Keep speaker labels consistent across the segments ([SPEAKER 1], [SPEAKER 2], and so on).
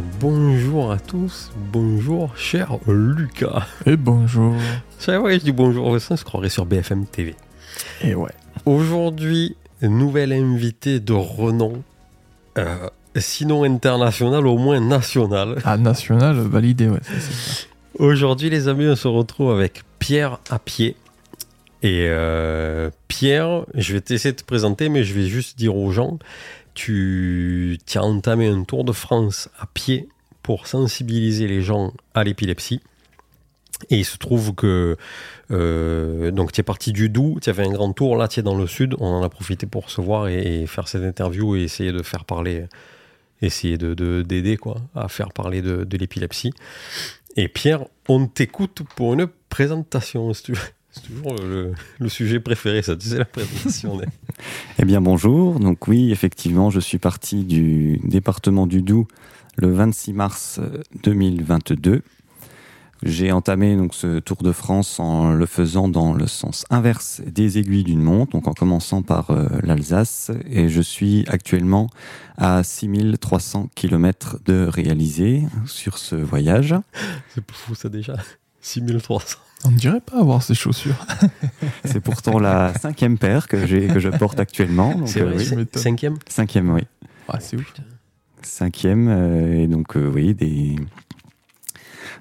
[SPEAKER 1] Et bonjour à tous, bonjour cher Lucas.
[SPEAKER 2] Et bonjour.
[SPEAKER 1] C'est vrai, je dis bonjour au sens, je croirais sur BFM TV.
[SPEAKER 2] Et ouais.
[SPEAKER 1] Aujourd'hui, nouvelle invitée de renom, euh, sinon international, au moins national.
[SPEAKER 2] Ah, national, validé, ouais.
[SPEAKER 1] Aujourd'hui, les amis, on se retrouve avec Pierre à pied. Et euh, Pierre, je vais t'essayer de te présenter, mais je vais juste dire aux gens, tu, as entamé un tour de France à pied pour sensibiliser les gens à l'épilepsie. Et il se trouve que euh, donc tu es parti du Doubs, tu as fait un grand tour, là tu es dans le sud, on en a profité pour se voir et, faire cette interview et essayer de faire parler, essayer de- d'aider quoi, à faire parler de, de l'épilepsie. Et Pierre, on t'écoute pour une présentation, si tu veux. C'est toujours le, le sujet préféré, ça, tu sais, la présentation.
[SPEAKER 3] Eh bien bonjour, donc oui, effectivement, je suis parti du département du Doubs le 26 mars euh, 2022. J'ai entamé donc ce Tour de France en le faisant dans le sens inverse des aiguilles d'une montre, donc en commençant par euh, l'Alsace, et je suis actuellement à 6300 km de réaliser sur ce voyage.
[SPEAKER 1] C'est fou ça déjà. 6300.
[SPEAKER 2] On ne dirait pas avoir ces chaussures.
[SPEAKER 3] C'est pourtant la cinquième paire que, j'ai, que je porte actuellement. donc, euh, oui.
[SPEAKER 1] cinquième
[SPEAKER 3] Cinquième, oui.
[SPEAKER 2] Ah, c'est ouf.
[SPEAKER 3] cinquième euh, et donc euh, oui des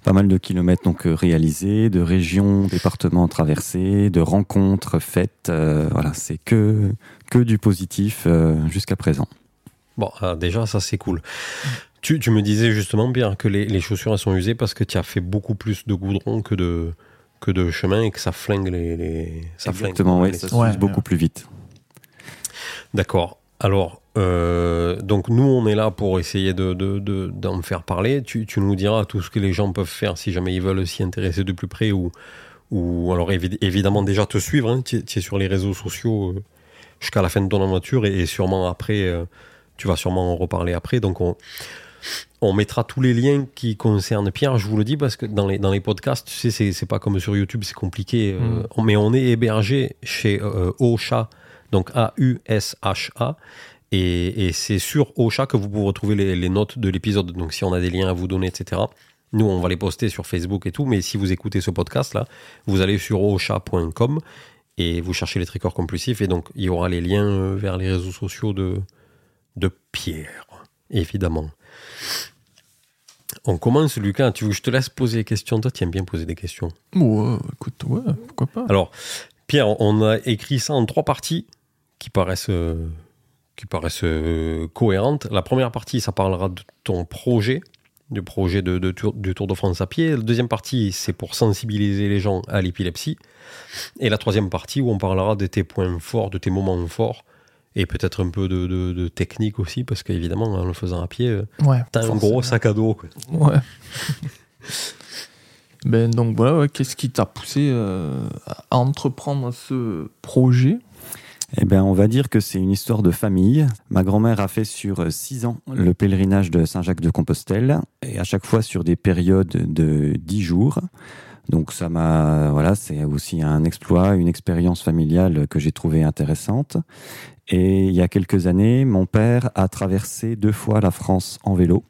[SPEAKER 3] pas mal de kilomètres donc euh, réalisés, de régions, départements traversés, de rencontres faites. euh, voilà, c'est que que du positif euh, jusqu'à présent.
[SPEAKER 1] Bon, déjà, ça c'est cool. Tu, tu me disais justement, Pierre, que les, les chaussures elles sont usées parce que tu as fait beaucoup plus de goudron que de, que de chemin et que ça flingue les. les ça flingue
[SPEAKER 3] Exactement, oui,
[SPEAKER 1] les-
[SPEAKER 3] ça
[SPEAKER 2] Ouais,
[SPEAKER 3] s'use beaucoup
[SPEAKER 2] ouais.
[SPEAKER 3] plus vite.
[SPEAKER 1] D'accord. Alors, euh, donc nous, on est là pour essayer de, de- de- d'en faire parler. Tu, tu nous diras tout ce que les gens peuvent faire si jamais ils veulent s'y intéresser de plus près ou, ou alors évi- évidemment déjà te suivre. hein. Tu, es- sur les réseaux sociaux euh, jusqu'à la fin de ton aventure et, et sûrement après, euh, tu vas sûrement en reparler après. Donc on, on mettra tous les liens qui concernent Pierre, je vous le dis, parce que dans les, dans les podcasts, tu sais, c'est, c'est pas comme sur YouTube, c'est compliqué. euh,
[SPEAKER 2] Mm.
[SPEAKER 1] mais on est hébergé chez euh, Ocha, donc A-U-S-H-A. Et, et c'est sur Ocha que vous pouvez retrouver les, les notes de l'épisode. Donc si on a des liens à vous donner, etc. Nous, on va les poster sur Facebook et tout. Mais si vous écoutez ce podcast-là, vous allez sur ocha.com et vous cherchez les triggers compulsifs. Et donc, il y aura les liens euh, vers les réseaux sociaux de, de Pierre, évidemment. On commence, Lucas. Tu veux que je te laisse poser des questions? Toi, tu aimes bien poser des questions.
[SPEAKER 2] Ouais, écoute, ouais, pourquoi pas.
[SPEAKER 1] Alors, Pierre, on a écrit ça en trois parties qui paraissent, euh, qui paraissent euh, cohérentes. La première partie, ça parlera de ton projet, du projet de, de tour- du Tour de France à pied. La deuxième partie, c'est pour sensibiliser les gens à l'épilepsie. Et la troisième partie, où on parlera de tes points forts, de tes moments forts, et peut-être un peu de, de- de technique aussi, parce qu'évidemment, en le faisant à pied, euh,
[SPEAKER 2] Ouais.
[SPEAKER 1] t'as un gros sac à dos. quoi.
[SPEAKER 2] Ouais. ben donc voilà, ouais, qu'est-ce qui t'a poussé euh, à entreprendre ce projet?
[SPEAKER 3] Eh bien, on va dire que c'est une histoire de famille. Ma grand-mère a fait sur euh, six ans le pèlerinage de Saint-Jacques-de-Compostelle, et à chaque fois sur des périodes de dix jours. Donc ça m'a, voilà, c'est aussi un exploit, une expérience familiale que j'ai trouvée intéressante. Et il y a quelques années, mon père a traversé deux fois la France en vélo.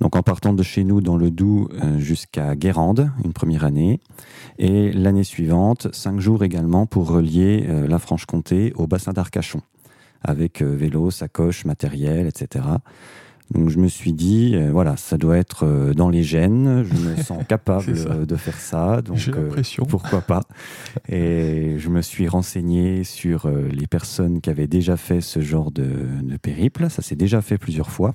[SPEAKER 3] Donc en partant de chez nous dans le Doubs euh, jusqu'à Guérande, une première année. Et l'année suivante, cinq jours également pour relier euh, la Franche-Comté au bassin d'Arcachon, avec euh, vélo, sacoche, matériel, etc. Donc je me suis dit, euh, voilà, ça doit être euh, dans les gènes, je me sens capable de faire ça, donc euh, pourquoi pas. Et je me suis renseigné sur les personnes qui avaient déjà fait ce genre de, de périple, ça s'est déjà fait plusieurs fois.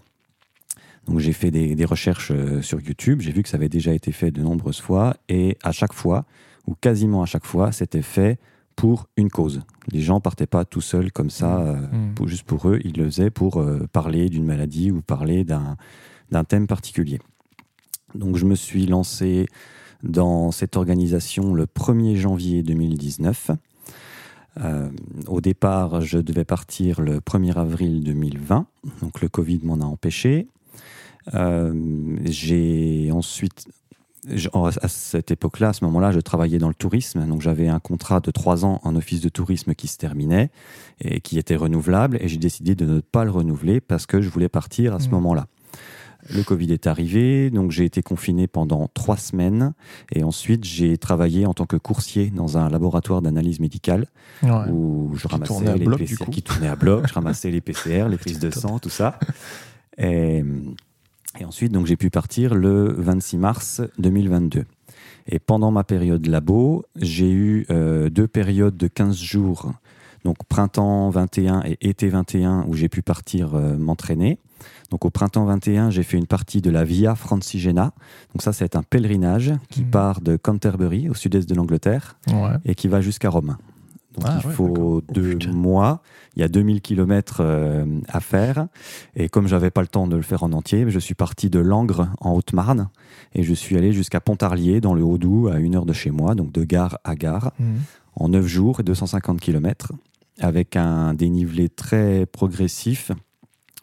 [SPEAKER 3] Donc j'ai fait des, des recherches sur YouTube, j'ai vu que ça avait déjà été fait de nombreuses fois, et à chaque fois, ou quasiment à chaque fois, c'était fait pour une cause. Les gens partaient pas tout seuls comme ça, euh,
[SPEAKER 2] Mm.
[SPEAKER 3] pour- juste pour eux, ils le faisaient pour euh, parler d'une maladie ou parler d'un d'un thème particulier. Donc je me suis lancé dans cette organisation le 1er janvier 2019. Euh, au départ, je devais partir le 1er avril 2020, donc le Covid m'en a empêché. J'ai ensuite, à cette époque-là, à ce moment-là, je travaillais dans le tourisme, donc j'avais un contrat de trois ans en office de tourisme qui se terminait et qui était renouvelable, et j'ai décidé de ne pas le renouveler parce que je voulais partir à ce
[SPEAKER 2] Mhm.
[SPEAKER 3] moment-là. Le Covid est arrivé, donc j'ai été confiné pendant trois semaines. Et ensuite, j'ai travaillé en tant que coursier dans un laboratoire d'analyse médicale
[SPEAKER 2] Ouais.
[SPEAKER 3] où je
[SPEAKER 2] tournait
[SPEAKER 3] ramassais les
[SPEAKER 2] bloc,
[SPEAKER 3] PCR qui tournaient à bloc, je ramassais les PCR, les prises de sang, tout ça. Et, et ensuite, donc, j'ai pu partir le 26 mars 2022. Et pendant ma période labo, j'ai eu euh, deux périodes de 15 jours, donc printemps 21 et été 21, où j'ai pu partir euh, m'entraîner. Donc au printemps 21, j'ai fait une partie de la Via Francigena. Donc ça, c'est un pèlerinage qui
[SPEAKER 2] Mhm.
[SPEAKER 3] part de Canterbury, au sud-est de l'Angleterre,
[SPEAKER 2] Ouais.
[SPEAKER 3] et qui va jusqu'à Rome. Donc
[SPEAKER 2] Ah
[SPEAKER 3] il
[SPEAKER 2] ouais,
[SPEAKER 3] faut
[SPEAKER 2] d'accord.
[SPEAKER 3] deux mois. Il y a 2000 km à faire. Et comme j'avais pas le temps de le faire en entier, je suis parti de Langres en Haute-Marne et je suis allé jusqu'à Pontarlier dans le Haut-Doubs à une heure de chez moi, donc de gare à gare,
[SPEAKER 2] Mhm.
[SPEAKER 3] en 9 jours et 250 km avec un dénivelé très progressif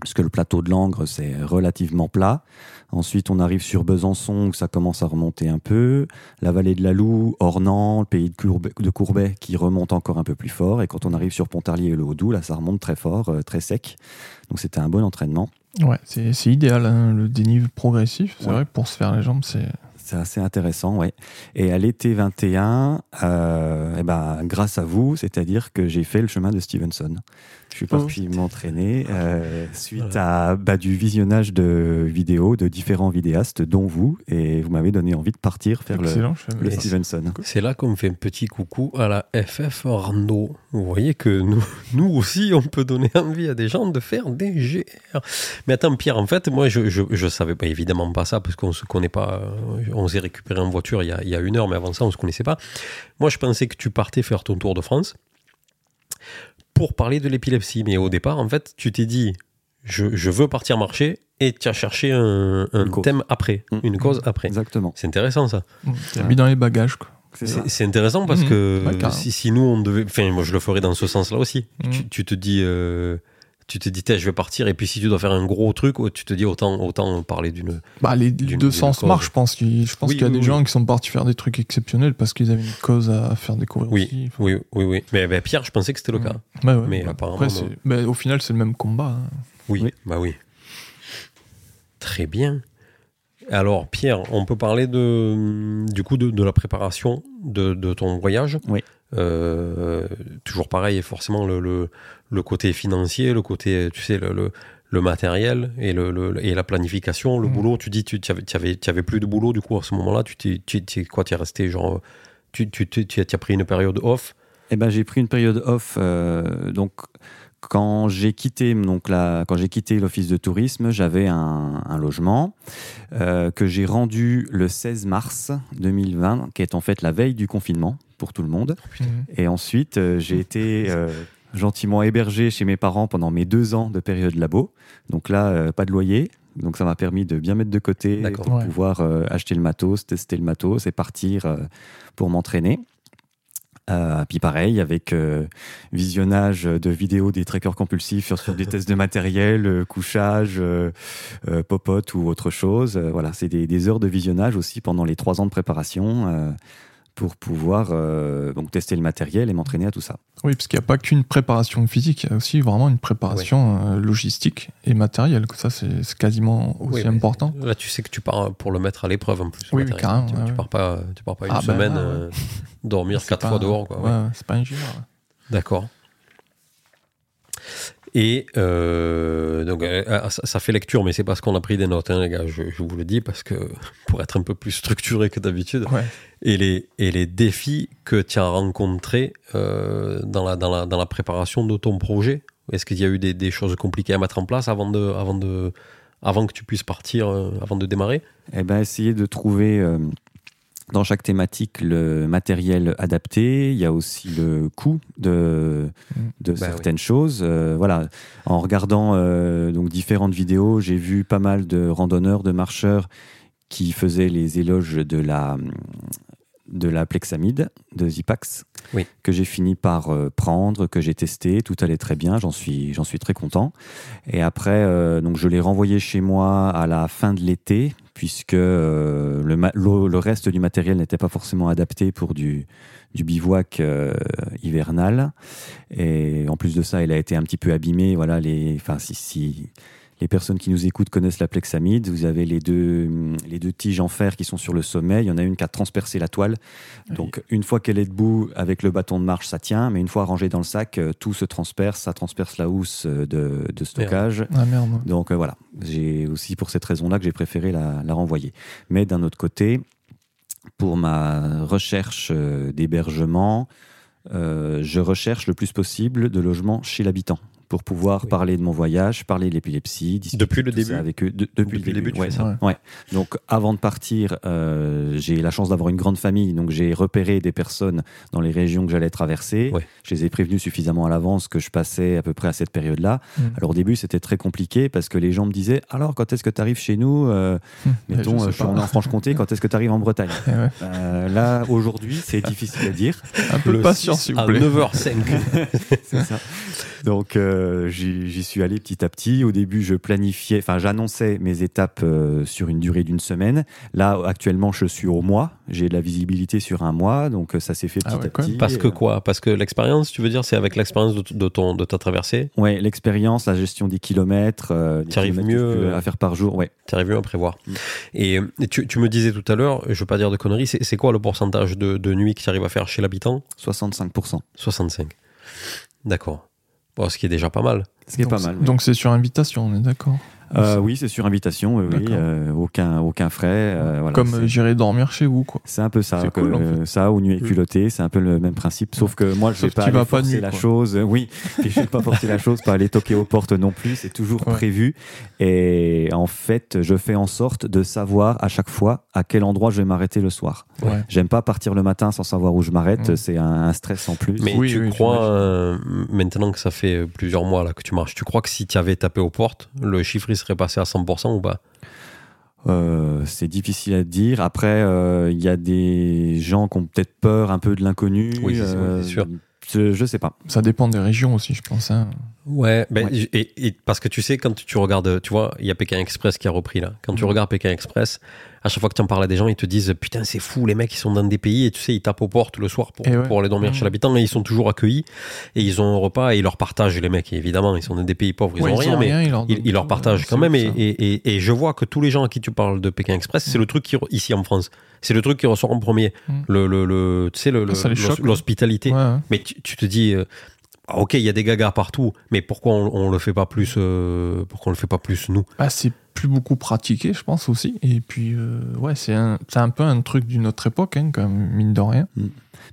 [SPEAKER 3] puisque le plateau de Langres c'est relativement plat. Ensuite, on arrive sur Besançon où ça commence à remonter un peu. La vallée de la Loue, Ornans, le pays de Courbet, de Courbet qui remonte encore un peu plus fort. Et quand on arrive sur Pontarlier et le Haut-Doubs, là, ça remonte très fort, euh, très sec. Donc c'était un bon entraînement.
[SPEAKER 2] Ouais, c'est idéal, hein, le dénivelé progressif. C'est
[SPEAKER 3] Ouais.
[SPEAKER 2] vrai, pour se faire les jambes, c'est.
[SPEAKER 3] C'est assez intéressant, ouais. Et à l'été 21, euh, eh ben, grâce à vous, c'est-à-dire que j'ai fait le chemin de Stevenson. Je suis parti m'entraîner euh, suite à bah, du visionnage de vidéos de différents vidéastes, dont vous, et vous m'avez donné envie de partir faire le,
[SPEAKER 2] Excellent.
[SPEAKER 3] le Stevenson.
[SPEAKER 1] C'est là qu'on fait un petit coucou à la FF Arnaud. Vous voyez que nous, nous aussi, on peut donner envie à des gens de faire des GR. Mais attends, Pierre, en fait, moi, je, je, je savais pas évidemment pas ça parce qu'on se connaît pas. euh, On s'est récupéré en voiture il y, a, il y a une heure, mais avant ça, on se connaissait pas. Moi, je pensais que tu partais faire ton tour de France pour parler de l'épilepsie. Mais au départ, en fait, tu t'es dit, je, je veux partir marcher et tu as cherché un, un thème après,
[SPEAKER 3] Mm.
[SPEAKER 1] une cause après.
[SPEAKER 3] Exactement.
[SPEAKER 1] C'est intéressant ça.
[SPEAKER 2] Mhm. T'as mis dans les bagages, quoi.
[SPEAKER 3] C'est
[SPEAKER 1] intéressant parce que
[SPEAKER 2] carrément.
[SPEAKER 1] si, si nous on devait. Enfin, moi je le ferais dans ce sens-là aussi. Tu, tu te dis. euh, tu te dis, je vais partir, et puis si tu dois faire un gros truc, oh, tu te dis autant, autant parler d'une.
[SPEAKER 2] Bah, les deux sens marchent, je pense. qu'il- Je pense
[SPEAKER 1] Oui,
[SPEAKER 2] qu'il y a
[SPEAKER 1] oui,
[SPEAKER 2] des
[SPEAKER 1] oui.
[SPEAKER 2] gens qui sont partis faire des trucs exceptionnels parce qu'ils avaient une cause à faire découvrir
[SPEAKER 1] Oui,
[SPEAKER 2] aussi.
[SPEAKER 1] oui, oui, oui. Mais ben, Pierre, je pensais que c'était le cas.
[SPEAKER 2] Ouais, ouais.
[SPEAKER 1] Mais
[SPEAKER 2] Bah,
[SPEAKER 1] apparemment,
[SPEAKER 2] après, bah, au final, c'est le même combat. hein.
[SPEAKER 1] Oui,
[SPEAKER 3] Oui.
[SPEAKER 1] bah oui. Très bien. Alors, Pierre, on peut parler de, du coup de, de la préparation de, de ton voyage?
[SPEAKER 3] Oui.
[SPEAKER 1] Euh, toujours pareil, forcément, le, le, le côté financier, le côté, tu sais, le, le, le matériel et, le, le- et la planification, le
[SPEAKER 2] Mhm.
[SPEAKER 1] boulot. Tu dis, tu avais, avais, avais plus de boulot, du coup, à ce moment-là, tu t'es, tu, tu- quoi, tu es resté genre. Tu, tu, tu, tu as tu as pris une période off?
[SPEAKER 3] Eh ben, j'ai pris une période off. euh, donc, quand j'ai quitté, donc la, quand j'ai quitté l'office de tourisme, j'avais un, un logement euh, que j'ai rendu le 16 mars 2020, qui est en fait la veille du confinement pour tout le monde.
[SPEAKER 2] Mhm.
[SPEAKER 3] Et ensuite, euh, j'ai été euh, gentiment hébergé chez mes parents pendant mes deux ans de période labo. Donc là, euh, pas de loyer. Donc ça m'a permis de bien mettre de côté pour
[SPEAKER 2] Ouais.
[SPEAKER 3] pouvoir euh, acheter le matos, tester le matos et partir euh, pour m'entraîner. Euh, puis pareil, avec euh, visionnage de vidéos des trackers compulsifs sur, sur des tests de matériel, euh, couchage, euh, euh, popote ou autre chose. Euh, voilà, c'est des, des heures de visionnage aussi pendant les trois ans de préparation euh, pour pouvoir euh, donc tester le matériel et m'entraîner à tout ça.
[SPEAKER 2] Oui, parce qu'il n'y a pas qu'une préparation physique, il y a aussi vraiment une préparation euh, logistique et matérielle. que Ça, c'est quasiment aussi
[SPEAKER 1] Oui,
[SPEAKER 2] important.
[SPEAKER 1] Là, tu sais que tu pars pour le mettre à l'épreuve en plus.
[SPEAKER 2] Oui, carrément,
[SPEAKER 1] Tu,
[SPEAKER 2] ouais,
[SPEAKER 1] tu
[SPEAKER 2] ouais.
[SPEAKER 1] pars pas, tu pars pas une
[SPEAKER 2] Ah, ben
[SPEAKER 1] semaine euh, dormir quatre
[SPEAKER 2] pas-
[SPEAKER 1] fois dehors. Quoi,
[SPEAKER 2] ouais, c'est pas ouais.
[SPEAKER 1] D'accord. Et euh, donc, euh, ah, ça, ça fait lecture, mais c'est parce qu'on a pris des notes, hein, les gars. Je, je vous le dis parce que pour être un peu plus structuré que d'habitude.
[SPEAKER 2] Ouais.
[SPEAKER 1] Et les, et les défis que tu as rencontrés euh, dans, la, dans, la, dans la préparation de ton projet. Est-ce qu'il y a eu des, des choses compliquées à mettre en place avant, de, avant, de, avant que tu puisses partir, euh, avant de démarrer?
[SPEAKER 3] Eh ben, essayer de trouver euh, dans chaque thématique le matériel adapté. Il y a aussi le coût de, de
[SPEAKER 1] Bah
[SPEAKER 3] certaines choses. Euh, voilà, en regardant euh, donc différentes vidéos, j'ai vu pas mal de randonneurs, de marcheurs qui faisaient les éloges de la de la plexamide de Zipax
[SPEAKER 1] Oui.
[SPEAKER 3] que j'ai fini par euh, prendre que j'ai testé tout allait très bien j'en suis j'en suis très content et après euh, donc je l'ai renvoyé chez moi à la fin de l'été puisque euh, le, le, le reste du matériel n'était pas forcément adapté pour du du bivouac hivernal et en plus de ça il a été un petit peu abîmé voilà les enfin si si les personnes qui nous écoutent connaissent la plexamide. Vous avez les deux, les deux tiges en fer qui sont sur le sommet. Il y en a une qui a transpercé la toile. Donc, une fois qu'elle est debout, avec le bâton de marche, ça tient. Mais une fois rangée dans le sac, euh, tout se transperce. Ça transperce la housse euh, de, de stockage.
[SPEAKER 2] Ah merde.
[SPEAKER 3] Donc euh, voilà, j'ai aussi pour cette raison-là que j'ai préféré la, la renvoyer. Mais d'un autre côté, pour ma recherche d'hébergement, euh, je recherche le plus possible de logements chez l'habitant pour pouvoir
[SPEAKER 1] Oui.
[SPEAKER 3] parler de mon voyage, parler de l'épilepsie, discuter
[SPEAKER 1] Depuis le début
[SPEAKER 3] avec eux. De- depuis,
[SPEAKER 1] Depuis
[SPEAKER 3] le début,
[SPEAKER 1] tu
[SPEAKER 3] ouais.
[SPEAKER 1] ça.
[SPEAKER 2] Ouais.
[SPEAKER 3] Ouais. Donc avant de partir, euh, j'ai la chance d'avoir une grande famille, donc j'ai repéré des personnes dans les régions que j'allais traverser.
[SPEAKER 1] Ouais.
[SPEAKER 3] Je les ai prévenus suffisamment à l'avance que je passais à peu près à cette période-là.
[SPEAKER 2] Mm.
[SPEAKER 3] Alors au début, c'était très compliqué parce que les gens me disaient alors quand est-ce que tu arrives chez nous Euh,
[SPEAKER 2] Hum,
[SPEAKER 3] Mettons,
[SPEAKER 2] je
[SPEAKER 3] euh, je suis en Franche-Comté, quand est-ce que tu arrives en Bretagne
[SPEAKER 2] Eh ouais.
[SPEAKER 3] Euh, Là, aujourd'hui, c'est difficile à dire.
[SPEAKER 2] Un peu de patience,
[SPEAKER 1] 6
[SPEAKER 2] s'il vous
[SPEAKER 1] à
[SPEAKER 2] plaît.
[SPEAKER 1] 9h05.
[SPEAKER 3] C'est ça. Donc, euh, j'y suis allé petit à petit. Au début, je planifiais, enfin, j'annonçais mes étapes euh, sur une durée d'une semaine. Là, actuellement, je suis au mois. J'ai de la visibilité sur un mois, donc euh, ça s'est fait
[SPEAKER 2] Ah
[SPEAKER 3] petit
[SPEAKER 2] ouais,
[SPEAKER 3] à petit.
[SPEAKER 1] Parce que quoi? Parce que l'expérience, tu veux dire, c'est avec l'expérience de, de ton, de ta traversée,
[SPEAKER 3] Ouais, l'expérience, la gestion des kilomètres, euh,
[SPEAKER 1] Tu arrives mieux, euh,
[SPEAKER 3] à faire par jour. Ouais.
[SPEAKER 1] tu arrives mieux à prévoir.
[SPEAKER 3] Mm.
[SPEAKER 1] Et euh, tu, tu me disais tout à l'heure, je veux pas dire de conneries, c'est c'est quoi le pourcentage de, de nuit que tu arrives à faire chez l'habitant?
[SPEAKER 3] 65%.
[SPEAKER 1] 65. D'accord. Bon, ce qui est déjà pas mal.
[SPEAKER 3] Ce qui est
[SPEAKER 2] Donc,
[SPEAKER 3] pas mal. oui.
[SPEAKER 2] Donc c'est sur invitation, on est d'accord.
[SPEAKER 3] Euh, oui, c'est sur invitation. Oui, euh, aucun, aucun frais. euh, voilà,
[SPEAKER 2] Comme j'irai dormir chez vous, quoi.
[SPEAKER 3] C'est un peu ça,
[SPEAKER 2] cool, en
[SPEAKER 3] ça ou nuit et culottée, c'est un peu le même principe. Sauf que moi, je
[SPEAKER 2] Sauf
[SPEAKER 3] vais pas aller forcer
[SPEAKER 2] nu,
[SPEAKER 3] la
[SPEAKER 2] quoi.
[SPEAKER 3] chose. Oui, je vais pas forcer la chose, pas aller toquer aux portes non plus. C'est toujours
[SPEAKER 2] Ouais.
[SPEAKER 3] prévu. Et en fait, je fais en sorte de savoir à chaque fois à quel endroit je vais m'arrêter le soir.
[SPEAKER 2] Ouais.
[SPEAKER 3] J'aime pas partir le matin sans savoir où je m'arrête. C'est un, un stress en plus.
[SPEAKER 1] Mais
[SPEAKER 2] Oui,
[SPEAKER 1] tu
[SPEAKER 2] oui,
[SPEAKER 1] crois, euh, maintenant que ça fait plusieurs mois là que tu marches, tu crois que si tu avais tapé aux portes, le chiffre il serait passé à 100% ou pas?
[SPEAKER 3] Euh, c'est difficile à dire. Après, euh, il y a des gens qui ont peut-être peur un peu de l'inconnu.
[SPEAKER 1] Oui, c'est-
[SPEAKER 3] euh,
[SPEAKER 1] sûr.
[SPEAKER 3] Je, je sais pas.
[SPEAKER 2] Ça dépend des régions aussi, je pense. hein.
[SPEAKER 1] Ouais, ben,
[SPEAKER 3] Ouais.
[SPEAKER 1] Et, et parce que tu sais, quand tu regardes, tu vois, il y a Pékin Express qui a repris là. Quand tu
[SPEAKER 2] Mhm.
[SPEAKER 1] regardes Pékin Express, à chaque fois que tu en parles à des gens, ils te disent Putain, c'est fou, les mecs, ils sont dans des pays et tu sais, ils tapent aux portes le soir pour,
[SPEAKER 2] ouais.
[SPEAKER 1] pour aller dormir
[SPEAKER 2] Mhm.
[SPEAKER 1] chez l'habitant et ils sont toujours accueillis et ils ont un repas et ils leur partagent, les mecs, évidemment, ils sont dans des pays pauvres, ils
[SPEAKER 2] Ouais,
[SPEAKER 1] ont rien, mais.
[SPEAKER 2] ils leur,
[SPEAKER 1] Ils,
[SPEAKER 2] donnent
[SPEAKER 1] ils leur
[SPEAKER 2] tout,
[SPEAKER 1] partagent quand même et, et, et, je vois que tous les gens à qui tu parles de Pékin Express, c'est le truc qui, ici en France, c'est le truc qui ressort en premier.
[SPEAKER 2] Mm.
[SPEAKER 1] Le, le, le, tu sais, le, le-
[SPEAKER 2] choque,
[SPEAKER 1] l'hos- l'hospitalité.
[SPEAKER 2] Ouais, ouais.
[SPEAKER 1] Mais tu, tu te dis, euh, ah, ok, il y a des gagas partout, mais pourquoi on, on le fait pas plus euh, Pourquoi on le fait pas plus nous?
[SPEAKER 2] Bah, c'est plus beaucoup pratiqué, je pense aussi. Et puis, euh, ouais, c'est un, c'est un peu un truc d'une autre époque, hein, quand même, mine de rien.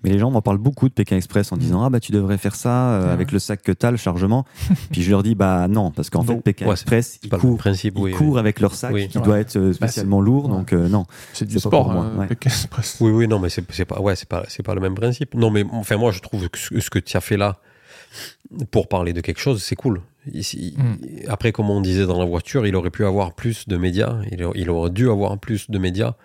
[SPEAKER 3] Mais les gens m'en parlent beaucoup de Pékin Express en disant Ah, bah tu devrais faire ça euh,
[SPEAKER 2] Ouais.
[SPEAKER 3] avec le sac que t'as, le chargement. Puis je leur dis Bah non, parce qu'en fait, Pékin
[SPEAKER 1] Ouais,
[SPEAKER 3] Express,
[SPEAKER 1] C'est
[SPEAKER 3] ils courent,
[SPEAKER 1] principe,
[SPEAKER 3] ils
[SPEAKER 1] oui.
[SPEAKER 3] courent avec leur sac
[SPEAKER 1] Oui.
[SPEAKER 3] qui
[SPEAKER 2] Ouais.
[SPEAKER 3] doit être euh, spécialement lourd. Donc euh, non.
[SPEAKER 2] C'est du
[SPEAKER 3] C'est pas
[SPEAKER 2] sport,
[SPEAKER 3] pour moi,
[SPEAKER 2] hein. Pékin Express.
[SPEAKER 1] Oui, oui, non, mais c'est c'est pas, ouais, c'est pas, c'est pas le même principe. Non, mais enfin, moi, je trouve que ce ce que tu as fait là pour parler de quelque chose, c'est cool. Ici,
[SPEAKER 2] Mm.
[SPEAKER 1] Après, comme on disait dans la voiture, il aurait pu avoir plus de médias. Il, aurait dû avoir plus de médias.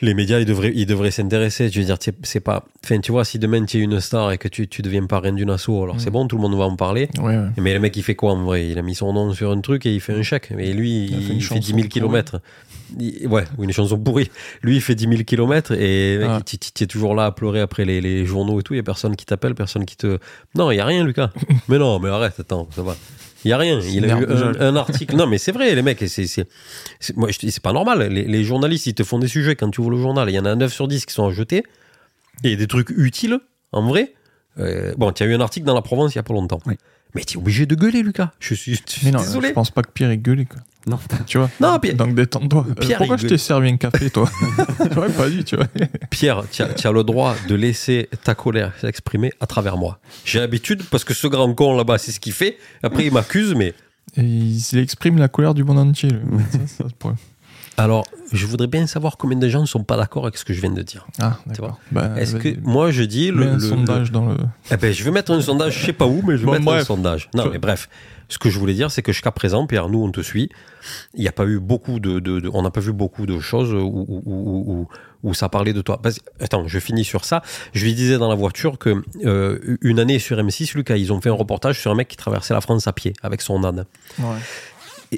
[SPEAKER 1] Les médias, ils devraient, ils devraient s'intéresser. Je veux dire, c'est pas. Enfin, tu vois, si demain tu es une star et que tu, tu deviens parrain d'une asso, alors
[SPEAKER 2] Mm.
[SPEAKER 1] c'est bon, tout le monde va en parler.
[SPEAKER 2] Ouais, ouais.
[SPEAKER 1] Mais le mec, il fait quoi en vrai? Il a mis son nom sur un truc et il fait un chèque. Mais lui,
[SPEAKER 2] Il a
[SPEAKER 1] il,
[SPEAKER 2] fait une
[SPEAKER 1] fait 10
[SPEAKER 2] chanson
[SPEAKER 1] 000 kilomètres. Ouais, ou une chanson pourrie. Lui, il fait 10 000 kilomètres et tu es toujours là à pleurer après les, journaux et tout. Il y a personne qui t'appelle, personne qui te. Non, il y a rien, Lucas. mais non, mais arrête, attends, ça va. Il y a rien. Il a eu un, un article. Non, mais c'est vrai, les mecs. C'est, pas normal. Les, les journalistes, ils te font des sujets quand tu ouvres le journal. Il y en a 9 sur 10 qui sont à jeter. Et des trucs utiles, en vrai. Euh, bon, tu as eu un article dans la Provence il y a pas longtemps.
[SPEAKER 3] Oui.
[SPEAKER 1] Mais tu es obligé de gueuler, Lucas. Je suis, je suis
[SPEAKER 2] Mais non,
[SPEAKER 1] désolé.
[SPEAKER 2] je pense pas que Pierre ait gueulé, quoi.
[SPEAKER 3] Non.
[SPEAKER 2] Tu vois
[SPEAKER 1] Non, Pierre-
[SPEAKER 2] Donc détends-toi.
[SPEAKER 1] Pierre,
[SPEAKER 2] pourquoi je t'ai servi un café, toi J'aurais pas dit, tu vois.
[SPEAKER 1] Pierre, tu as, le droit de laisser ta colère s'exprimer à travers moi. J'ai l'habitude, parce que ce grand con là-bas, c'est ce qu'il fait. Après, il m'accuse, mais.
[SPEAKER 2] Et il exprime la colère du monde entier. Ça, ça,
[SPEAKER 1] Alors, je voudrais bien savoir combien de gens ne sont pas d'accord avec ce que je viens de dire.
[SPEAKER 2] Ah,
[SPEAKER 1] vois.
[SPEAKER 2] d'accord.
[SPEAKER 1] Est-ce que
[SPEAKER 2] vas-y.
[SPEAKER 1] moi je dis le,
[SPEAKER 2] un
[SPEAKER 1] le-
[SPEAKER 2] sondage dans le.
[SPEAKER 1] Eh ben, je vais mettre un sondage, je sais pas où, mais je vais
[SPEAKER 2] Bon,
[SPEAKER 1] mettre un sondage. Non, mais bref. Ce que je voulais dire, c'est que jusqu'à présent, Pierre, nous, on te suit. Il n'y a pas eu beaucoup de, de- de- on n'a pas vu beaucoup de choses où, où, où- où- où ça parlait de toi. Parce- attends, je finis sur ça. Je lui disais dans la voiture que euh, une année sur M6, Lucas, ils ont fait un reportage sur un mec qui traversait la France à pied avec son âne.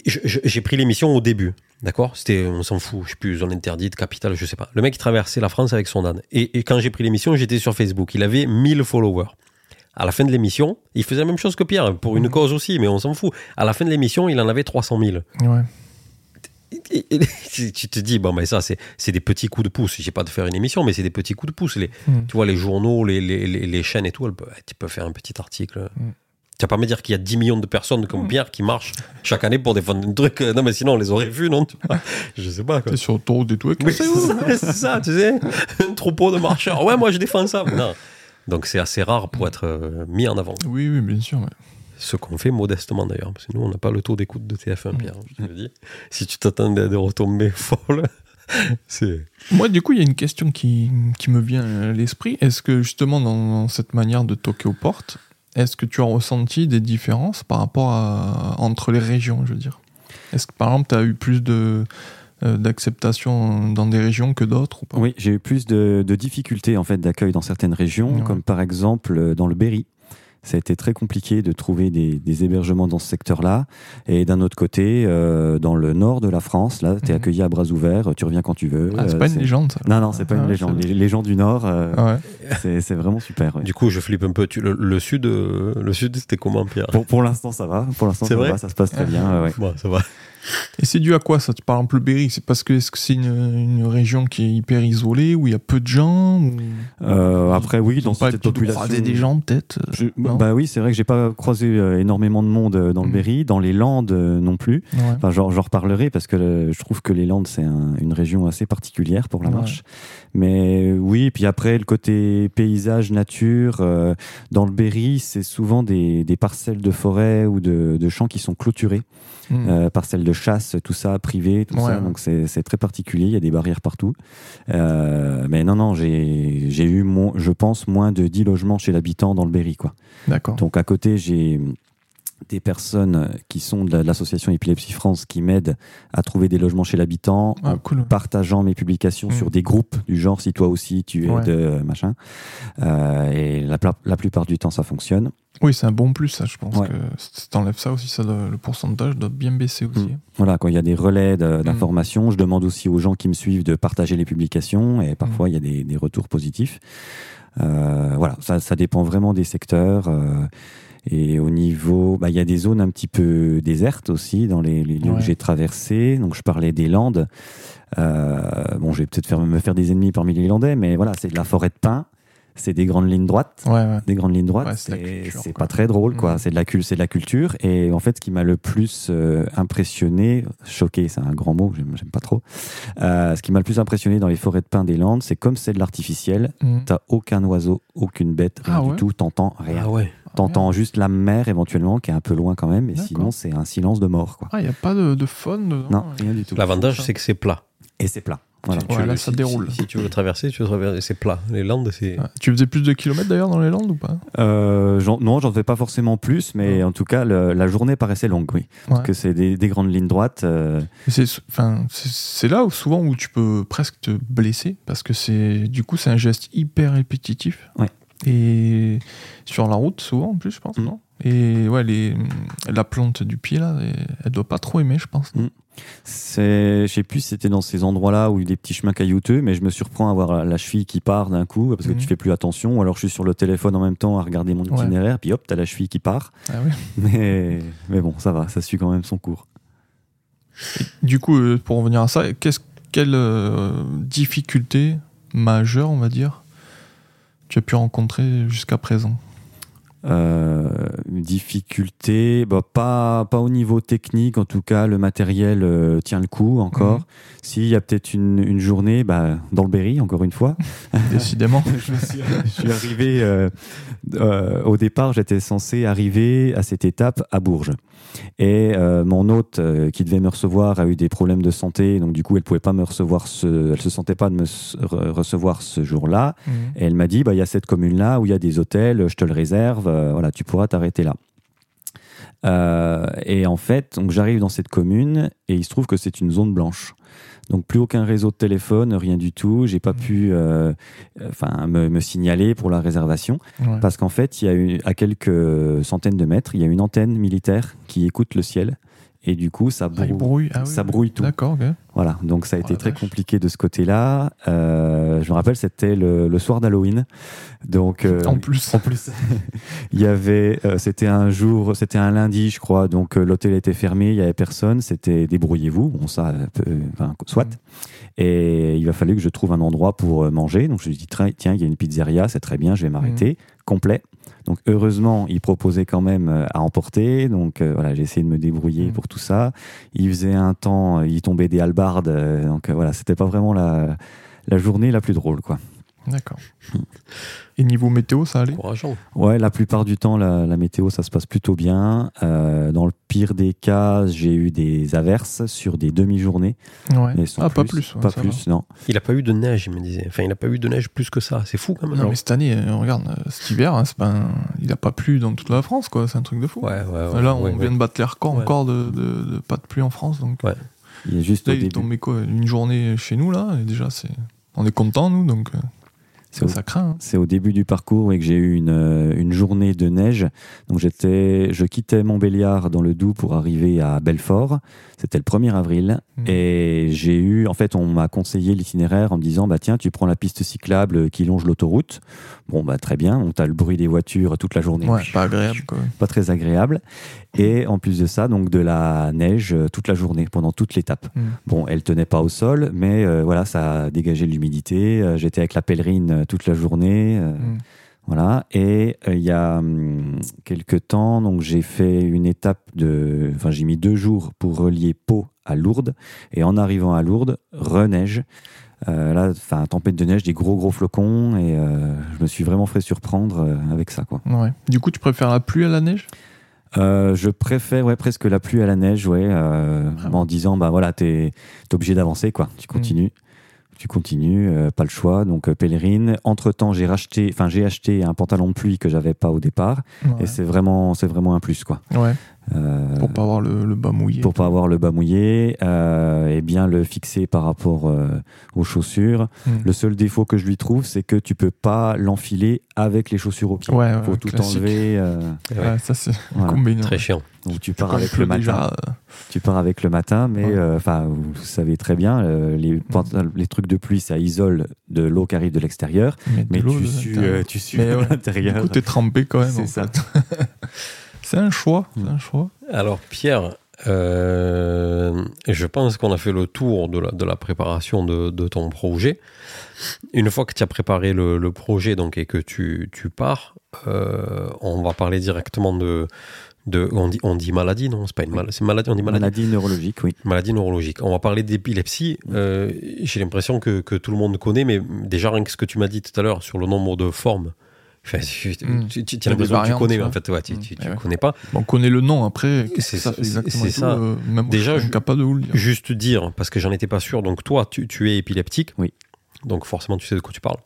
[SPEAKER 1] J'ai pris l'émission au début, d'accord? C'était, on s'en fout, je sais plus, zone interdite, capitale, je sais pas. Le mec, il traversait la France avec son âne. Et, et quand j'ai pris l'émission, j'étais sur Facebook. Il avait 1000 followers. À la fin de l'émission, il faisait la même chose que Pierre, pour une
[SPEAKER 2] Mhm.
[SPEAKER 1] cause aussi, mais on s'en fout. À la fin de l'émission, il en avait 300 000.
[SPEAKER 2] Ouais.
[SPEAKER 1] Et- et- tu tu te dis, bon, mais ça, c'est c'est des petits coups de pouce. J'ai pas de faire une émission, mais c'est des petits coups de pouce. Les,
[SPEAKER 2] Mm.
[SPEAKER 1] Tu vois, les journaux, les, les, les- les chaînes et tout, elles tu peux faire un petit article.
[SPEAKER 2] Mm.
[SPEAKER 1] Tu vas pas me dire qu'il y a 10 millions de personnes comme
[SPEAKER 2] Mm.
[SPEAKER 1] Pierre qui marchent chaque année pour défendre un truc. Non, mais sinon, on les aurait vus, non tu vois Je sais pas.
[SPEAKER 2] C'est sur autoroute avec-
[SPEAKER 1] Mais c'est ça, tu sais. Un troupeau de marcheurs. Ouais, moi, je défends ça. Non. Donc, c'est assez rare pour être euh, mis en avant.
[SPEAKER 2] Oui, oui, bien sûr. ouais.
[SPEAKER 1] Ce qu'on fait modestement d'ailleurs, parce que nous, on n'a pas le taux d'écoute de TF1,
[SPEAKER 2] Mm.
[SPEAKER 1] Pierre. Je te le dis. Si tu t'attendais à des retombées folles.
[SPEAKER 2] Moi, du coup, il y a une question qui, qui me vient à l'esprit. Est-ce que justement, dans, dans cette manière de toquer aux portes, est-ce que tu as ressenti des différences par rapport à, entre les régions, je veux dire? Est-ce que par exemple, tu as eu plus de euh, d'acceptation dans des régions que d'autres
[SPEAKER 3] Oui, j'ai eu plus de, de difficultés en fait d'accueil dans certaines régions,
[SPEAKER 2] Ouais.
[SPEAKER 3] comme par exemple euh, dans le Berry. Ça a été très compliqué de trouver des, des hébergements dans ce secteur-là. Et d'un autre côté, euh, dans le nord de la France, là, tu es
[SPEAKER 2] Mhm.
[SPEAKER 3] accueilli à bras ouverts, tu reviens quand tu veux.
[SPEAKER 2] Ah, c'est
[SPEAKER 3] euh,
[SPEAKER 2] pas une légende, ça.
[SPEAKER 3] Non, non, c'est pas
[SPEAKER 2] Ah
[SPEAKER 3] une
[SPEAKER 2] ouais,
[SPEAKER 3] légende. Les, les gens du nord, euh,
[SPEAKER 2] Ah ouais.
[SPEAKER 3] c'est vraiment super. ouais.
[SPEAKER 1] Du coup, je flippe un peu. Tu- le, le sud, euh, le sud, c'était comment, Pierre?
[SPEAKER 3] Pour, pour l'instant, ça va. Pour l'instant,
[SPEAKER 1] C'est
[SPEAKER 3] ça
[SPEAKER 1] vrai?
[SPEAKER 3] va, ça se passe très bien. ouais, ouais.
[SPEAKER 1] Bon, ça va.
[SPEAKER 2] Et c'est dû à quoi ça Par exemple, le Berry, c'est parce que est-ce que c'est une, une région qui est hyper isolée, où il y a peu de gens ou...
[SPEAKER 3] Euh, après, oui, dans cette population.
[SPEAKER 2] croiser des gens, peut-être euh,
[SPEAKER 3] Je- bah oui, c'est vrai que j'ai pas croisé euh, énormément de monde dans le
[SPEAKER 2] Mhm.
[SPEAKER 3] Berry, dans les Landes non plus.
[SPEAKER 2] Ouais.
[SPEAKER 3] Enfin, j'en reparlerai parce que je trouve que les Landes, c'est un- une région assez particulière pour la
[SPEAKER 2] Ouais.
[SPEAKER 3] marche. Mais oui, puis après, le côté paysage, nature, euh, dans le Berry, c'est souvent des, des parcelles de forêt ou de, de champs qui sont clôturés.
[SPEAKER 2] Mm.
[SPEAKER 3] Euh, parcelles de chasse, tout ça, privé, tout
[SPEAKER 2] Ouais,
[SPEAKER 3] ça. Donc c'est très particulier, il y a des barrières partout. Euh, mais non, non, j'ai j'ai eu, mon, je pense, moins de 10 logements chez l'habitant dans le Berry.
[SPEAKER 2] D'accord.
[SPEAKER 3] Donc à côté, j'ai des personnes qui sont de la- de l'association Épilepsie France qui m'aident à trouver des logements chez l'habitant
[SPEAKER 2] Ah,
[SPEAKER 3] en
[SPEAKER 2] cool.
[SPEAKER 3] partageant mes publications
[SPEAKER 2] Mm.
[SPEAKER 3] sur des groupes du genre si toi aussi tu es
[SPEAKER 2] Ouais.
[SPEAKER 3] de machin. Euh, et la, plupart du temps ça fonctionne.
[SPEAKER 2] Oui, c'est un bon plus, ça, je pense
[SPEAKER 3] Ouais.
[SPEAKER 2] que si t'enlèves ça aussi, ça doit- le pourcentage doit bien baisser aussi.
[SPEAKER 3] Mm. Voilà, quand il y a des relais
[SPEAKER 2] Hmm.
[SPEAKER 3] d'informations, je demande aussi aux gens qui me suivent de partager les publications et
[SPEAKER 2] Hmm.
[SPEAKER 3] parfois il y a des, des retours positifs. Euh, voilà, ça, ça dépend vraiment des secteurs. euh, et au niveau, bah, il y a des zones un petit peu désertes aussi dans les, les lieux
[SPEAKER 2] Ouais.
[SPEAKER 3] que j'ai traversés. Donc je parlais des Landes. Euh, bon, je vais peut-être faire, me faire des ennemis parmi les Landais, mais voilà, c'est de la forêt de pins, c'est des grandes lignes droites
[SPEAKER 2] Ouais, ouais.
[SPEAKER 3] des grandes lignes droites,
[SPEAKER 2] Ouais, c'est la
[SPEAKER 3] c'est
[SPEAKER 2] culture,
[SPEAKER 3] c'est
[SPEAKER 2] quoi.
[SPEAKER 3] pas très drôle, quoi.
[SPEAKER 2] Mm.
[SPEAKER 3] C'est de la c'est de la culture. Et en fait, ce qui m'a le plus euh, impressionné, choqué, c'est un grand mot, que j'aime j'aime pas trop. Euh, ce qui m'a le plus impressionné dans les forêts de pins des Landes, c'est comme c'est de l'artificiel.
[SPEAKER 2] Mm.
[SPEAKER 3] T'as aucun oiseau, aucune bête, rien
[SPEAKER 2] Ah
[SPEAKER 3] du
[SPEAKER 2] ouais?
[SPEAKER 3] tout. T'entends rien.
[SPEAKER 1] Ah ouais.
[SPEAKER 3] T'entends juste la mer éventuellement, qui est un peu loin quand même. Et sinon, c'est un silence de mort, quoi.
[SPEAKER 2] Ah, il n'y a pas de, de faune dedans
[SPEAKER 3] Non, rien du tout.
[SPEAKER 1] L'avantage, c'est que c'est plat.
[SPEAKER 3] Et c'est plat. Voilà.
[SPEAKER 1] Tu- tu
[SPEAKER 2] Ouais,
[SPEAKER 1] le-
[SPEAKER 2] là, ça
[SPEAKER 1] si-
[SPEAKER 2] déroule.
[SPEAKER 1] Si, si tu veux traverser, tu veux traverser, c'est plat. Les Landes, c'est.
[SPEAKER 2] Tu faisais plus de kilomètres d'ailleurs dans les Landes ou pas?
[SPEAKER 3] Euh, non, j'en fais pas forcément plus, mais
[SPEAKER 2] Ouais.
[SPEAKER 3] en tout cas, le- la journée paraissait longue, oui. Parce
[SPEAKER 2] Ouais.
[SPEAKER 3] que c'est des, des grandes lignes droites. euh,
[SPEAKER 2] C'est là où souvent où tu peux presque te blesser parce que c'est du coup c'est un geste hyper répétitif.
[SPEAKER 3] Ouais.
[SPEAKER 2] Et sur la route souvent en plus je pense
[SPEAKER 3] Mm.
[SPEAKER 2] non? Et ouais les la plante du pied là elle, doit pas trop aimer je pense.
[SPEAKER 3] Mm. C'est, je sais plus si c'était dans ces endroits-là où il y a des petits chemins caillouteux, mais je me surprends à voir la, cheville qui part d'un coup parce que
[SPEAKER 2] Mhm.
[SPEAKER 3] tu fais plus attention. Ou alors je suis sur le téléphone en même temps à regarder mon
[SPEAKER 2] Ouais.
[SPEAKER 3] itinéraire, puis hop, t'as la cheville qui part.
[SPEAKER 2] Ah oui.
[SPEAKER 3] Mais, mais bon, ça va, ça suit quand même son cours.
[SPEAKER 2] Du coup euh, pour revenir à ça qu'est-ce quelle euh, difficulté majeure on va dire tu as pu rencontrer jusqu'à présent
[SPEAKER 3] Euh, une difficulté, bah, pas, pas au niveau technique, en tout cas, le matériel euh, tient le coup encore.
[SPEAKER 2] Mhm.
[SPEAKER 3] S'il y a peut-être une, une journée, bah, dans le Berry, encore une fois,
[SPEAKER 2] décidément.
[SPEAKER 3] je, suis, je suis arrivé euh, au départ, j'étais censé arriver à cette étape à Bourges. Et mon hôte qui devait me recevoir a eu des problèmes de santé, donc du coup elle pouvait pas me recevoir, ce, elle se sentait pas de me re- recevoir ce jour-là.
[SPEAKER 2] Mhm.
[SPEAKER 3] Et elle m'a dit, bah il y a cette commune-là où il y a des hôtels, je te le réserve, voilà, tu pourras t'arrêter là. Euh, et en fait, donc j'arrive dans cette commune et il se trouve que c'est une zone blanche. Donc plus aucun réseau de téléphone, rien du tout. J'ai pas
[SPEAKER 2] Mhm.
[SPEAKER 3] pu, euh, enfin, me, me signaler pour la réservation
[SPEAKER 2] Ouais.
[SPEAKER 3] parce qu'en fait, il y a à quelques centaines de mètres, il y a une antenne militaire qui écoute le ciel et du coup ça
[SPEAKER 2] Ah,
[SPEAKER 3] brouille,
[SPEAKER 2] il brouille. Ah oui,
[SPEAKER 3] ça
[SPEAKER 2] oui.
[SPEAKER 3] brouille tout.
[SPEAKER 2] D'accord.
[SPEAKER 3] Voilà, donc ça a
[SPEAKER 2] Oh
[SPEAKER 3] été
[SPEAKER 2] la
[SPEAKER 3] très
[SPEAKER 2] vache.
[SPEAKER 3] compliqué de ce côté-là. Euh, je me rappelle, c'était le, le soir d'Halloween, donc euh,
[SPEAKER 2] En plus.
[SPEAKER 3] en plus, il y avait, euh, c'était un jour, c'était un lundi, je crois, donc l'hôtel était fermé, il y avait personne, c'était débrouillez-vous, bon ça, enfin, soit.
[SPEAKER 2] Mm.
[SPEAKER 3] Et il a fallu que je trouve un endroit pour manger, donc je me suis dit tiens, il y a une pizzeria, c'est très bien, je vais m'arrêter, complet. Donc heureusement, il proposait quand même euh, à emporter, donc euh, voilà, j'ai essayé de me débrouiller
[SPEAKER 2] Mm.
[SPEAKER 3] pour tout ça. Il faisait un temps, euh, il tombait des halbardes, donc voilà, c'était pas vraiment la, la journée la plus drôle, quoi.
[SPEAKER 2] D'accord. Et niveau météo, ça allait?
[SPEAKER 1] Encourageant.
[SPEAKER 3] Ouais, la plupart du temps, la, la météo, ça se passe plutôt bien. Euh, dans le pire des cas, j'ai eu des averses sur des demi-journées.
[SPEAKER 2] Ouais. Ah, pas plus. ouais,
[SPEAKER 3] pas plus, non.
[SPEAKER 1] Il a pas eu de neige, il me disait. Enfin, il a pas eu de neige plus que ça. C'est fou quand même.
[SPEAKER 2] Non, mais cette année, euh, regarde, euh, cet hiver, hein, c'est pas un- il a pas plu dans toute la France, quoi. C'est un truc de fou.
[SPEAKER 1] Ouais, ouais, ouais.
[SPEAKER 2] Enfin, Là, on
[SPEAKER 1] ouais,
[SPEAKER 2] vient
[SPEAKER 1] ouais.
[SPEAKER 2] de battre les records
[SPEAKER 1] Ouais.
[SPEAKER 2] encore de, de- de pas de pluie en France. Donc
[SPEAKER 1] Ouais.
[SPEAKER 3] Il est juste
[SPEAKER 2] là,
[SPEAKER 3] au
[SPEAKER 2] il est
[SPEAKER 3] début.
[SPEAKER 2] tombé quoi Une journée chez nous, là, et déjà, c'est... on est content nous, donc
[SPEAKER 3] C'est
[SPEAKER 2] ça, craint. hein.
[SPEAKER 3] C'est au début du parcours et que j'ai eu une, euh, une journée de neige. Donc j'étais, je quittais Montbéliard dans le Doubs pour arriver à Belfort. C'était le 1er avril.
[SPEAKER 2] Mhm.
[SPEAKER 3] Et j'ai eu, en fait, on m'a conseillé l'itinéraire en me disant, bah tiens, tu prends la piste cyclable qui longe l'autoroute. Bon, bah très bien. Donc t'as le bruit des voitures toute la journée.
[SPEAKER 2] Ouais, pas agréable, quoi.
[SPEAKER 3] Pas très agréable. Et en plus de ça, donc de la neige euh, toute la journée, pendant toute l'étape.
[SPEAKER 2] Mm.
[SPEAKER 3] Bon, elle tenait pas au sol, mais euh, voilà, ça a dégagé de l'humidité. Euh, J'étais avec la pèlerine toute la journée. euh,
[SPEAKER 2] Mm.
[SPEAKER 3] Voilà. Et euh, il y a hum, quelques temps, donc j'ai fait une étape de. Enfin, j'ai mis deux jours pour relier Pau à Lourdes. Et en arrivant à Lourdes, reneige. Euh, là, enfin, tempête de neige, des gros gros flocons. Et euh, je me suis vraiment fait surprendre euh, avec ça, quoi.
[SPEAKER 2] Ouais. Du coup, tu préfères la pluie à la neige?
[SPEAKER 3] Je préfère ouais, presque la pluie à la neige, ouais,
[SPEAKER 2] Vraiment.
[SPEAKER 3] en disant bah voilà, t'es es obligé d'avancer quoi. Tu continues, tu continues, euh, pas le choix. Donc euh, pèlerine. Entre temps, j'ai racheté, enfin j'ai acheté un pantalon de pluie que j'avais pas au départ,
[SPEAKER 2] Ouais.
[SPEAKER 3] et c'est vraiment c'est vraiment un plus quoi.
[SPEAKER 2] Ouais,
[SPEAKER 3] Euh,
[SPEAKER 2] pour pas avoir le, le bas mouillé.
[SPEAKER 3] pour pas avoir le bas mouillé, euh, et bien le fixer par rapport euh, aux chaussures.
[SPEAKER 2] Mm.
[SPEAKER 3] Le seul défaut que je lui trouve, c'est que tu peux pas l'enfiler avec les chaussures au pied.
[SPEAKER 2] Ouais, ouais,
[SPEAKER 3] Faut tout
[SPEAKER 2] classique.
[SPEAKER 3] enlever. euh,
[SPEAKER 1] Ouais,
[SPEAKER 2] Ouais, ça, c'est
[SPEAKER 3] voilà.
[SPEAKER 2] combiné.
[SPEAKER 1] Très chiant.
[SPEAKER 3] Donc tu
[SPEAKER 2] Tu
[SPEAKER 3] pars avec le matin.
[SPEAKER 2] déjà, euh,
[SPEAKER 3] Tu pars avec le matin, mais
[SPEAKER 2] Ouais.
[SPEAKER 3] euh, enfin, vous savez très bien, euh, les, pantal- les trucs de pluie, ça isole de l'eau qui arrive de l'extérieur,
[SPEAKER 2] mais
[SPEAKER 3] tu sues,
[SPEAKER 2] l'intérieur.
[SPEAKER 3] euh, tu sues à
[SPEAKER 2] ouais. Du
[SPEAKER 3] l'intérieur.
[SPEAKER 2] coup, t'es trempé quand même.
[SPEAKER 3] C'est ça.
[SPEAKER 2] c'est un choix. Un choix.
[SPEAKER 1] Alors, Pierre, euh, je pense qu'on a fait le tour de la, de la préparation de, de ton projet. Une fois que tu as préparé le, le projet donc, et que tu, tu pars, euh, on va parler directement de. de on, dit, on dit maladie, non C'est pas une maladie. C'est maladie, on dit maladie.
[SPEAKER 3] Maladie neurologique, oui.
[SPEAKER 1] Maladie neurologique. On va parler d'épilepsie. Euh, J'ai l'impression que, que tout le monde connaît, mais déjà rien que ce que tu m'as dit tout à l'heure sur le nombre de formes. Enfin, tu,
[SPEAKER 2] Mm.
[SPEAKER 1] tu- tu- tu as l'impression que tu connais, mais en fait, ouais, tu,
[SPEAKER 2] Mm.
[SPEAKER 1] tu,
[SPEAKER 2] Eh
[SPEAKER 1] tu
[SPEAKER 2] ouais.
[SPEAKER 1] connais pas.
[SPEAKER 2] Bon, on connaît le nom après.
[SPEAKER 1] C'est
[SPEAKER 2] ça
[SPEAKER 1] c'est ça.
[SPEAKER 2] euh, même
[SPEAKER 1] Déjà,
[SPEAKER 2] je suis incapable de vous le dire.
[SPEAKER 1] Juste dire, parce que j'en étais pas sûr. Donc, toi, tu, tu es épileptique.
[SPEAKER 3] Oui.
[SPEAKER 1] Donc, forcément, tu sais de quoi tu parles.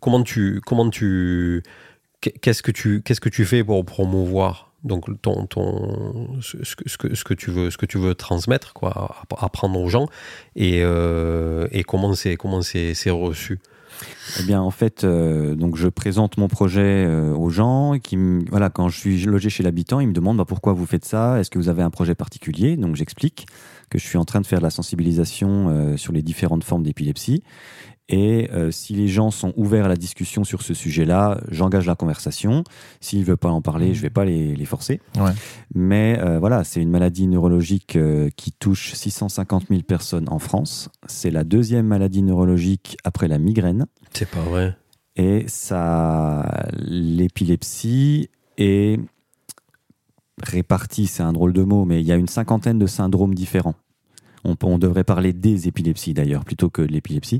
[SPEAKER 1] Comment tu. Comment tu Qu'est-ce que tu, qu'est-ce que tu fais pour promouvoir donc ton, ton, ce, ce que, ce, que, ce que tu veux, ce que tu veux transmettre, quoi, app- apprendre aux gens, et, euh, et comment c'est, comment c'est, c'est reçu?
[SPEAKER 3] Eh bien, en fait, euh, donc je présente mon projet euh, aux gens voilà, quand je suis logé chez l'habitant, ils me demandent bah, pourquoi vous faites ça, est-ce que vous avez un projet particulier? Donc j'explique que je suis en train de faire de la sensibilisation euh, sur les différentes formes d'épilepsie. Et euh, si les gens sont ouverts à la discussion sur ce sujet-là, j'engage la conversation. S'ils ne veulent pas en parler,
[SPEAKER 2] Mhm.
[SPEAKER 3] je ne vais pas les, les forcer.
[SPEAKER 2] Ouais.
[SPEAKER 3] Mais euh, voilà, c'est une maladie neurologique euh, qui touche 650 000 personnes en France. C'est la deuxième maladie neurologique après la migraine.
[SPEAKER 1] C'est pas vrai.
[SPEAKER 3] Et ça, l'épilepsie est répartie, c'est un drôle de mot, mais il y a une cinquantaine de syndromes différents. On, on devrait parler des épilepsies d'ailleurs, plutôt que de l'épilepsie.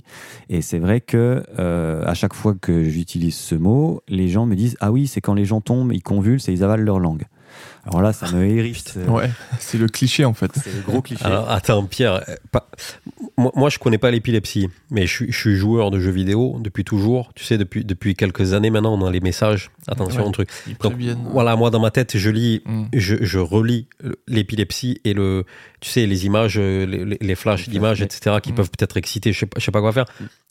[SPEAKER 3] Et c'est vrai que euh, à chaque fois que j'utilise ce mot, les gens me disent Ah oui, c'est quand les gens tombent, ils convulsent et ils avalent leur langue. Alors là, ça me hérisse. euh,
[SPEAKER 2] Ouais, c'est le cliché en fait.
[SPEAKER 3] C'est le gros cliché.
[SPEAKER 1] Alors, attends, Pierre, euh, pas- moi, moi, je connais pas l'épilepsie, mais je suis, je suis joueur de jeux vidéo depuis toujours. Tu sais, depuis, depuis quelques années maintenant, on a les messages. Attention
[SPEAKER 2] Ouais.
[SPEAKER 1] au truc.
[SPEAKER 2] Ils
[SPEAKER 1] Donc,
[SPEAKER 2] préviennent.
[SPEAKER 1] voilà, moi, dans ma tête, je lis
[SPEAKER 2] Mm.
[SPEAKER 1] je, je relis l'épilepsie et le, tu sais, les images, euh, les, flashs d'images, etc., qui
[SPEAKER 2] Mm.
[SPEAKER 1] peuvent peut-être exciter, je sais, pas, je sais pas quoi faire.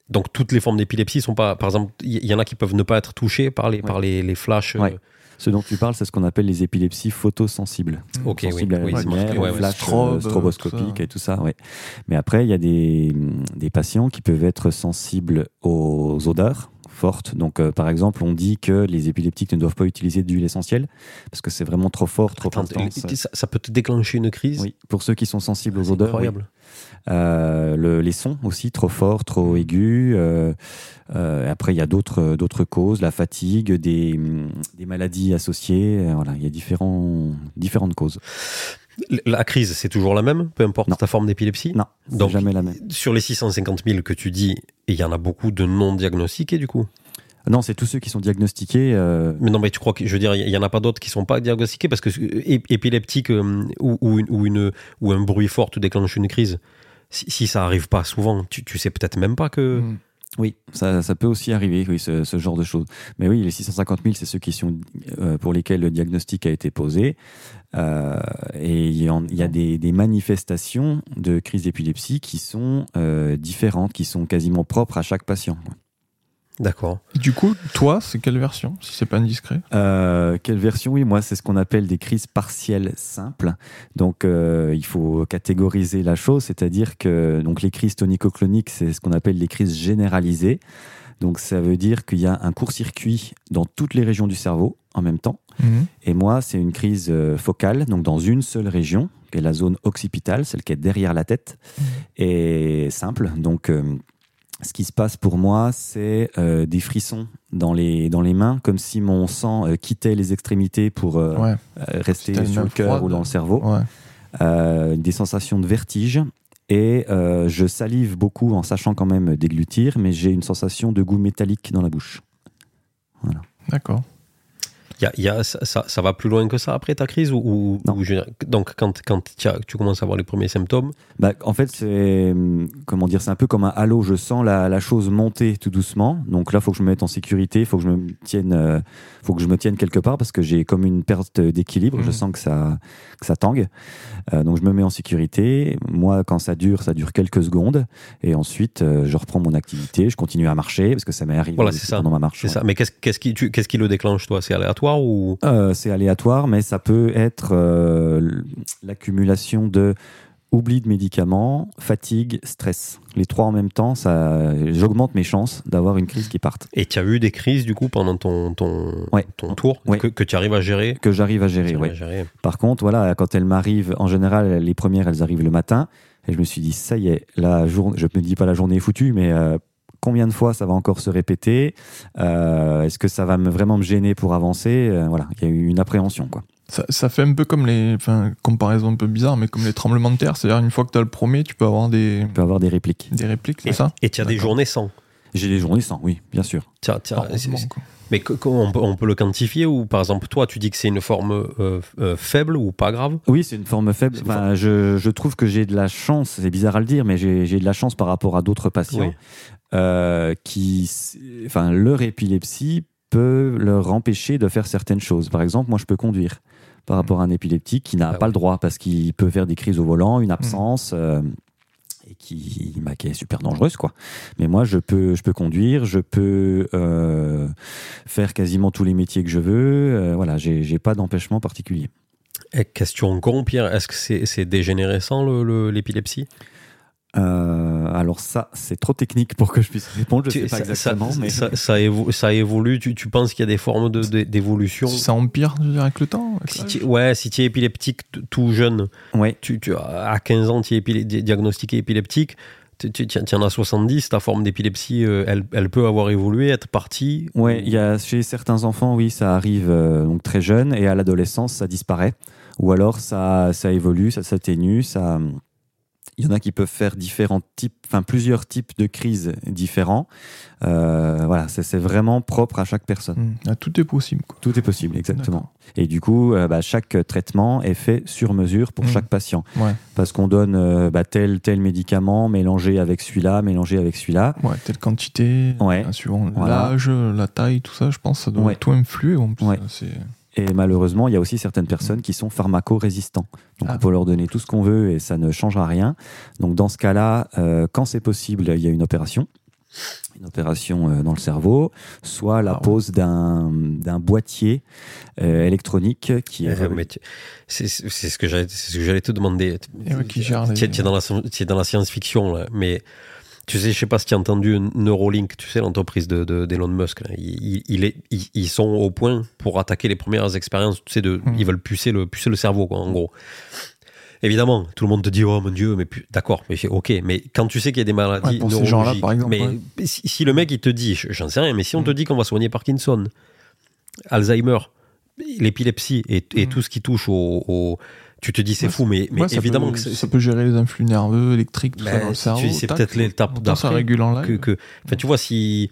[SPEAKER 1] Donc toutes les formes d'épilepsie sont pas, par exemple, il y, en a qui peuvent ne pas être touchées par les, par les, les flashs. euh.
[SPEAKER 3] Ce dont tu parles, c'est ce qu'on appelle les épilepsies photosensibles.
[SPEAKER 1] Ok, oui,
[SPEAKER 3] sensibles à la
[SPEAKER 1] oui,
[SPEAKER 3] lumière,
[SPEAKER 1] marqué, ouais,
[SPEAKER 2] Strobe,
[SPEAKER 3] euh,
[SPEAKER 2] tout ça.
[SPEAKER 3] et tout ça. Ouais. Mais après, il y a des, des patients qui peuvent être sensibles aux odeurs Donc, euh, par exemple, on dit que les épileptiques ne doivent pas utiliser d'huile essentielle parce que c'est vraiment trop fort, trop
[SPEAKER 1] Attends,
[SPEAKER 3] intense.
[SPEAKER 1] ça, ça peut te déclencher une crise?
[SPEAKER 3] Oui, pour ceux qui sont sensibles aux odeurs, oui.
[SPEAKER 1] incroyable.
[SPEAKER 3] Euh, le- les sons aussi trop forts, trop aigus. euh, euh, après, il y a d'autres d'autres causes, la fatigue, des, des maladies associées. voilà, il y a différents, différentes causes.
[SPEAKER 1] La crise, c'est toujours la même, peu importe
[SPEAKER 3] Non.
[SPEAKER 1] ta forme d'épilepsie?
[SPEAKER 3] Non, c'est
[SPEAKER 1] Donc,
[SPEAKER 3] jamais la même.
[SPEAKER 1] Sur les 650 000 que tu dis, il y en a beaucoup de non diagnostiqués du coup?
[SPEAKER 3] Non, c'est tous ceux qui sont diagnostiqués. euh,
[SPEAKER 1] Mais non, mais tu crois que, je veux dire, il y en a pas d'autres qui sont pas diagnostiqués parce que euh, ép- épileptique euh, ou, ou, une, ou, une- ou un bruit fort te déclenche une crise. Si, si ça arrive pas souvent, tu, tu sais peut-être même pas que.
[SPEAKER 2] Mm.
[SPEAKER 3] Oui, ça, ça peut aussi arriver, oui, ce, ce genre de choses. Mais oui, les 650 000, c'est ceux qui sont, euh, pour lesquels le diagnostic a été posé. Euh, et il y, a des, des manifestations de crise d'épilepsie qui sont euh, différentes, qui sont quasiment propres à chaque patient.
[SPEAKER 1] D'accord.
[SPEAKER 2] Du coup, toi, c'est quelle version, si c'est pas indiscret?
[SPEAKER 3] Euh, quelle version? Oui, moi, c'est ce qu'on appelle des crises partielles simples. Donc, euh, il faut catégoriser la chose, c'est-à-dire que donc les crises tonico-cloniques, c'est ce qu'on appelle les crises généralisées. Donc, ça veut dire qu'il y a un court-circuit dans toutes les régions du cerveau en même temps.
[SPEAKER 2] Mhm.
[SPEAKER 3] Et moi, c'est une crise euh, focale, donc dans une seule région, qui est la zone occipitale, celle qui est derrière la tête, et simple. Donc, euh, ce qui se passe pour moi, c'est euh, des frissons dans les, dans les mains, comme si mon sang euh, quittait les extrémités pour
[SPEAKER 2] Ouais,
[SPEAKER 3] rester sur le cœur ou dans le cerveau.
[SPEAKER 2] ouais.
[SPEAKER 3] Des sensations de vertige. Et je salive beaucoup en sachant quand même déglutir, mais j'ai une sensation de goût métallique dans la bouche.
[SPEAKER 2] D'accord.
[SPEAKER 1] Y a, y a- ça, va plus loin que ça après ta crise ou, donc quand, quand tu, commences à avoir les premiers symptômes,
[SPEAKER 3] Bah, en fait, c'est comment dire, c'est un peu comme un halo. Je sens la, la chose monter tout doucement. Donc là, il faut que je me mette en sécurité. Il faut que je me tienne, euh, faut que je me tienne quelque part parce que j'ai comme une perte d'équilibre. Je
[SPEAKER 2] Mhm.
[SPEAKER 3] sens que ça, que ça tangue. Euh, donc je me mets en sécurité. Moi, quand ça dure, ça dure quelques secondes. Et ensuite, euh, je reprends mon activité. Je continue à marcher parce que ça m'est arrivé
[SPEAKER 1] Voilà, ça.
[SPEAKER 3] pendant ma marche.
[SPEAKER 1] c'est
[SPEAKER 3] ouais.
[SPEAKER 1] ça. Mais qu'est-ce, qui, tu- qu'est-ce qui le déclenche toi? C'est aléatoire ou
[SPEAKER 3] Euh, c'est aléatoire, mais ça peut être euh, l'accumulation de oubli de médicaments, fatigue, stress. Les trois en même temps, ça, j'augmente mes chances d'avoir une crise qui parte.
[SPEAKER 1] Et tu as eu des crises du coup pendant ton, ton,
[SPEAKER 3] Ouais.
[SPEAKER 1] ton tour
[SPEAKER 3] Ouais.
[SPEAKER 1] que, que tu arrives à gérer?
[SPEAKER 3] Que j'arrive à gérer,
[SPEAKER 1] gérer.
[SPEAKER 3] Par contre, voilà, quand elles m'arrivent, en général, les premières, elles arrivent le matin. Et je me suis dit, ça y est, la journée, je me dis pas la journée est foutue, mais euh, combien de fois ça va encore se répéter Euh, Est-ce que ça va me, vraiment me gêner pour avancer Euh, Voilà, il y a eu une appréhension, quoi.
[SPEAKER 2] Ça, ça fait un peu comme les. Enfin, comparaison un peu bizarre, mais comme les tremblements de terre. C'est-à-dire, une fois que tu as le premier, tu peux avoir des,
[SPEAKER 3] On peut avoir des répliques.
[SPEAKER 2] des répliques, c'est
[SPEAKER 1] Et
[SPEAKER 2] ça?
[SPEAKER 1] et tu as des journées sans.
[SPEAKER 3] J'ai des journées sans, oui, bien sûr.
[SPEAKER 1] Tiens, tiens, mais que- on, peut, on peut le quantifier ou par exemple toi tu dis que c'est une forme euh, euh, faible ou pas grave?
[SPEAKER 3] Oui, c'est une forme faible. Je, je trouve que j'ai de la chance, c'est bizarre à le dire, mais j'ai j'ai de la chance par rapport à d'autres patients
[SPEAKER 1] Oui.
[SPEAKER 3] Euh, qui, enfin, leur épilepsie peut leur empêcher de faire certaines choses. Par exemple, moi, je peux conduire par rapport à un épileptique qui n'a
[SPEAKER 1] Ah
[SPEAKER 3] pas le droit parce qu'il peut faire des crises au volant, une absence. euh, et qui, bah, qui est super dangereuse quoi. Mais moi je peux je peux conduire, je peux euh, faire quasiment tous les métiers que je veux. euh, voilà, j'ai pas d'empêchement particulier.
[SPEAKER 1] Et question con Pierre, est-ce que c'est c'est dégénérescent le- le- l'épilepsie?
[SPEAKER 3] Euh, alors ça, c'est trop technique pour que je puisse répondre. Je
[SPEAKER 1] Tu-
[SPEAKER 3] sais pas
[SPEAKER 1] ça,
[SPEAKER 3] exactement,
[SPEAKER 1] ça-
[SPEAKER 3] mais
[SPEAKER 1] ça, ça évo- ça évolue. Tu, tu penses qu'il y a des formes de- de- d'évolution?
[SPEAKER 2] Ça empire, je dire, avec le temps avec
[SPEAKER 1] si tu, Ouais, si tu es épileptique tout jeune,
[SPEAKER 3] ouais,
[SPEAKER 1] tu, tu, à 15 ans, tu es diagnostiqué épileptique, tu, en as 70, ta forme d'épilepsie, euh, elle, elle peut avoir évolué, être partie?
[SPEAKER 3] ouais.
[SPEAKER 1] ou-
[SPEAKER 3] Il y a chez certains enfants, oui, ça arrive euh, donc très jeune et à l'adolescence, ça disparaît. Ou alors ça, ça évolue, ça s'atténue, ça. Il y en a qui peuvent faire différents types, enfin plusieurs types de crises différents. Euh, voilà, c'est vraiment propre à chaque personne.
[SPEAKER 2] Hmm. Ah, tout est possible. Quoi.
[SPEAKER 3] Tout est possible, exactement. Et du coup, euh, bah, chaque traitement est fait sur mesure pour
[SPEAKER 2] Mhm.
[SPEAKER 3] chaque patient.
[SPEAKER 2] Ouais.
[SPEAKER 3] Parce qu'on donne euh, bah, tel, tel médicament mélangé avec celui-là, mélangé avec celui-là.
[SPEAKER 2] Ouais, telle quantité,
[SPEAKER 3] Ouais.
[SPEAKER 2] suivant
[SPEAKER 3] Voilà.
[SPEAKER 2] l'âge, la taille, tout ça, je pense, ça doit
[SPEAKER 3] Ouais.
[SPEAKER 2] tout influer. En plus.
[SPEAKER 3] Et malheureusement, il y a aussi certaines personnes qui sont pharmaco-résistants. Donc
[SPEAKER 2] Ah.
[SPEAKER 3] on peut leur donner tout ce qu'on veut et ça ne changera rien. Donc dans ce cas-là, euh, quand c'est possible, il y a une opération. une opération euh, dans le cerveau, soit la
[SPEAKER 1] Ah ouais.
[SPEAKER 3] pose d'un d'un boîtier euh, électronique qui est
[SPEAKER 1] Euh, C'est ce que j'allais te demander. Tu es, dans la, tu es dans la science-fiction, là, mais tu sais, je sais pas si tu as entendu Neuralink, tu sais, l'entreprise d'Elon de, Musk. là. Il, il est, ils, ils sont au point pour attaquer les premières expériences. Tu sais, de,
[SPEAKER 2] Mm.
[SPEAKER 1] ils veulent pucer le, pucer le cerveau, quoi, en gros. Évidemment, tout le monde te dit, oh mon Dieu, mais d'accord, mais ok. Mais quand tu sais qu'il y a des maladies
[SPEAKER 2] Ouais, pour ces gens-là, par exemple,
[SPEAKER 1] mais
[SPEAKER 2] ouais.
[SPEAKER 1] si, si le mec il te dit, je- j'en sais rien, mais si on te
[SPEAKER 2] Mm.
[SPEAKER 1] dit qu'on va soigner Parkinson, Alzheimer, l'épilepsie et, et
[SPEAKER 2] Mm.
[SPEAKER 1] tout ce qui touche au, au- tu te dis c'est
[SPEAKER 2] Ouais,
[SPEAKER 1] fou, mais, mais
[SPEAKER 2] Ouais,
[SPEAKER 1] évidemment
[SPEAKER 2] peut-
[SPEAKER 1] que c'est-
[SPEAKER 2] ça peut gérer les influx nerveux, électriques, tout
[SPEAKER 1] Ben,
[SPEAKER 2] ça dans le cerveau.
[SPEAKER 1] c'est peut-être l'étape
[SPEAKER 2] pourtant, Ça
[SPEAKER 1] d'après
[SPEAKER 2] régule en live.
[SPEAKER 1] que, que- enfin, tu vois, si.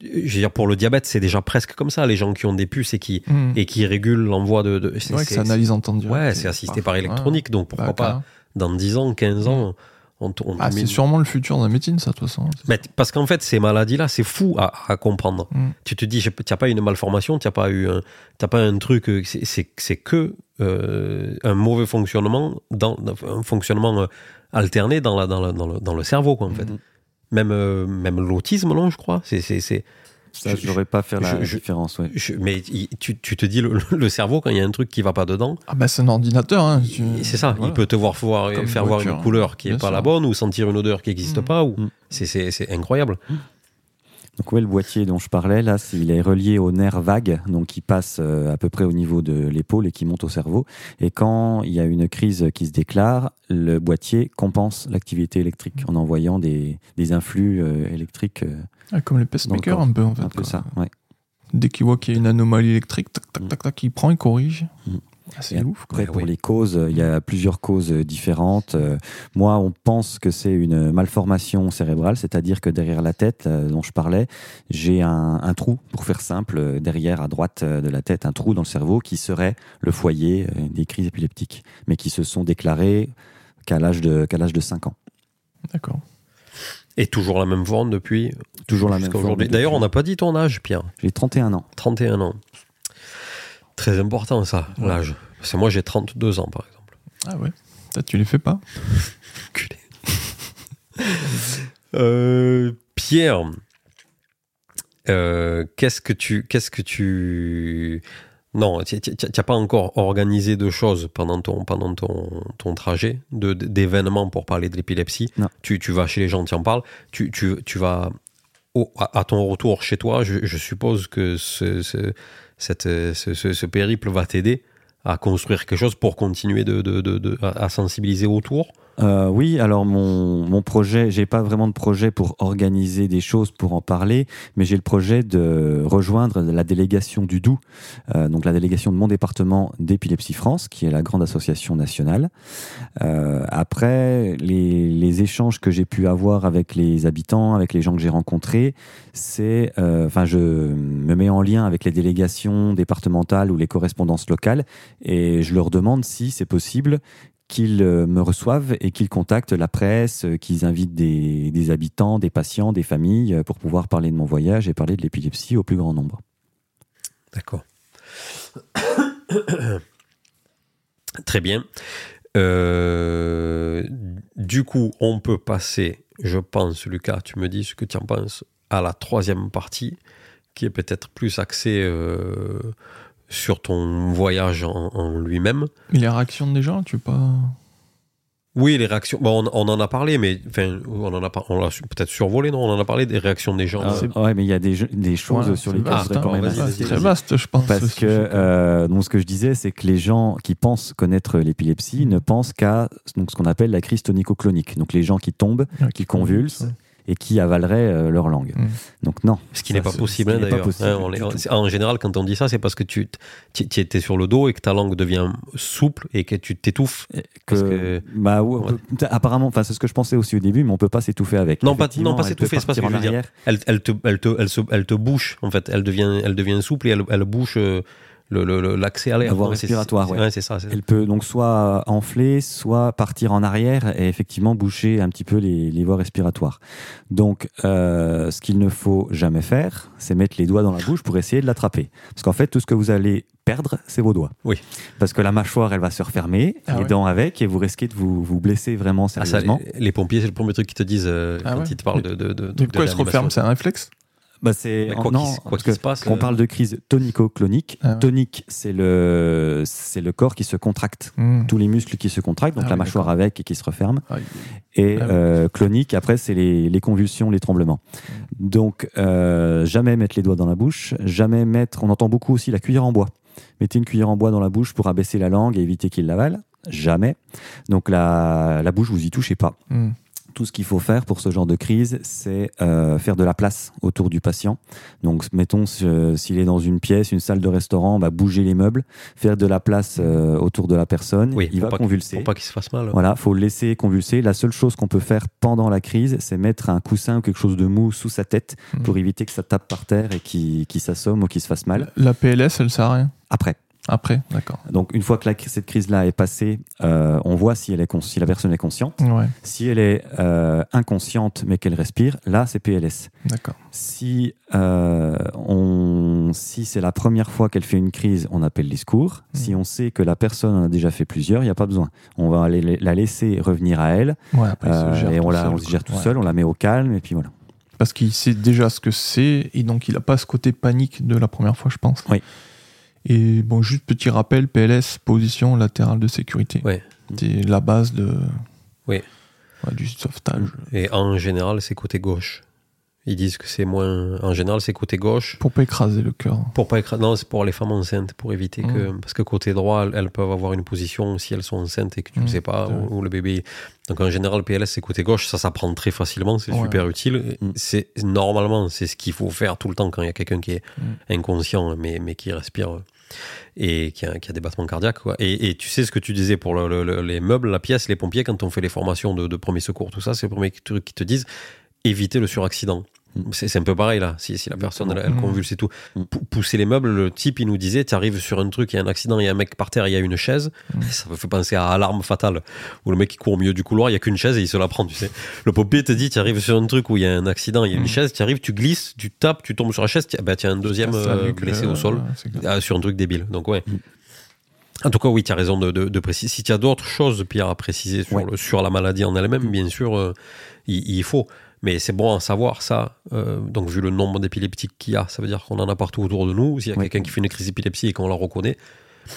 [SPEAKER 1] Je veux dire, pour le diabète, c'est déjà presque comme ça. Les gens qui ont des puces et qui,
[SPEAKER 2] Hmm.
[SPEAKER 1] et qui régulent l'envoi de. de
[SPEAKER 2] c'est vrai que ça analyse en temps direct.
[SPEAKER 1] Ouais, c'est assisté par électronique. Donc pourquoi
[SPEAKER 2] Bah,
[SPEAKER 1] pas, dans 10 ans, 15 ans, on, on
[SPEAKER 2] Ah, c'est sûrement le futur de la médecine, ça, de toute façon.
[SPEAKER 1] Mais parce qu'en fait, ces maladies-là, c'est fou à, à comprendre.
[SPEAKER 2] Mm.
[SPEAKER 1] Tu te dis, tu n'as pas une malformation, tu n'as pas eu un, t'as pas un truc, euh, c'est- c'est c'est que euh, un mauvais fonctionnement, dans, un fonctionnement euh, alterné dans, la, dans, le, dans, le, dans le cerveau, quoi, en fait.
[SPEAKER 3] Mhm.
[SPEAKER 1] Même, euh, même l'autisme, non, je crois. C'est, c'est, c'est,
[SPEAKER 3] Ça,
[SPEAKER 1] je-
[SPEAKER 3] n'aurais pas faire la
[SPEAKER 1] je-
[SPEAKER 3] différence. Ouais.
[SPEAKER 1] je- mais tu, tu te dis, le, le cerveau, quand il y a un truc qui va pas dedans,
[SPEAKER 2] Ah, bah, c'est un ordinateur. Hein. tu-
[SPEAKER 1] c'est ça.
[SPEAKER 2] voilà.
[SPEAKER 1] Il peut te voir, faire voir une couleur qui est
[SPEAKER 2] bien
[SPEAKER 1] pas
[SPEAKER 2] sûr.
[SPEAKER 1] la bonne ou sentir une odeur qui n'existe
[SPEAKER 2] Mhm.
[SPEAKER 1] pas. Ou...
[SPEAKER 3] Mhm.
[SPEAKER 1] C'est incroyable.
[SPEAKER 3] Donc ouais, le boîtier dont je parlais, là, c'est- il est relié au nerf vague, donc qui passe euh, à peu près au niveau de l'épaule et qui monte au cerveau. Et quand il y a une crise qui se déclare, le boîtier compense l'activité électrique en envoyant des, des influx euh, électriques. euh,
[SPEAKER 2] Ah, comme les
[SPEAKER 3] Dans
[SPEAKER 2] pacemakers,
[SPEAKER 3] le corps.
[SPEAKER 2] un peu, en fait.
[SPEAKER 3] un peu ça, ouais.
[SPEAKER 2] Dès qu'il voit qu'il y a une anomalie électrique, tac, tac,
[SPEAKER 3] Mm.
[SPEAKER 2] tac, tac, il prend, il corrige.
[SPEAKER 3] Mm.
[SPEAKER 2] Ah, c'est ouf. quoi.
[SPEAKER 3] Après, pour
[SPEAKER 1] ouais.
[SPEAKER 3] les causes, il y a plusieurs causes euh, différentes. Euh, Moi, on pense que c'est une malformation cérébrale, c'est-à-dire que derrière la tête euh, dont je parlais, j'ai un, un trou, pour faire simple, euh, derrière à droite euh, de la tête, un trou dans le cerveau qui serait le foyer euh, des crises épileptiques, mais qui se sont déclarées qu'à l'âge de, qu'à l'âge de 5 ans.
[SPEAKER 2] D'accord.
[SPEAKER 1] Et toujours la même forme depuis.
[SPEAKER 3] Toujours la même forme.
[SPEAKER 1] D'ailleurs, on n'a pas dit ton âge, Pierre.
[SPEAKER 3] J'ai 31 ans.
[SPEAKER 1] 31 ans. Très important, ça,
[SPEAKER 2] Ouais.
[SPEAKER 1] l'âge. Parce que moi, j'ai 32 ans, par exemple.
[SPEAKER 2] Ah ouais. Peut-être tu les fais pas?
[SPEAKER 1] Euh, Pierre, euh, qu'est-ce que tu, qu'est-ce que tu, non, tu n'as pas encore organisé de choses pendant ton, pendant ton, ton trajet, de- d'événements pour parler de l'épilepsie?
[SPEAKER 3] Non.
[SPEAKER 1] Tu, tu vas chez les gens, tu en parles. Tu, tu, tu vas au- à, à ton retour chez toi. Je, je suppose que ce, ce, cette, ce, ce- ce périple va t'aider à construire quelque chose pour continuer de, de- de- de- à sensibiliser autour.
[SPEAKER 3] Euh, oui, alors mon, mon projet, j'ai pas vraiment de projet pour organiser des choses, pour en parler, mais j'ai le projet de rejoindre la délégation du Doubs, euh, donc la délégation de mon département d'Épilepsie France, qui est la grande association nationale. Euh, après, les, les échanges que j'ai pu avoir avec les habitants, avec les gens que j'ai rencontrés, c'est, euh, enfin, je me mets en lien avec les délégations départementales ou les correspondances locales, et je leur demande si c'est possible qu'ils euh, me reçoivent et qu'ils contactent la presse, euh, qu'ils invitent des, habitants, des patients, des familles euh, pour pouvoir parler de mon voyage et parler de l'épilepsie au plus grand nombre.
[SPEAKER 1] D'accord. Très bien. Du coup, on peut passer, je pense, Lucas, tu me dis ce que tu en penses, à la troisième partie, qui est peut-être plus axée sur ton voyage en, en lui-même.
[SPEAKER 2] Mais les réactions des gens, tu veux pas.
[SPEAKER 1] Oui, les réactions. Bon, on, on en a parlé, mais enfin, on en a pas, on l'a peut-être survolé, non? On en a parlé des réactions des gens.
[SPEAKER 3] Ah,
[SPEAKER 2] c'est-
[SPEAKER 3] ouais, mais il y a des, jeux- des choses
[SPEAKER 2] Ouais,
[SPEAKER 3] sur
[SPEAKER 2] c'est
[SPEAKER 3] lesquelles voudrais quand même
[SPEAKER 2] Très vaste, je pense.
[SPEAKER 3] Parce
[SPEAKER 2] ce
[SPEAKER 3] que euh, donc ce que je disais, c'est que les gens qui pensent connaître l'épilepsie ne pensent qu'à donc ce qu'on appelle la crise tonico-clonique. Donc les gens qui tombent
[SPEAKER 2] Ouais,
[SPEAKER 3] qui convulsent. Et qui avaleraient euh, leur langue.
[SPEAKER 2] Mm.
[SPEAKER 3] Donc non.
[SPEAKER 1] Ce qui n'est pas possible,
[SPEAKER 3] ce
[SPEAKER 1] hein,
[SPEAKER 3] qui n'est pas
[SPEAKER 1] d'ailleurs.
[SPEAKER 3] possible
[SPEAKER 1] Hein, en général, quand on dit ça, c'est parce que tu étais sur le dos et que ta langue devient souple et que tu t'étouffes.
[SPEAKER 3] Que, bah, ouais, apparemment, enfin c'est ce que je pensais aussi au début, mais on peut pas s'étouffer avec.
[SPEAKER 1] Non, pas- non, pas s'étouffer, c'est pas ce que je veux dire. Elle, elle, te, elle, te, elle, se, elle te bouche, en fait. Elle devient, elle devient souple et elle, elle bouche euh, l'accès à l'air.
[SPEAKER 3] La respiratoire, ouais.
[SPEAKER 1] ouais, c'est ça.
[SPEAKER 3] Elle peut donc soit enfler, soit partir en arrière et effectivement boucher un petit peu les, les voies respiratoires. Donc, euh, ce qu'il ne faut jamais faire, c'est mettre les doigts dans la bouche pour essayer de l'attraper. Parce qu'en fait, tout ce que vous allez perdre, c'est vos doigts.
[SPEAKER 1] Oui.
[SPEAKER 3] Parce que la mâchoire, elle va se refermer,
[SPEAKER 2] Ah
[SPEAKER 3] les
[SPEAKER 2] ouais.
[SPEAKER 3] dents avec, et vous risquez de vous, vous blesser vraiment
[SPEAKER 1] Ah, ça,
[SPEAKER 3] sérieusement.
[SPEAKER 1] les, les pompiers, c'est le premier truc qu'ils te disent euh,
[SPEAKER 2] Ah
[SPEAKER 1] quand
[SPEAKER 2] ouais.
[SPEAKER 1] ils te parlent de. de, de,
[SPEAKER 2] De quoi
[SPEAKER 1] de
[SPEAKER 2] elle se referme C'est un réflexe?
[SPEAKER 3] Bah, c'est
[SPEAKER 1] quoi
[SPEAKER 3] non,
[SPEAKER 1] qu'il- quoi
[SPEAKER 3] parce
[SPEAKER 1] qu'il
[SPEAKER 3] que
[SPEAKER 1] se passe,
[SPEAKER 3] On
[SPEAKER 1] euh,
[SPEAKER 3] parle de crise tonico-clonique.
[SPEAKER 2] Ah ouais.
[SPEAKER 3] Tonique, c'est le, c'est le corps qui se contracte.
[SPEAKER 2] Hmm.
[SPEAKER 3] Tous les muscles qui se contractent, donc
[SPEAKER 2] Ah
[SPEAKER 3] la
[SPEAKER 2] oui,
[SPEAKER 3] mâchoire avec et qui se referme.
[SPEAKER 2] Ah,
[SPEAKER 3] Et
[SPEAKER 2] Ah oui.
[SPEAKER 3] euh, clonique, après, c'est les, les convulsions, les tremblements. Donc, euh, jamais mettre les doigts dans la bouche, jamais mettre. On entend beaucoup aussi la cuillère en bois. Mettez une cuillère en bois dans la bouche pour abaisser la langue et éviter qu'il l'avale. Jamais. Donc, la, la bouche, vous y touchez pas.
[SPEAKER 2] Hmm.
[SPEAKER 3] Tout ce qu'il faut faire pour ce genre de crise, c'est euh, faire de la place autour du patient. Donc, mettons, euh, s'il est dans une pièce, une salle de restaurant, bah, bouger les meubles, faire de la place euh, autour de la personne.
[SPEAKER 1] Oui,
[SPEAKER 3] il va
[SPEAKER 1] pas,
[SPEAKER 3] convulser.
[SPEAKER 1] Pour pas qu'il se fasse mal.
[SPEAKER 3] Voilà, faut le laisser convulser. La seule chose qu'on peut faire pendant la crise, c'est mettre un coussin ou quelque chose de mou sous sa tête
[SPEAKER 2] Mhm.
[SPEAKER 3] pour éviter que ça tape par terre et qu'il qu'il s'assomme ou qu'il se fasse mal.
[SPEAKER 2] La PLS, elle sert à rien.
[SPEAKER 3] Après.
[SPEAKER 2] Après, d'accord.
[SPEAKER 3] Donc, une fois que la- cette crise-là est passée, euh, on voit si, elle est cons- si la personne est consciente.
[SPEAKER 2] Ouais,
[SPEAKER 3] Si elle est euh, inconsciente mais qu'elle respire, là, c'est PLS.
[SPEAKER 2] d'accord.
[SPEAKER 3] Si, euh, on, si c'est la première fois qu'elle fait une crise, on appelle les secours.
[SPEAKER 2] Mhm.
[SPEAKER 3] Si on sait que la personne en a déjà fait plusieurs, il n'y a pas besoin. On va aller la laisser revenir à elle
[SPEAKER 2] Ouais, après,
[SPEAKER 3] et on, la, on se gère tout
[SPEAKER 2] Ouais.
[SPEAKER 3] seul, on la met au calme et puis voilà.
[SPEAKER 2] Parce qu'il sait déjà ce que c'est et donc il n'a pas ce côté panique de la première fois, je pense.
[SPEAKER 3] Oui.
[SPEAKER 2] Et bon, juste petit rappel, PLS, position latérale de sécurité.
[SPEAKER 1] Ouais.
[SPEAKER 2] C'est la base de, ouais, du sauvetage.
[SPEAKER 1] Et en général, c'est côté gauche. Ils disent que c'est moins. En général, c'est côté gauche.
[SPEAKER 2] Pour pas écraser le cœur.
[SPEAKER 1] Pour pas écra- Non, c'est pour les femmes enceintes, pour éviter que.
[SPEAKER 2] Mm.
[SPEAKER 1] Parce que côté droit, elles, peuvent avoir une position si elles sont enceintes et que tu ne
[SPEAKER 2] Mm,
[SPEAKER 1] sais pas, ou, ou le bébé. Donc en général, PLS, c'est côté gauche. Ça s'apprend très facilement, c'est
[SPEAKER 2] Ouais.
[SPEAKER 1] super utile. C'est Normalement, c'est ce qu'il faut faire tout le temps quand il y a quelqu'un qui est
[SPEAKER 2] Mm.
[SPEAKER 1] inconscient, mais, mais qui respire et qui a, qui a des battements cardiaques. Quoi. Et, et tu sais ce que tu disais pour le- le- le- les meubles, la pièce, les pompiers, quand on fait les formations de, de premier secours, tout ça, c'est le premier truc qu'ils te disent éviter le suraccident.
[SPEAKER 3] Mm.
[SPEAKER 1] C'est un peu pareil là, si, si la personne elle, elle
[SPEAKER 2] Mm.
[SPEAKER 1] convulse et tout.
[SPEAKER 3] Mm.
[SPEAKER 1] Pou- Pousser les meubles, le type il nous disait tu arrives sur un truc, il y a un accident, il y a un mec par terre, il y a une chaise. Ça me fait penser à Alarme Fatale, où le mec il court au milieu du couloir, il y a qu'une chaise et il se la prend, tu sais. Le pompier te dit tu arrives sur un truc où il y a un accident, il y a une chaise, tu arrives, tu glisses, tu tapes, tu tombes sur la chaise, tu bah, as un deuxième euh, blessé au sol. Ah, sur un truc débile. Donc ouais. En tout cas, oui, tu as raison de, de, de préciser. Si tu as d'autres choses, Pierre, à préciser sur,
[SPEAKER 3] Ouais.
[SPEAKER 1] le, sur la maladie en elle-même, bien sûr, euh, il, il faut. Mais c'est bon à savoir ça. Euh, donc, vu le nombre d'épileptiques qu'il y a, ça veut dire qu'on en a partout autour de nous. S'il y a quelqu'un qui fait une crise d'épilepsie et qu'on la reconnaît,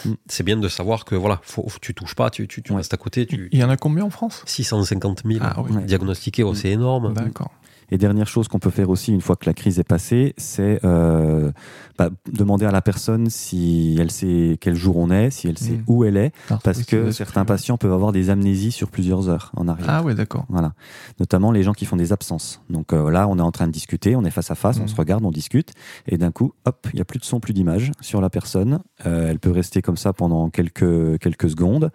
[SPEAKER 3] Mm.
[SPEAKER 1] c'est bien de savoir que voilà, faut, faut- tu touches pas, tu, tu, tu
[SPEAKER 3] Ouais.
[SPEAKER 1] restes à côté. Tu,
[SPEAKER 2] Il y en a combien en France?
[SPEAKER 1] 650 000
[SPEAKER 2] Ah oui.
[SPEAKER 1] Diagnostiqués, oh, c'est énorme.
[SPEAKER 2] D'accord.
[SPEAKER 3] Et dernière chose qu'on peut faire aussi une fois que la crise est passée, c'est euh, bah, demander à la personne si elle sait quel jour on est, si elle sait
[SPEAKER 2] Mm.
[SPEAKER 3] où elle est, parce
[SPEAKER 2] oui,
[SPEAKER 3] que certains patients peuvent avoir des amnésies sur plusieurs heures en arrière.
[SPEAKER 2] Ah ouais, d'accord.
[SPEAKER 3] Voilà. Notamment les gens qui font des absences. Donc euh, là, on est en train de discuter, on est face à face, on
[SPEAKER 2] Mhm.
[SPEAKER 3] se regarde, on discute, et d'un coup, hop, il n'y a plus de son, plus d'image sur la personne. Euh, elle peut rester comme ça pendant quelques, quelques secondes.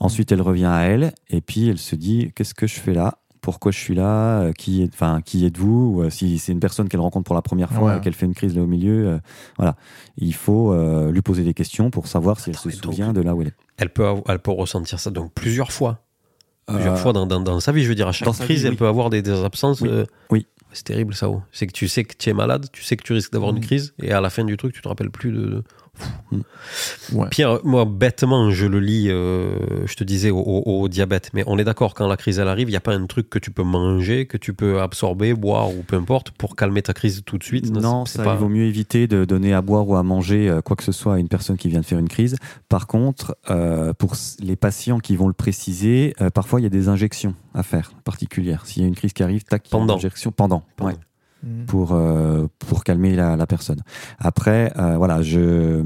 [SPEAKER 3] Ensuite, elle revient à elle, et puis elle se dit, qu'est-ce que je fais là? Pourquoi je suis là, euh, qui, est, enfin, qui êtes-vous, Ou, euh, si c'est une personne qu'elle rencontre pour la première fois
[SPEAKER 2] Ouais.
[SPEAKER 3] et qu'elle fait une crise là au milieu, euh, voilà. Il faut euh, lui poser des questions pour savoir si elle se
[SPEAKER 1] donc-
[SPEAKER 3] souvient de là où elle est.
[SPEAKER 1] Elle, peut, elle peut ressentir ça donc plusieurs fois. Plusieurs
[SPEAKER 3] Euh,
[SPEAKER 1] fois dans, dans, dans sa vie, je veux dire, à chaque crise,
[SPEAKER 3] vie,
[SPEAKER 1] elle
[SPEAKER 3] oui.
[SPEAKER 1] peut avoir des, des absences.
[SPEAKER 3] Oui.
[SPEAKER 1] euh,
[SPEAKER 3] Oui.
[SPEAKER 1] C'est terrible ça. oh. C'est que tu sais que tu es malade, tu sais que tu risques d'avoir une
[SPEAKER 2] Mm.
[SPEAKER 1] crise, et à la fin du truc, tu te rappelles plus de.
[SPEAKER 2] Ouais.
[SPEAKER 1] Pierre, moi, bêtement, je le lis, euh, je te disais, au, au- au diabète, mais on est d'accord, quand la crise elle arrive, il n'y a pas un truc que tu peux manger, que tu peux absorber, boire ou peu importe, pour calmer ta crise tout de suite.
[SPEAKER 3] Non, ça,
[SPEAKER 1] pas-
[SPEAKER 3] il vaut mieux éviter de donner à boire ou à manger euh, quoi que ce soit à une personne qui vient de faire une crise. Par contre, euh, pour les patients qui vont le préciser, euh, parfois il y a des injections à faire particulières. S'il y a une crise qui arrive, tac,
[SPEAKER 1] Pendant.
[SPEAKER 3] injection pendant.
[SPEAKER 1] Pendant.
[SPEAKER 3] ouais,
[SPEAKER 2] Mm.
[SPEAKER 3] pour, euh, pour calmer la, personne. Après, euh, voilà, je,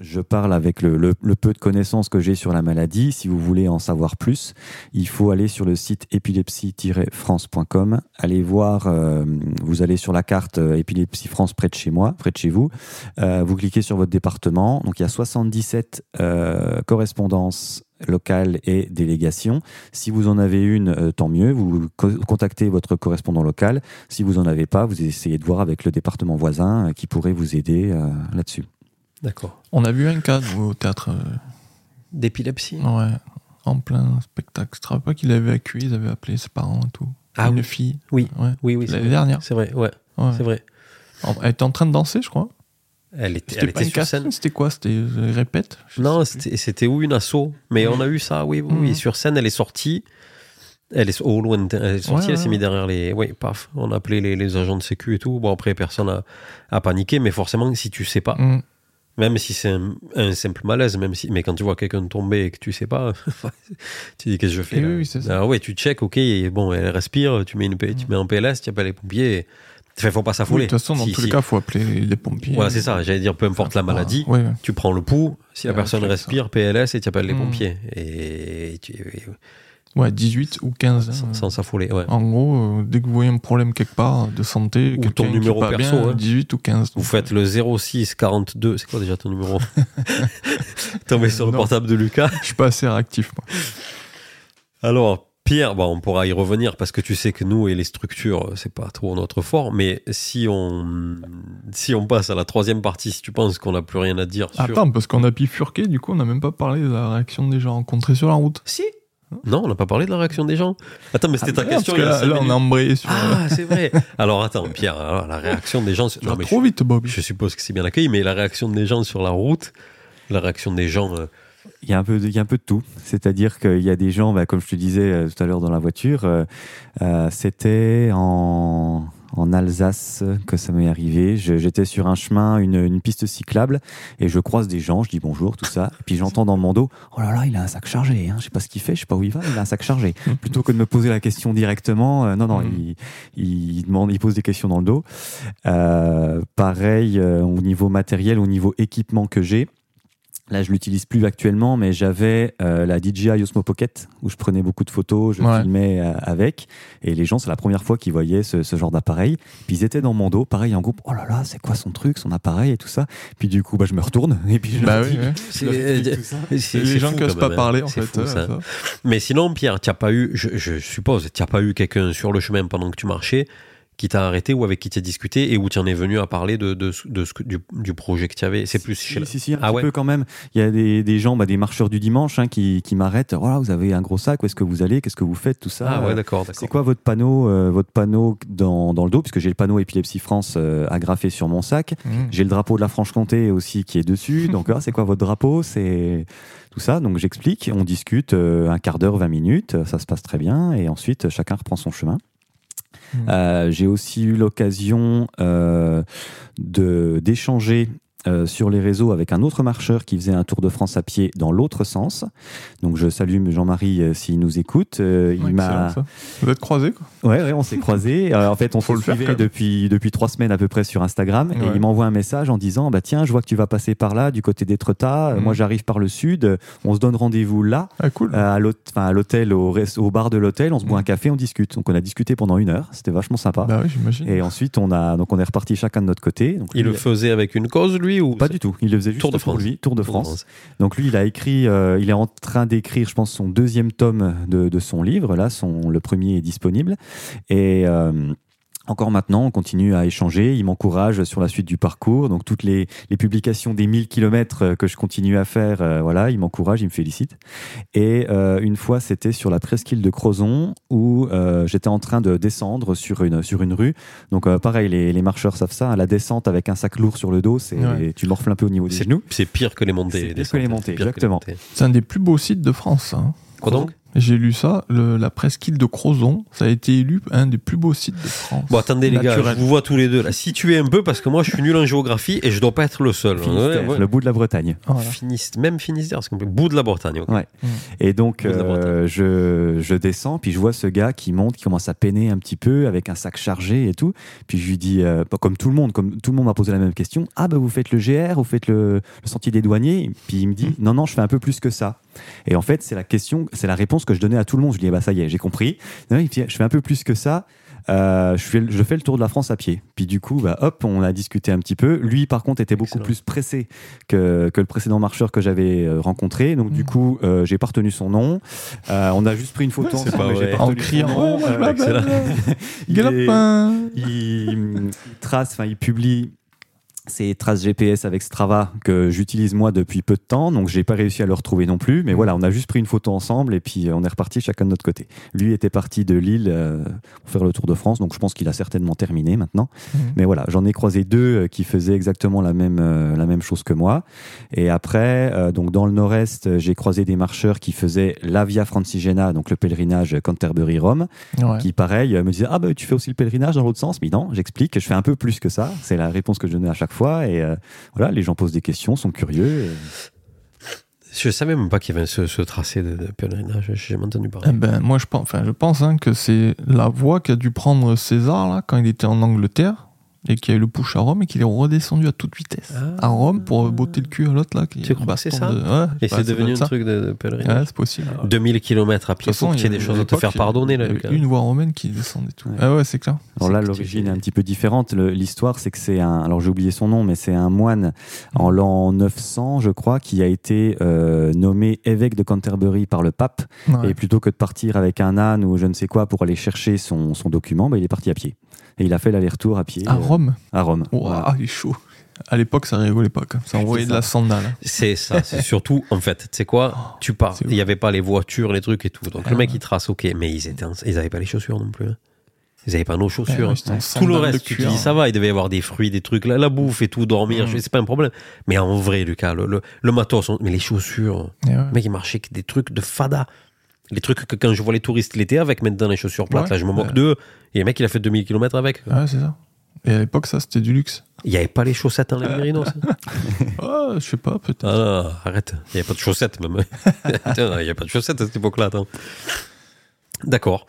[SPEAKER 3] je parle avec le, peu de connaissances que j'ai sur la maladie. Si vous voulez en savoir plus, il faut aller sur le site épilepsie-france.com. Allez voir, euh, vous allez sur la carte Épilepsie France près de chez moi, près de chez vous. Vous cliquez sur votre département. Donc il y a 77 euh, correspondances locales et délégations. Si vous en avez une, euh, tant mieux. Vous co- contactez votre correspondant local. Si vous en avez pas, vous essayez de voir avec le département voisin euh, qui pourrait vous aider euh, là-dessus.
[SPEAKER 1] D'accord.
[SPEAKER 2] On a vu un cas nous, au théâtre. euh,
[SPEAKER 1] D'épilepsie
[SPEAKER 2] Ouais, en plein spectacle. Je te rappelle pas qu'il avait évacué, ils avaient appelé ses parents et tout.
[SPEAKER 1] Ah
[SPEAKER 2] Une
[SPEAKER 1] oui.
[SPEAKER 2] fille.
[SPEAKER 1] Oui.
[SPEAKER 2] Ouais.
[SPEAKER 1] Oui, oui, c'est
[SPEAKER 2] L'année dernière.
[SPEAKER 1] C'est vrai, ouais,
[SPEAKER 2] Ouais.
[SPEAKER 1] c'est vrai.
[SPEAKER 2] Elle était en train de danser, je crois.
[SPEAKER 1] Elle était, elle était
[SPEAKER 2] une
[SPEAKER 1] sur scène.
[SPEAKER 2] c'était quoi? C'était euh, répète?
[SPEAKER 1] Non, c'était où une asso. Mais on a eu ça, oui, oui.
[SPEAKER 2] Mhm.
[SPEAKER 1] Sur scène, elle est sortie. Elle est au lointain. Elle est sortie,
[SPEAKER 2] Ouais,
[SPEAKER 1] elle s'est
[SPEAKER 2] ouais,
[SPEAKER 1] mise derrière les. Oui, paf. On a appelé les, les agents de sécu et tout. Bon, après, personne a, a paniqué. Mais forcément, si tu sais pas,
[SPEAKER 2] Mm.
[SPEAKER 1] même si c'est un, un simple malaise, même si. Mais quand tu vois quelqu'un tomber et que tu sais pas, tu dis qu'est-ce que je fais
[SPEAKER 2] Eh
[SPEAKER 1] là?
[SPEAKER 2] oui, oui, c'est ça.
[SPEAKER 1] Alors, ouais, tu check, ok, et bon, elle respire, tu mets, une, tu mets en PLS, tu appelles les pompiers. et- Enfin, faut pas
[SPEAKER 2] Oui,
[SPEAKER 1] s'affoler.
[SPEAKER 2] de toute façon, dans
[SPEAKER 1] Si-
[SPEAKER 2] tous
[SPEAKER 1] si-
[SPEAKER 2] les cas, il faut appeler les pompiers.
[SPEAKER 1] Voilà, c'est ça. J'allais dire, peu importe la maladie,
[SPEAKER 2] ouais, ouais.
[SPEAKER 1] tu prends le pouls, si la
[SPEAKER 2] Ouais,
[SPEAKER 1] personne
[SPEAKER 2] ça.
[SPEAKER 1] respire, PLS, et tu appelles les
[SPEAKER 2] Mm.
[SPEAKER 1] pompiers. Et tu-
[SPEAKER 2] Ouais, 18 ou 15. hein.
[SPEAKER 1] sans s'affoler, ouais.
[SPEAKER 2] En gros, euh, dès que vous voyez un problème quelque part de santé,
[SPEAKER 1] Ou ton
[SPEAKER 2] qui
[SPEAKER 1] numéro
[SPEAKER 2] pas
[SPEAKER 1] perso,
[SPEAKER 2] bien,
[SPEAKER 1] hein.
[SPEAKER 2] 18 ou 15.
[SPEAKER 1] Vous faites le 06 42, c'est quoi déjà ton numéro Tombez sur le portable de Lucas.
[SPEAKER 2] Je suis pas assez réactif, moi.
[SPEAKER 1] Alors, Pierre, bon, on pourra y revenir parce que tu sais que nous et les structures, c'est pas trop notre fort, mais si on, si on passe à la troisième partie, si tu penses qu'on n'a plus rien à dire sur.
[SPEAKER 2] Attends, parce qu'on a bifurqué, du coup, on n'a même pas parlé de la réaction des gens rencontrés sur la route.
[SPEAKER 1] Si Non, on n'a pas parlé de la réaction des gens. Attends, mais c'était ta
[SPEAKER 2] Ah,
[SPEAKER 1] question.
[SPEAKER 2] parce que là, là, on a embrayé sur.
[SPEAKER 1] Ah, c'est vrai. Alors attends, Pierre, alors, la réaction des gens. Non, mais
[SPEAKER 2] trop
[SPEAKER 1] je-
[SPEAKER 2] vite, Bob.
[SPEAKER 1] Je suppose que c'est bien accueilli, mais la réaction des gens sur la route, la réaction des gens. euh,
[SPEAKER 3] Il y, a un peu de, il y a un peu de tout. C'est-à-dire qu'il y a des gens, bah, comme je te disais euh, tout à l'heure dans la voiture, euh, euh, c'était en, en Alsace que ça m'est arrivé. J'étais sur un chemin, une, une piste cyclable, et je croise des gens, je dis bonjour, tout ça. Et puis j'entends dans mon dos, oh là là, il a un sac chargé. Hein. Je sais pas ce qu'il fait, je sais pas où il va, il a un sac chargé. Plutôt que de me poser la question directement, euh, non, non,
[SPEAKER 2] Mhm.
[SPEAKER 3] il, il, demande, il pose des questions dans le dos. Euh, pareil euh, au niveau matériel, au niveau équipement que j'ai. Là, je l'utilise plus actuellement, mais j'avais euh, la DJI Osmo Pocket où je prenais beaucoup de photos, je
[SPEAKER 2] Ouais.
[SPEAKER 3] filmais euh, avec, et les gens, c'est la première fois qu'ils voyaient ce, ce genre d'appareil. Puis ils étaient dans mon dos, pareil en groupe. Oh là là, c'est quoi son truc, son appareil et tout ça. Puis du coup, bah, je me retourne et puis je
[SPEAKER 2] Bah
[SPEAKER 3] leur
[SPEAKER 2] oui,
[SPEAKER 3] dis-
[SPEAKER 2] ouais.
[SPEAKER 3] je leur explique tout ça.
[SPEAKER 1] c'est-
[SPEAKER 2] C'est
[SPEAKER 1] c'est
[SPEAKER 2] les gens
[SPEAKER 1] fou
[SPEAKER 2] qui osent
[SPEAKER 1] quand
[SPEAKER 2] pas
[SPEAKER 1] même, hein.
[SPEAKER 2] parler, en fait.
[SPEAKER 1] fou,
[SPEAKER 2] ouais,
[SPEAKER 1] ça.
[SPEAKER 2] ça.
[SPEAKER 1] Mais sinon, Pierre, tu pas eu, je, je suppose, tu pas eu quelqu'un sur le chemin pendant que tu marchais qui t'a arrêté ou avec qui tu as discuté et où tu en es venu à parler de, de, ce- de ce que- du, du projet que tu avais. C'est plus
[SPEAKER 3] Si,
[SPEAKER 1] chez la-
[SPEAKER 3] si, si, un
[SPEAKER 1] Ah
[SPEAKER 3] petit
[SPEAKER 1] ouais.
[SPEAKER 3] peu quand même. Il y a des, des gens, bah, des marcheurs du dimanche hein, qui, qui m'arrêtent. Voilà, vous avez un gros sac, où est-ce que vous allez? Qu'est-ce que vous faites? Tout ça.
[SPEAKER 1] Ah ouais, d'accord,
[SPEAKER 3] C'est quoi votre panneau, euh, votre panneau dans, dans le dos? Puisque j'ai le panneau Épilepsie France euh, agrafé sur mon sac.
[SPEAKER 2] Mhm.
[SPEAKER 3] J'ai le drapeau de la Franche-Comté aussi qui est dessus. Donc, ah, c'est quoi votre drapeau? C'est tout ça. Donc, j'explique. On discute euh, un quart d'heure, 20 minutes. Ça se passe très bien. Et ensuite, chacun reprend son chemin. Euh, J'ai aussi eu l'occasion euh, d'échanger euh, sur les réseaux avec un autre marcheur qui faisait un tour de France à pied dans l'autre sens. Donc je salue Jean-Marie euh, s'il nous écoute. Euh, il m'a.
[SPEAKER 2] Vous êtes croisés, quoi.
[SPEAKER 3] Ouais, ouais, on s'est croisés. Euh, en fait, on se
[SPEAKER 2] le faire,
[SPEAKER 3] suivait
[SPEAKER 2] même.
[SPEAKER 3] depuis, depuis trois semaines à peu près sur Instagram. Et il m'envoie un message en disant bah, Tiens, je vois que tu vas passer par là, du côté d'Étretat.
[SPEAKER 2] Mhm.
[SPEAKER 3] Moi, j'arrive par le sud. On se donne rendez-vous là,
[SPEAKER 2] Ah, cool.
[SPEAKER 3] euh, à l'hôtel, au, bar de l'hôtel. On se boit
[SPEAKER 2] Mhm.
[SPEAKER 3] un café, on discute. Donc, on a discuté pendant une heure. C'était vachement sympa.
[SPEAKER 2] Bah oui, j'imagine.
[SPEAKER 3] Et ensuite, on, a, donc on est reparti chacun de notre côté. Donc,
[SPEAKER 1] Il
[SPEAKER 3] lui,
[SPEAKER 1] le faisait avec une cause, lui ou
[SPEAKER 3] Pas du tout. Il le faisait juste
[SPEAKER 1] Tour de
[SPEAKER 3] pour
[SPEAKER 1] France.
[SPEAKER 3] lui, Tour de France. Donc lui, il a écrit, euh, il est en train d'écrire, je pense, son deuxième tome de, de son livre. Là, son, le premier est disponible. Et euh, encore maintenant, on continue à échanger. Il m'encourage sur la suite du parcours. Donc toutes les, les publications des 1000 kilomètres que je continue à faire, euh, voilà, il m'encourage, il me félicite. Et euh, une fois, c'était sur la presqu'île de Crozon où euh, j'étais en train de descendre sur une, sur une rue. Donc euh, pareil, les, les marcheurs savent ça. hein, la descente avec un sac lourd sur le dos, c'est
[SPEAKER 2] Ouais.
[SPEAKER 3] tu morfles un peu au niveau des
[SPEAKER 1] C'est
[SPEAKER 3] genoux.
[SPEAKER 1] c'est pire que les montées.
[SPEAKER 3] C'est pire que les montées, exactement.
[SPEAKER 2] C'est un des plus beaux sites de France, hein.
[SPEAKER 1] Quoi donc?
[SPEAKER 2] J'ai lu ça, le- la presqu'île de Crozon, ça a été élu un des plus beaux sites de France.
[SPEAKER 1] Bon, attendez les gars, je vous vois tous les deux là. Situez un peu parce que moi je suis nul en géographie et je dois pas être le seul.
[SPEAKER 3] Finistère,
[SPEAKER 1] Ouais, ouais.
[SPEAKER 3] le bout de la Bretagne.
[SPEAKER 2] Voilà.
[SPEAKER 1] Finiste- même Finistère, c'est complet. Bout de la Bretagne.
[SPEAKER 3] Ouais. Et donc, euh, je, je descends, puis je vois ce gars qui monte, qui commence à peiner un petit peu avec un sac chargé et tout. Puis je lui dis, euh, comme tout le monde, comme tout le monde m'a posé la même question, ah bah vous faites le GR, vous faites le, le sentier des douaniers? Puis il me dit, non, non, je fais un peu plus que ça. Et en fait, c'est la question, c'est la réponse que je donnais à tout le monde. Je lui dis, bah ça y est, j'ai compris. Je fais un peu plus que ça. Euh, je, fais, le- je fais le tour de la France à pied. Puis du coup, bah, hop, on a discuté un petit peu. Lui, par contre, était beaucoup plus pressé que, que le précédent marcheur que j'avais euh, rencontré. Donc du
[SPEAKER 2] Mm.
[SPEAKER 3] coup, euh, j'ai pas retenu son nom. Euh, on a juste pris une photo
[SPEAKER 1] c'est
[SPEAKER 3] ensemble,
[SPEAKER 2] En criant. Ouais, Galopin.
[SPEAKER 3] il- il trace, enfin, il publie ces traces GPS avec Strava que j'utilise moi depuis peu de temps, donc j'ai pas réussi à le retrouver non plus. Mais voilà, on a juste pris une photo ensemble et puis euh, on est reparti chacun de notre côté. Lui était parti de Lille euh, pour faire le Tour de France, donc je pense qu'il a certainement terminé maintenant.
[SPEAKER 2] Mhm.
[SPEAKER 3] Mais voilà, j'en ai croisé deux euh, qui faisaient exactement la même la même chose que moi. Et après, donc dans le Nord-Est, j'ai croisé des marcheurs qui faisaient la Via Francigena, donc le pèlerinage Canterbury-Rome
[SPEAKER 2] Ouais.
[SPEAKER 3] qui pareil me disait ah bah tu fais aussi le pélerinage dans l'autre sens? Mais non j'explique je fais un peu plus que ça c'est la réponse que je donnais à chaque fois et euh, voilà les gens posent des questions sont curieux et-
[SPEAKER 1] Je savais même pas qu'il y avait ce, ce tracé de, de pèlerinage. J'ai jamais entendu parler.
[SPEAKER 2] Eh ben, moi, je pense, enfin, je pense hein, que c'est la voie qu'a dû prendre César là, quand il était en Angleterre et qu'il y a eu le push à Rome et qu'il est redescendu à toute vitesse
[SPEAKER 1] Ah.
[SPEAKER 2] à Rome pour botter le cul à l'autre là. qui
[SPEAKER 1] Tu
[SPEAKER 2] est
[SPEAKER 1] crois que c'est ça
[SPEAKER 2] de- Ouais,
[SPEAKER 1] Et
[SPEAKER 2] bah,
[SPEAKER 1] c'est
[SPEAKER 2] ça
[SPEAKER 1] devenu un truc de, de pèlerinage.
[SPEAKER 2] Ouais, c'est possible.
[SPEAKER 1] 2000 km à
[SPEAKER 2] De
[SPEAKER 1] pied,
[SPEAKER 2] façon,
[SPEAKER 1] qu'il y ait des
[SPEAKER 2] a-
[SPEAKER 1] choses à te faire pardonner. Là,
[SPEAKER 2] a. Une voie romaine qui descendait tout.
[SPEAKER 3] Ouais.
[SPEAKER 2] Ah ouais, c'est clair.
[SPEAKER 3] alors là l'origine est un petit peu différente l'histoire c'est que c'est un alors j'ai oublié son nom mais c'est un moine en l'an 900 je crois qui a été euh, nommé évêque de Canterbury par le pape
[SPEAKER 2] Ouais.
[SPEAKER 3] et plutôt que de partir avec un âne ou je ne sais quoi pour aller chercher son, son document bah, il est parti à pied et il a fait l'aller-retour à pied
[SPEAKER 2] À
[SPEAKER 3] euh,
[SPEAKER 2] Rome
[SPEAKER 3] à Rome Voilà.
[SPEAKER 2] il est chaud. À l'époque, ça rigolait pas. Ça envoyait de la sandale.
[SPEAKER 1] C'est ça, c'est surtout, en fait, tu sais quoi, tu pars, il n'y avait pas les voitures, les trucs et tout. Donc
[SPEAKER 2] Ah
[SPEAKER 1] le mec,
[SPEAKER 2] ouais.
[SPEAKER 1] il trace, ok, mais ils étaient, en- ils avaient pas les chaussures non plus. hein. Ils avaient pas nos
[SPEAKER 2] Ouais,
[SPEAKER 1] chaussures.
[SPEAKER 2] ouais, en
[SPEAKER 1] Tout le reste, tu te dis, ça va, il devait y avoir des fruits, des trucs, la, la bouffe et tout, dormir,
[SPEAKER 2] Mm.
[SPEAKER 1] sais, c'est pas un problème. Mais en vrai, Lucas, le, le, le matos, on- mais les chaussures,
[SPEAKER 2] ouais.
[SPEAKER 1] le mec, il marchait avec des trucs de fada. Les trucs que quand je vois les touristes l'été avec maintenant les chaussures plates,
[SPEAKER 2] Ouais.
[SPEAKER 1] là, je me moque
[SPEAKER 2] Ouais.
[SPEAKER 1] d'eux. Et le mec, il a fait 2000 km avec.
[SPEAKER 2] Ouais, c'est ça. Et à l'époque, ça, c'était du luxe.
[SPEAKER 1] Il n'y avait pas les chaussettes en laine mérinos.
[SPEAKER 2] Ah, je sais pas, peut-être.
[SPEAKER 1] Ah, non, arrête. Il n'y avait pas de chaussettes, même. Il n'y a pas de chaussettes à cette époque-là, attends. D'accord.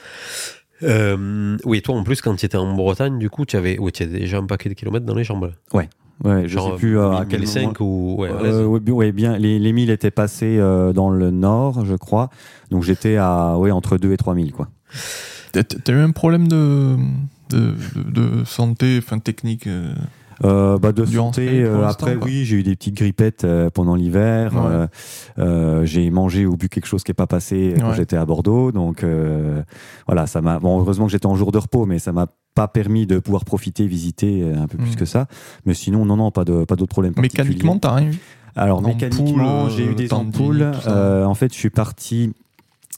[SPEAKER 1] Euh, oui, toi, en plus, quand tu étais en Bretagne, du coup, tu avais, avais déjà un paquet de kilomètres dans les jambes. là.
[SPEAKER 3] Ouais je
[SPEAKER 1] Genre,
[SPEAKER 3] sais plus euh, à quel
[SPEAKER 1] 1005
[SPEAKER 3] moment.
[SPEAKER 1] ou. Ouais.
[SPEAKER 3] Euh, ouais, bien- ouais, bien. Les, les 1000 étaient passés euh, dans le nord, je crois. Donc j'étais à ouais, entre 2 et 3000, quoi.
[SPEAKER 2] T'as eu un problème de, de, de, de santé, enfin technique euh,
[SPEAKER 3] Euh, bah, de
[SPEAKER 2] Durant
[SPEAKER 3] santé, euh, après, oui, j'ai eu des petites grippettes euh, pendant l'hiver.
[SPEAKER 2] Ouais.
[SPEAKER 3] J'ai mangé ou bu quelque chose qui n'est pas passé quand
[SPEAKER 2] Ouais.
[SPEAKER 3] j'étais à Bordeaux. Donc euh, voilà, ça m'a. Bon, heureusement que j'étais en jour de repos, mais ça m'a pas permis de pouvoir profiter, visiter euh, un peu plus
[SPEAKER 2] Mm.
[SPEAKER 3] que ça. Mais sinon, non, non, pas de pas d'autres problèmes.
[SPEAKER 2] Mécaniquement, t'as rien eu
[SPEAKER 3] Alors mécaniquement, j'ai eu
[SPEAKER 2] euh,
[SPEAKER 3] des ampoules. Euh, en fait, je suis parti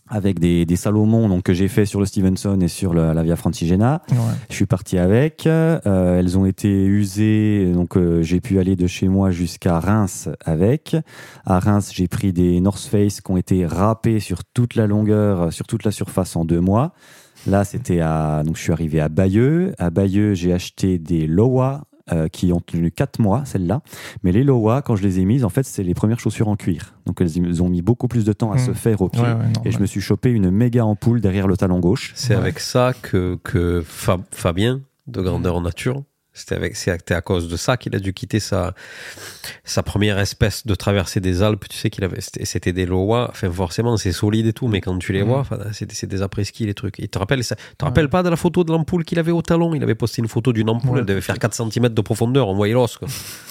[SPEAKER 3] avec des, des Salomon donc que j'ai fait sur le Stevenson et sur le- la Via Francigena.
[SPEAKER 2] Ouais.
[SPEAKER 3] Je suis parti avec. euh, elles ont été usées, donc euh, j'ai pu aller de chez moi jusqu'à Reims avec. À Reims, j'ai pris des North Face qui ont été râpés sur toute la longueur, sur toute la surface en deux mois. Là, c'était à. Donc, je suis arrivé à Bayeux. À Bayeux, j'ai acheté des Lowa euh, qui ont tenu 4 mois, celles-là. Mais les Lowa, quand je les ai mises, en fait, c'est les premières chaussures en cuir. Donc, elles ont mis beaucoup plus de temps à se faire au pied.
[SPEAKER 2] Ouais, ouais,
[SPEAKER 3] Et je me suis chopé une méga ampoule derrière le talon gauche.
[SPEAKER 1] C'est
[SPEAKER 2] Ouais.
[SPEAKER 1] avec ça que, que Fab- Fabien, de Grandeur Nature, c'était avec, c'était à cause de ça qu'il a dû quitter sa, sa première espèce de traversée des Alpes. Tu sais qu'il avait, c'était, c'était des Loa. Enfin, forcément, c'est solide et tout, mais quand tu les
[SPEAKER 2] Mhm.
[SPEAKER 1] vois, c'est, c'est des après-ski, les trucs. Et tu te rappelles, ça, te rappelles pas de la photo de l'ampoule qu'il avait au talon? Il avait posté une photo d'une ampoule,
[SPEAKER 2] Ouais,
[SPEAKER 1] elle devait faire 4 cm de profondeur, on voyait l'os, quoi.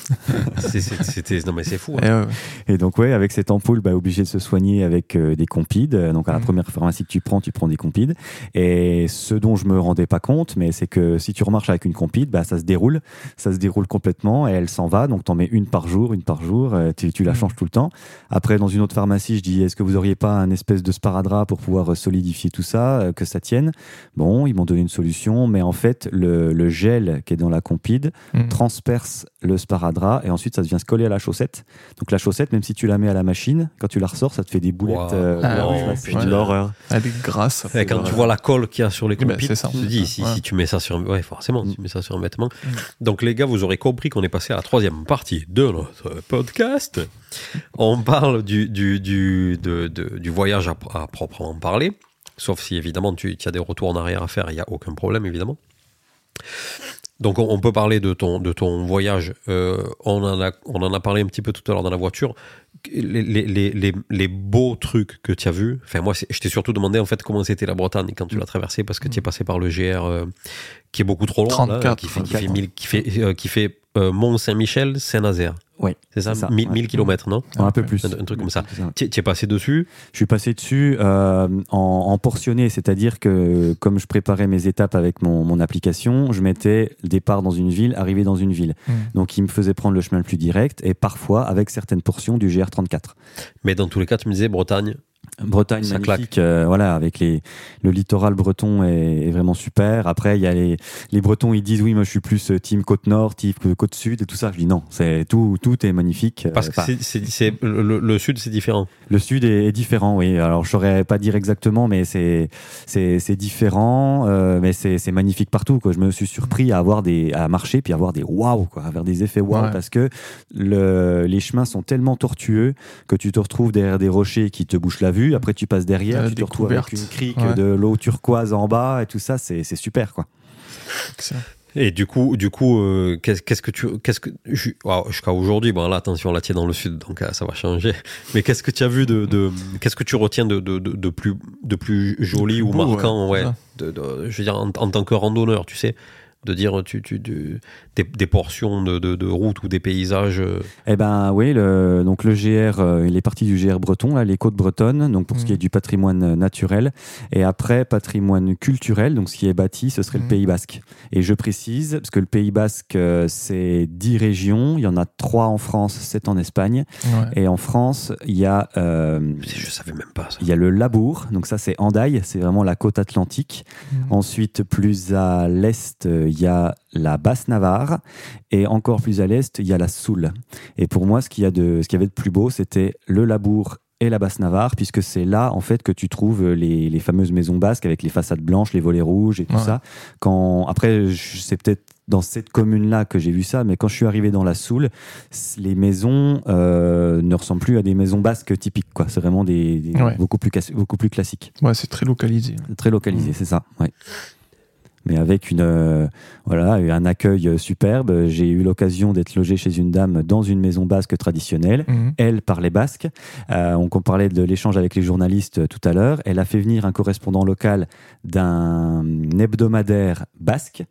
[SPEAKER 1] C'était, non, mais c'est fou. hein.
[SPEAKER 2] Et ouais, ouais.
[SPEAKER 3] Et donc, ouais, avec cette ampoule, bah, obligé de se soigner avec euh, des compides. Euh, Donc, à la
[SPEAKER 2] Mhm.
[SPEAKER 3] première pharmacie que tu prends, tu prends des compides. Et ce dont je me rendais pas compte, mais c'est que si tu remarches avec une compide, bah, ça se déroule. Ça se déroule complètement et elle s'en va. Donc, t'en mets une par jour, une par jour. euh, tu, tu la
[SPEAKER 2] Mhm.
[SPEAKER 3] changes tout le temps. Après, dans une autre pharmacie, je dis, est-ce que vous auriez pas un espèce de sparadrap pour pouvoir solidifier tout ça, euh, que ça tienne? Bon, ils m'ont donné une solution, mais en fait, le, le gel qui est dans la compide,
[SPEAKER 2] Mm.
[SPEAKER 3] transperce le sparadrap et ensuite ça vient se coller à la chaussette. Donc la chaussette, même si tu la mets à la machine, quand tu la ressors, ça te fait des boulettes.
[SPEAKER 1] Wow.
[SPEAKER 3] euh,
[SPEAKER 2] Ah oui,
[SPEAKER 3] c'est l'horreur.
[SPEAKER 2] Elle est grasse. ça
[SPEAKER 1] Et
[SPEAKER 2] fait
[SPEAKER 1] quand tu vois la colle qu'il y a sur les
[SPEAKER 2] Eh ben,
[SPEAKER 1] compites,
[SPEAKER 2] c'est ça.
[SPEAKER 1] tu te dis, si,
[SPEAKER 2] Ouais.
[SPEAKER 1] si tu mets ça sur ouais, forcément,
[SPEAKER 3] Mm.
[SPEAKER 1] tu mets ça sur un vêtement.
[SPEAKER 2] Mm.
[SPEAKER 1] Donc, les gars, vous aurez compris qu'on est passé à la troisième partie de notre podcast. On parle du, du, du, de- de- du voyage à, à proprement parler. Sauf si, évidemment, tu tu as des retours en arrière à faire, il n'y a aucun problème, évidemment. Donc, on, peut parler de ton, de ton voyage. Euh, on, en a, on en a parlé un petit peu tout à l'heure dans la voiture. Les, les, les, les, beaux trucs que tu as vus. Enfin, moi, je t'ai surtout demandé en fait comment c'était la Bretagne quand tu l'as traversé parce que tu es passé par le GR euh, qui est beaucoup trop long. là,
[SPEAKER 2] 34,
[SPEAKER 1] qui fait, qui fait,
[SPEAKER 3] 34.
[SPEAKER 1] 1000 qui fait, euh, qui fait euh, Mont-Saint-Michel, Saint-Nazaire.
[SPEAKER 3] Ouais,
[SPEAKER 1] C'est ça,
[SPEAKER 3] c'est ça,
[SPEAKER 1] 1000
[SPEAKER 3] ouais.
[SPEAKER 1] 1000 km, non
[SPEAKER 3] un peu plus.
[SPEAKER 1] Un- un truc comme ça. Tu es passé dessus
[SPEAKER 3] Je suis passé dessus euh, en, en portionné, c'est-à-dire que comme je préparais mes étapes avec mon, mon application, je mettais le départ dans une ville, arriver dans une ville.
[SPEAKER 2] Mm.
[SPEAKER 3] Donc il me faisait prendre le chemin le plus direct et parfois avec certaines portions du GR34.
[SPEAKER 1] Mais dans tous les cas, tu me disais Bretagne.
[SPEAKER 3] Bretagne
[SPEAKER 1] Ça
[SPEAKER 3] magnifique, euh, voilà, avec les, le littoral breton est, est vraiment super. Après, il y a les, les Bretons, ils disent oui, moi je suis plus euh, team côte nord, team côte sud et tout ça. Je dis non, c'est tout, tout est magnifique.
[SPEAKER 1] Parce
[SPEAKER 3] Euh,
[SPEAKER 1] que
[SPEAKER 3] enfin,
[SPEAKER 1] c'est- le, le- sud, c'est différent.
[SPEAKER 3] Le sud est, est différent, oui. Alors, je saurais pas dire exactement, mais c'est c'est c'est différent, euh, mais c'est c'est magnifique partout. Quoi. Je me suis surpris à avoir des à marcher puis à avoir des waouh, quoi, à avoir des effets waouh,
[SPEAKER 2] Ouais.
[SPEAKER 3] parce que le, les chemins sont tellement tortueux que tu te retrouves derrière des rochers qui te bouchent la vue. Après, tu passes derrière, tu te retrouves avec une crique
[SPEAKER 2] Ouais.
[SPEAKER 3] de l'eau turquoise en bas et tout ça, c'est c'est super, quoi.
[SPEAKER 2] Excellent.
[SPEAKER 1] Et du coup, du coup, euh, qu'est-ce que tu, qu'est-ce que, wow, jusqu'à aujourd'hui, bon là, attention, là, tu es dans le sud, donc euh, ça va changer. Mais qu'est-ce que tu as vu de, de qu'est-ce que tu retiens de, de, de, de plus, de plus joli
[SPEAKER 2] plus
[SPEAKER 1] ou
[SPEAKER 2] beau,
[SPEAKER 1] marquant,
[SPEAKER 2] ouais,
[SPEAKER 1] ouais,
[SPEAKER 2] c'est
[SPEAKER 1] de, de- je veux dire en, en tant que randonneur, tu sais, de dire tu, tu, des, des portions de, de, de route ou des paysages. euh,
[SPEAKER 3] Eh ben oui, le, donc le GR, euh, il est parti du GR breton, là, les côtes bretonnes, donc pour ce qui est du patrimoine euh, naturel, et après patrimoine culturel, donc ce qui est bâti, ce serait le Pays Basque. Et je précise, parce que le Pays Basque, euh, c'est 10 régions, il y en a 3 en France, 7 en Espagne,
[SPEAKER 2] Ouais.
[SPEAKER 3] et en France, il y a... euh,
[SPEAKER 1] je savais même pas ça.
[SPEAKER 3] il y a le Labour, donc ça c'est Andaille, c'est vraiment la côte atlantique.
[SPEAKER 2] Mhm.
[SPEAKER 3] Ensuite, plus à l'est, il y a la Basse-Navarre. Et encore plus à l'est, il y a la Soule. Et pour moi, ce qu'il y, a de, ce qu'il y avait de plus beau, c'était le Labour et la Basse-Navarre, puisque c'est là, en fait, que tu trouves les, les fameuses maisons basques avec les façades blanches, les volets rouges et tout
[SPEAKER 2] Ouais.
[SPEAKER 3] ça. Quand, après, c'est peut-être dans cette commune-là que j'ai vu ça, mais quand je suis arrivé dans la Soule, les maisons euh, ne ressemblent plus à des maisons basques typiques. Quoi. C'est vraiment des, des-
[SPEAKER 2] Ouais.
[SPEAKER 3] beaucoup, plus, beaucoup plus classiques.
[SPEAKER 2] Ouais, c'est très localisé.
[SPEAKER 3] Très localisé,
[SPEAKER 2] Mhm.
[SPEAKER 3] c'est ça. Ouais. Mais avec une, euh, voilà, un accueil superbe. J'ai eu l'occasion d'être logé chez une dame dans une maison basque traditionnelle.
[SPEAKER 2] Mhm.
[SPEAKER 3] Elle parlait basque. Euh, on parlait de l'échange avec les journalistes euh, tout à l'heure. Elle a fait venir un correspondant local d'un hebdomadaire basque.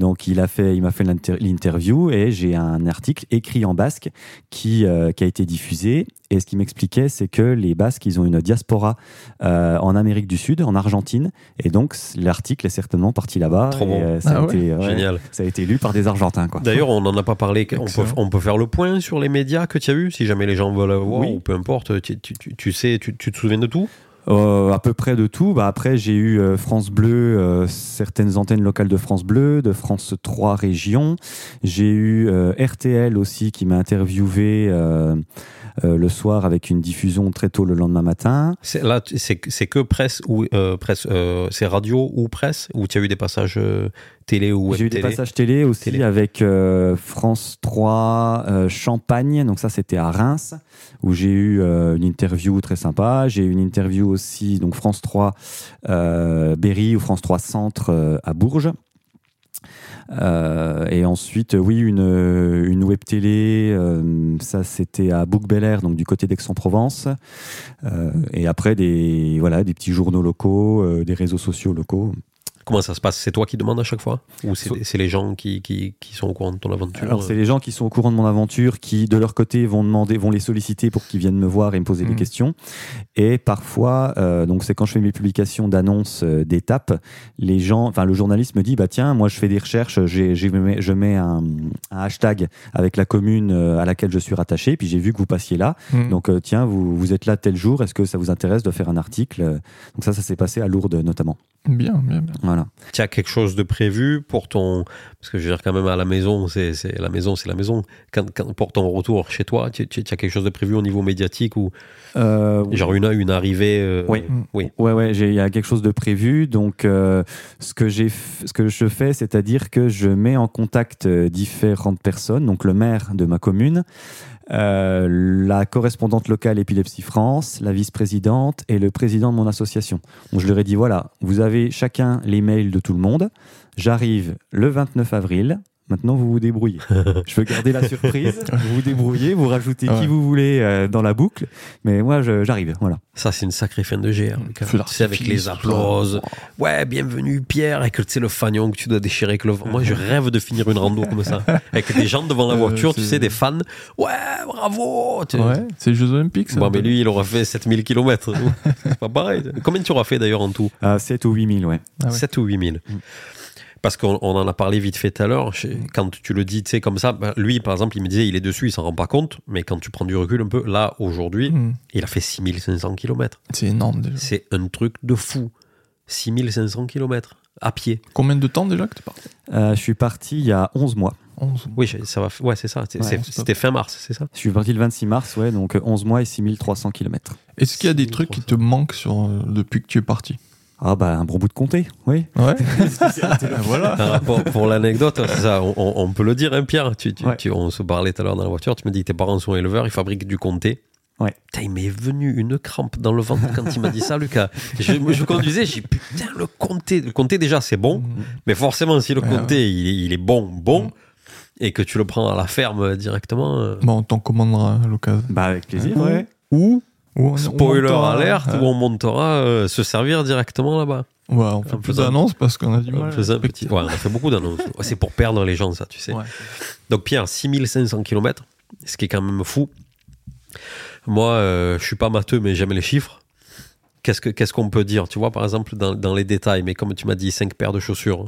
[SPEAKER 3] Donc il a fait, il m'a fait l'inter- l'interview et j'ai un article écrit en basque qui, euh, qui a été diffusé. Et ce qui m'expliquait, c'est que les Basques, ils ont une diaspora euh, en Amérique du Sud, en Argentine, et donc l'article est certainement parti là-bas.
[SPEAKER 1] Trop bon.
[SPEAKER 3] euh, ça,
[SPEAKER 2] Ah
[SPEAKER 3] a
[SPEAKER 2] ouais.
[SPEAKER 3] été, ouais,
[SPEAKER 1] Génial.
[SPEAKER 3] ça a été lu par des Argentins.
[SPEAKER 1] D'ailleurs, on n'en a pas parlé. On peut,
[SPEAKER 2] Excellent.
[SPEAKER 1] on peut faire le point sur les médias que tu as eu, si jamais les gens veulent voir,
[SPEAKER 3] Oui.
[SPEAKER 1] ou peu importe. Tu, tu- tu- tu sais, tu, tu te souviens de tout?
[SPEAKER 3] À peu près de tout. Bah, après, j'ai eu euh, France Bleu, euh, certaines antennes locales de France Bleu, de France 3 régions. J'ai eu euh, RTL aussi qui m'a interviewé euh, le soir avec une diffusion très tôt le lendemain matin.
[SPEAKER 1] C'est- Là, c'est que presse ou euh, presse, euh, c'est radio ou presse? Ou tu as eu des passages télé ou
[SPEAKER 3] J'ai eu des
[SPEAKER 1] télé?
[SPEAKER 3] passages télé aussi
[SPEAKER 1] Télé.
[SPEAKER 3] avec France 3 euh, Champagne, donc ça c'était à Reims, où j'ai eu une interview très sympa. J'ai eu une interview aussi, donc France 3 euh, Berry ou France 3 Centre à Bourges. Euh, et ensuite, oui, une, une web télé, euh, ça c'était à Bouc Bel Air, donc du côté d'Aix-en-Provence. Euh, et après, des, voilà, des petits journaux locaux, euh, des réseaux sociaux locaux.
[SPEAKER 1] Comment ça se passe? C'est toi qui demandes à chaque fois? Ou c'est
[SPEAKER 3] So-
[SPEAKER 1] c'est les gens qui, qui, qui sont au courant de ton aventure?
[SPEAKER 3] Alors, c'est les gens qui sont au courant de mon aventure qui, de leur côté, vont demander, vont les solliciter pour qu'ils viennent me voir et me poser des
[SPEAKER 2] Mhm.
[SPEAKER 3] questions. Et parfois, euh, donc c'est quand je fais mes publications d'annonces euh, d'étapes, les gens, enfin le journaliste me dit, bah tiens, moi je fais des recherches, j'ai, je mets, je mets un, un hashtag avec la commune euh, à laquelle je suis rattaché, puis j'ai vu que vous passiez là.
[SPEAKER 2] Mhm.
[SPEAKER 3] Donc euh, tiens, vous, vous êtes là tel jour, est-ce que ça vous intéresse de faire un article? Donc ça, ça s'est passé à Lourdes notamment.
[SPEAKER 2] Bien, bien, bien.
[SPEAKER 3] Voilà.
[SPEAKER 1] Tu as quelque chose de prévu pour ton. Parce que je veux dire, quand même, à la maison, c'est c'est- la maison, c'est la maison. Quand, quand- pour ton retour chez toi, tu, tu- tu as quelque chose de prévu au niveau médiatique ou
[SPEAKER 3] Euh,
[SPEAKER 1] genre une, une arrivée euh,
[SPEAKER 3] Oui.
[SPEAKER 1] oui.
[SPEAKER 3] Ouais, ouais, j'ai- il y a quelque chose de prévu. Donc, euh, ce, que ce que je fais, c'est-à-dire que je mets en contact euh, différentes personnes, donc le maire de ma commune, euh, la correspondante locale Épilepsie France, la vice-présidente et le président de mon association. Donc, je leur ai dit voilà, vous avez chacun les mails de tout le monde. J'arrive le 29 avril. Maintenant vous vous débrouillez. je veux garder la surprise, vous vous débrouillez, vous rajoutez qui vous voulez euh, dans la boucle, mais moi j'arrive, voilà.
[SPEAKER 1] Ça c'est une sacrée fin de GR. Tu sais, avec les applauses. Ouais, bienvenue Pierre, et que tu sais le fagnon que tu dois déchirer avec le. Moi je rêve de finir une rando comme ça, avec des gens devant la
[SPEAKER 2] Euh,
[SPEAKER 1] voiture, tu
[SPEAKER 2] c'est-
[SPEAKER 1] sais, des fans. Ouais, bravo tu-
[SPEAKER 2] Ouais, c'est les Jeux Olympiques, ça.
[SPEAKER 1] Bon, mais lui, il aura fait 7000 km. c'est pas pareil. Combien tu auras fait d'ailleurs en tout?
[SPEAKER 3] À 7 ou 8 000, ouais.
[SPEAKER 2] Ah ouais.
[SPEAKER 1] 7 ou 8000
[SPEAKER 3] Mm.
[SPEAKER 1] Parce qu'on on en a parlé vite fait tout à l'heure. je- Quand tu le dis, tu sais, comme ça, bah, lui, par exemple, il me disait, il est dessus, il s'en rend pas compte. Mais quand tu prends du recul un peu, là, aujourd'hui,
[SPEAKER 2] Hmm,
[SPEAKER 1] il a fait 6500 km.
[SPEAKER 2] C'est énorme déjà.
[SPEAKER 1] C'est un truc de fou. 6500 km à pied.
[SPEAKER 2] Combien de temps déjà que tu parti
[SPEAKER 3] Euh, je suis parti il y a 11 mois.
[SPEAKER 2] 11.
[SPEAKER 1] Oui, je- ça va. Ouais, c'est ça.
[SPEAKER 3] Ouais,
[SPEAKER 1] C'était fin mars, c'est ça
[SPEAKER 3] Je suis parti le 26 mars, ouais, donc euh, 11 mois et 6300 km.
[SPEAKER 2] Est-ce qu'il y a des
[SPEAKER 1] 6300.
[SPEAKER 2] trucs qui te manquent sur, euh, depuis que tu es parti?
[SPEAKER 3] Ah bah un bon bout de comté, oui.
[SPEAKER 2] Ouais. voilà.
[SPEAKER 1] Un rapport pour l'anecdote, ça, on, on- peut le dire, hein, Pierre. Tu, tu-
[SPEAKER 3] Ouais.
[SPEAKER 1] tu- on se parlait tout à l'heure dans la voiture. Tu me dis que tes parents sont éleveurs, ils fabriquent du comté.
[SPEAKER 3] Ouais.
[SPEAKER 1] Putain, il m'est venu une crampe dans le ventre quand il m'a dit ça, Lucas. Je, je conduisais, j'ai dit, putain, le comté. Le comté, déjà, c'est bon. Mais forcément, si le
[SPEAKER 2] Ouais,
[SPEAKER 1] comté, il, est, il est bon, bon,
[SPEAKER 2] Mm.
[SPEAKER 1] et que tu le prends à la ferme directement. euh,
[SPEAKER 2] Bon, on t'en commandera à l'occasion.
[SPEAKER 3] Bah avec plaisir,
[SPEAKER 2] Ouais.
[SPEAKER 3] ouais.
[SPEAKER 2] Ou, ou on-
[SPEAKER 1] Spoiler
[SPEAKER 2] montera-
[SPEAKER 1] alerte,
[SPEAKER 2] euh,
[SPEAKER 1] où on montera euh, se servir directement là-bas.
[SPEAKER 2] Ouais, on fait
[SPEAKER 1] En
[SPEAKER 2] plus d'annonces parce qu'on a du mal.
[SPEAKER 1] On petit. Ouais, on a fait beaucoup d'annonces. C'est pour perdre les gens, ça, tu sais.
[SPEAKER 2] Ouais.
[SPEAKER 1] Donc Pierre, 6500 km, ce qui est quand même fou. Moi, euh, je suis pas matheux, mais j'aime les chiffres. Qu'est-ce que- qu'est-ce qu'on peut dire Tu vois, par exemple, dans, dans les détails, mais comme tu m'as dit, 5 paires de chaussures.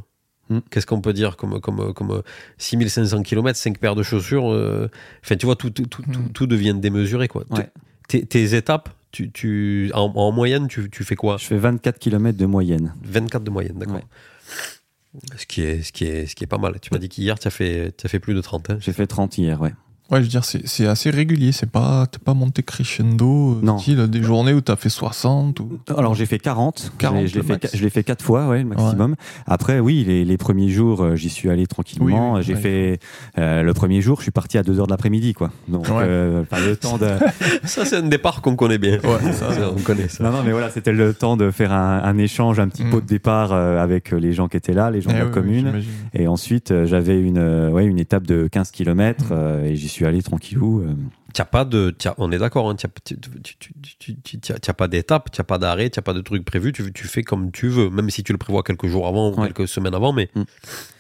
[SPEAKER 3] Hmm.
[SPEAKER 1] Qu'est-ce qu'on peut dire comme, comme, comme euh, 6500 km, 5 paires de chaussures euh, Enfin, tu vois, tout, tout, tout, tout,
[SPEAKER 2] Hmm.
[SPEAKER 1] tout devient démesuré. Quoi.
[SPEAKER 3] Ouais.
[SPEAKER 1] Tes, tes étapes, tu, tu, en, en moyenne, tu, tu fais quoi?
[SPEAKER 3] Je fais 24 km de moyenne.
[SPEAKER 1] 24 de moyenne, d'accord.
[SPEAKER 3] Ouais.
[SPEAKER 1] Ce, qui est, ce, qui est, ce qui est pas mal. Tu m'as dit qu'hier, tu as fait, tu as fait plus de 30. hein.
[SPEAKER 3] J'ai fait 30 hier, ouais.
[SPEAKER 2] Ouais, je veux dire, c'est assez régulier. C'est pas, t'es pas monté crescendo, euh,
[SPEAKER 3] Non.
[SPEAKER 2] style des journées où t'as fait 60 ou.
[SPEAKER 3] Alors j'ai fait 40.
[SPEAKER 2] 40
[SPEAKER 3] je l'ai- fait,
[SPEAKER 2] max.
[SPEAKER 3] je l'ai fait 4 fois, ouais, le maximum. Après, oui, les, les premiers jours, euh, j'y suis allé tranquillement.
[SPEAKER 2] Oui, oui,
[SPEAKER 3] j'ai
[SPEAKER 2] ouais.
[SPEAKER 3] fait euh, le premier jour, je suis parti à 2 heures de l'après-midi, quoi. Donc,
[SPEAKER 2] Ouais.
[SPEAKER 3] euh, pas le temps de.
[SPEAKER 1] Ça, c'est un départ qu'on connaît bien.
[SPEAKER 2] Ça,
[SPEAKER 1] on connaît ça.
[SPEAKER 3] non, non, mais voilà, c'était le temps de faire un, un échange, un petit
[SPEAKER 2] Mm.
[SPEAKER 3] pot de départ euh, avec les gens qui étaient là, les gens
[SPEAKER 2] Eh
[SPEAKER 3] de la
[SPEAKER 2] oui,
[SPEAKER 3] commune. Et ensuite, j'avais une, ouais, une étape de 15 km
[SPEAKER 2] Mm.
[SPEAKER 3] et j'y suis allé tranquillou. euh.
[SPEAKER 1] T'as pas de, t'as- on est d'accord, hein, tu tu- tu- tu- tu- t'as pas d'étape, pas d'arrêt, t'as pas de truc prévu, tu, tu fais comme tu veux, même si tu le prévois quelques jours avant ou
[SPEAKER 3] Ouais.
[SPEAKER 1] quelques semaines avant, mais
[SPEAKER 3] Mm.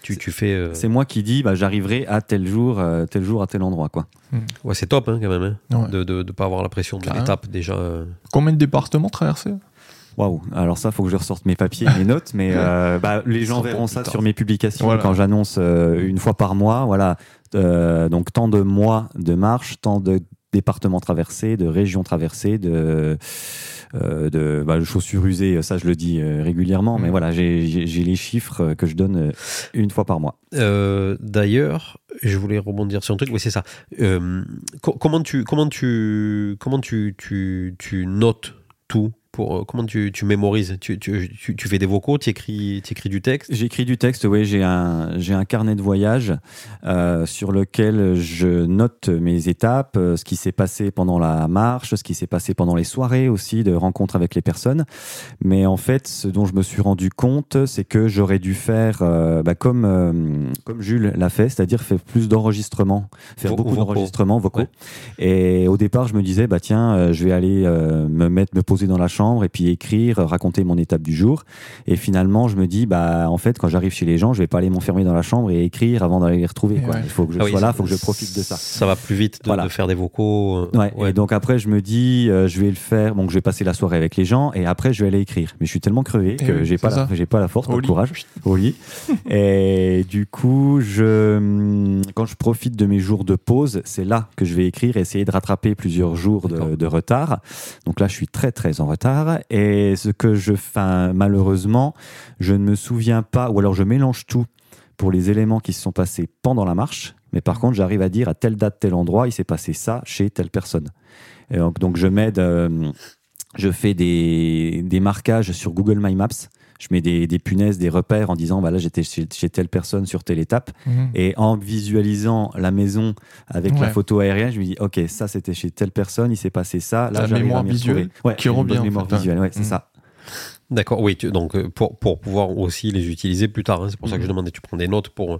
[SPEAKER 1] tu, tu fais. euh,
[SPEAKER 3] C'est moi qui dis, bah, j'arriverai à tel jour, euh, tel jour à tel endroit, quoi.
[SPEAKER 1] Ouais, c'est top hein, quand même, hein,
[SPEAKER 2] Ouais.
[SPEAKER 1] de, de, de pas avoir la pression de l'étape déjà. euh.
[SPEAKER 2] Combien de départements traversés?
[SPEAKER 3] Waouh, alors ça, faut que je ressorte mes papiers, mes notes, mais euh, bah, les gens verront ça sur mes publications
[SPEAKER 2] Voilà.
[SPEAKER 3] quand j'annonce euh, une fois par mois. Voilà, Euh, donc tant de mois de marche, tant de départements traversés, de régions traversées, de, de, bah, chaussures usées, ça je le dis régulièrement, mais
[SPEAKER 2] Mm.
[SPEAKER 3] voilà, j'ai les chiffres que je donne une fois par mois.
[SPEAKER 1] D'ailleurs, je voulais rebondir sur un truc, oui, c'est ça. Co- comment tu, comment tu, comment tu, tu, tu notes tout pour, euh, comment tu, tu mémorises? Tu, tu, tu, tu fais des vocaux, tu écris, tu écris du texte?
[SPEAKER 3] J'écris du texte, oui, j'ai un, j'ai un carnet de voyage euh, sur lequel je note mes étapes, euh, ce qui s'est passé pendant la marche, ce qui s'est passé pendant les soirées aussi de rencontres avec les personnes. Mais en fait, ce dont je me suis rendu compte, c'est que j'aurais dû faire euh, bah, comme, euh, comme Jules l'a fait, c'est-à-dire faire plus d'enregistrements, faire
[SPEAKER 1] Vo-
[SPEAKER 3] beaucoup d'enregistrements vocaux.
[SPEAKER 1] Ouais.
[SPEAKER 3] Et au départ, je me disais, bah tiens, je vais aller me mettre, me poser dans la chambre et puis écrire, raconter mon étape du jour. Et finalement, je me dis, bah en fait, quand j'arrive chez les gens, je vais pas aller m'enfermer dans la chambre et écrire avant d'aller les retrouver.
[SPEAKER 2] Et
[SPEAKER 3] quoi.
[SPEAKER 2] ouais.
[SPEAKER 3] Il faut que je
[SPEAKER 1] Ah oui,
[SPEAKER 3] sois là, il faut que je profite de ça.
[SPEAKER 1] Ça va plus vite de,
[SPEAKER 3] Voilà.
[SPEAKER 1] de faire des vocaux. euh,
[SPEAKER 3] Ouais,
[SPEAKER 1] ouais.
[SPEAKER 3] Et donc après, je me dis, euh, je vais le faire. Donc, je vais passer la soirée avec les gens et après, je vais aller écrire. Mais je suis tellement crevé
[SPEAKER 2] Eh
[SPEAKER 3] que
[SPEAKER 2] oui,
[SPEAKER 3] j'ai pas, la, j'ai pas la force, pas le courage au lit. et du coup, je, hum, quand je profite de mes jours de pause, c'est là que je vais écrire, essayer de rattraper plusieurs jours de retard. Donc là, je suis très très en retard. Et ce que je fais, malheureusement, je ne me souviens pas, ou alors je mélange tout pour les éléments qui se sont passés pendant la marche. Mais par contre, j'arrive à dire à telle date, tel endroit, il s'est passé ça chez telle personne. Donc je m'aide, euh, je fais des, des marquages sur Google My Maps. Je mets des, des punaises, des repères en disant, bah là, j'étais chez, chez telle personne sur telle étape.
[SPEAKER 2] Mhm.
[SPEAKER 3] Et en visualisant la maison avec la photo aérienne, je me dis, ok, ça c'était chez telle personne, il s'est passé ça. Là,
[SPEAKER 2] La mémoire visuelle
[SPEAKER 3] Ouais,
[SPEAKER 2] qui
[SPEAKER 3] une bonne
[SPEAKER 2] revient, en
[SPEAKER 3] mémoire
[SPEAKER 2] fait, hein.
[SPEAKER 3] visuelle, ouais, c'est
[SPEAKER 2] Mm.
[SPEAKER 3] ça.
[SPEAKER 1] D'accord, oui, tu- donc euh, pour, pour pouvoir aussi les utiliser plus tard, hein, c'est pour ça que je
[SPEAKER 3] Mhm.
[SPEAKER 1] demandais, tu prends des notes pour, euh,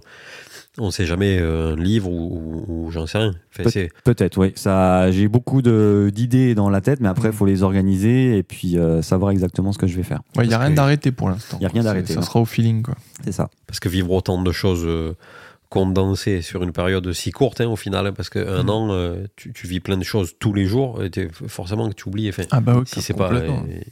[SPEAKER 1] on sait jamais, euh, un livre ou, ou- ou j'en sais rien. Enfin,
[SPEAKER 3] Peut-être, oui. Ça, j'ai beaucoup de- d'idées dans la tête, mais après, il
[SPEAKER 2] Mhm.
[SPEAKER 3] faut les organiser et puis euh, savoir exactement ce que je vais faire.
[SPEAKER 2] Il n'y a rien d'arrêté pour l'instant.
[SPEAKER 3] Y a rien d'arrêté,
[SPEAKER 2] Ça sera au feeling, quoi.
[SPEAKER 3] C'est ça.
[SPEAKER 1] Parce que vivre autant de choses condensées sur une période si courte, hein, au final, hein, parce qu'un
[SPEAKER 2] Mhm.
[SPEAKER 1] an, euh, tu, tu vis plein de choses tous les jours, et forcément que tu oublies. Enfin,
[SPEAKER 2] Ah bah oui,
[SPEAKER 1] si c'est pas euh,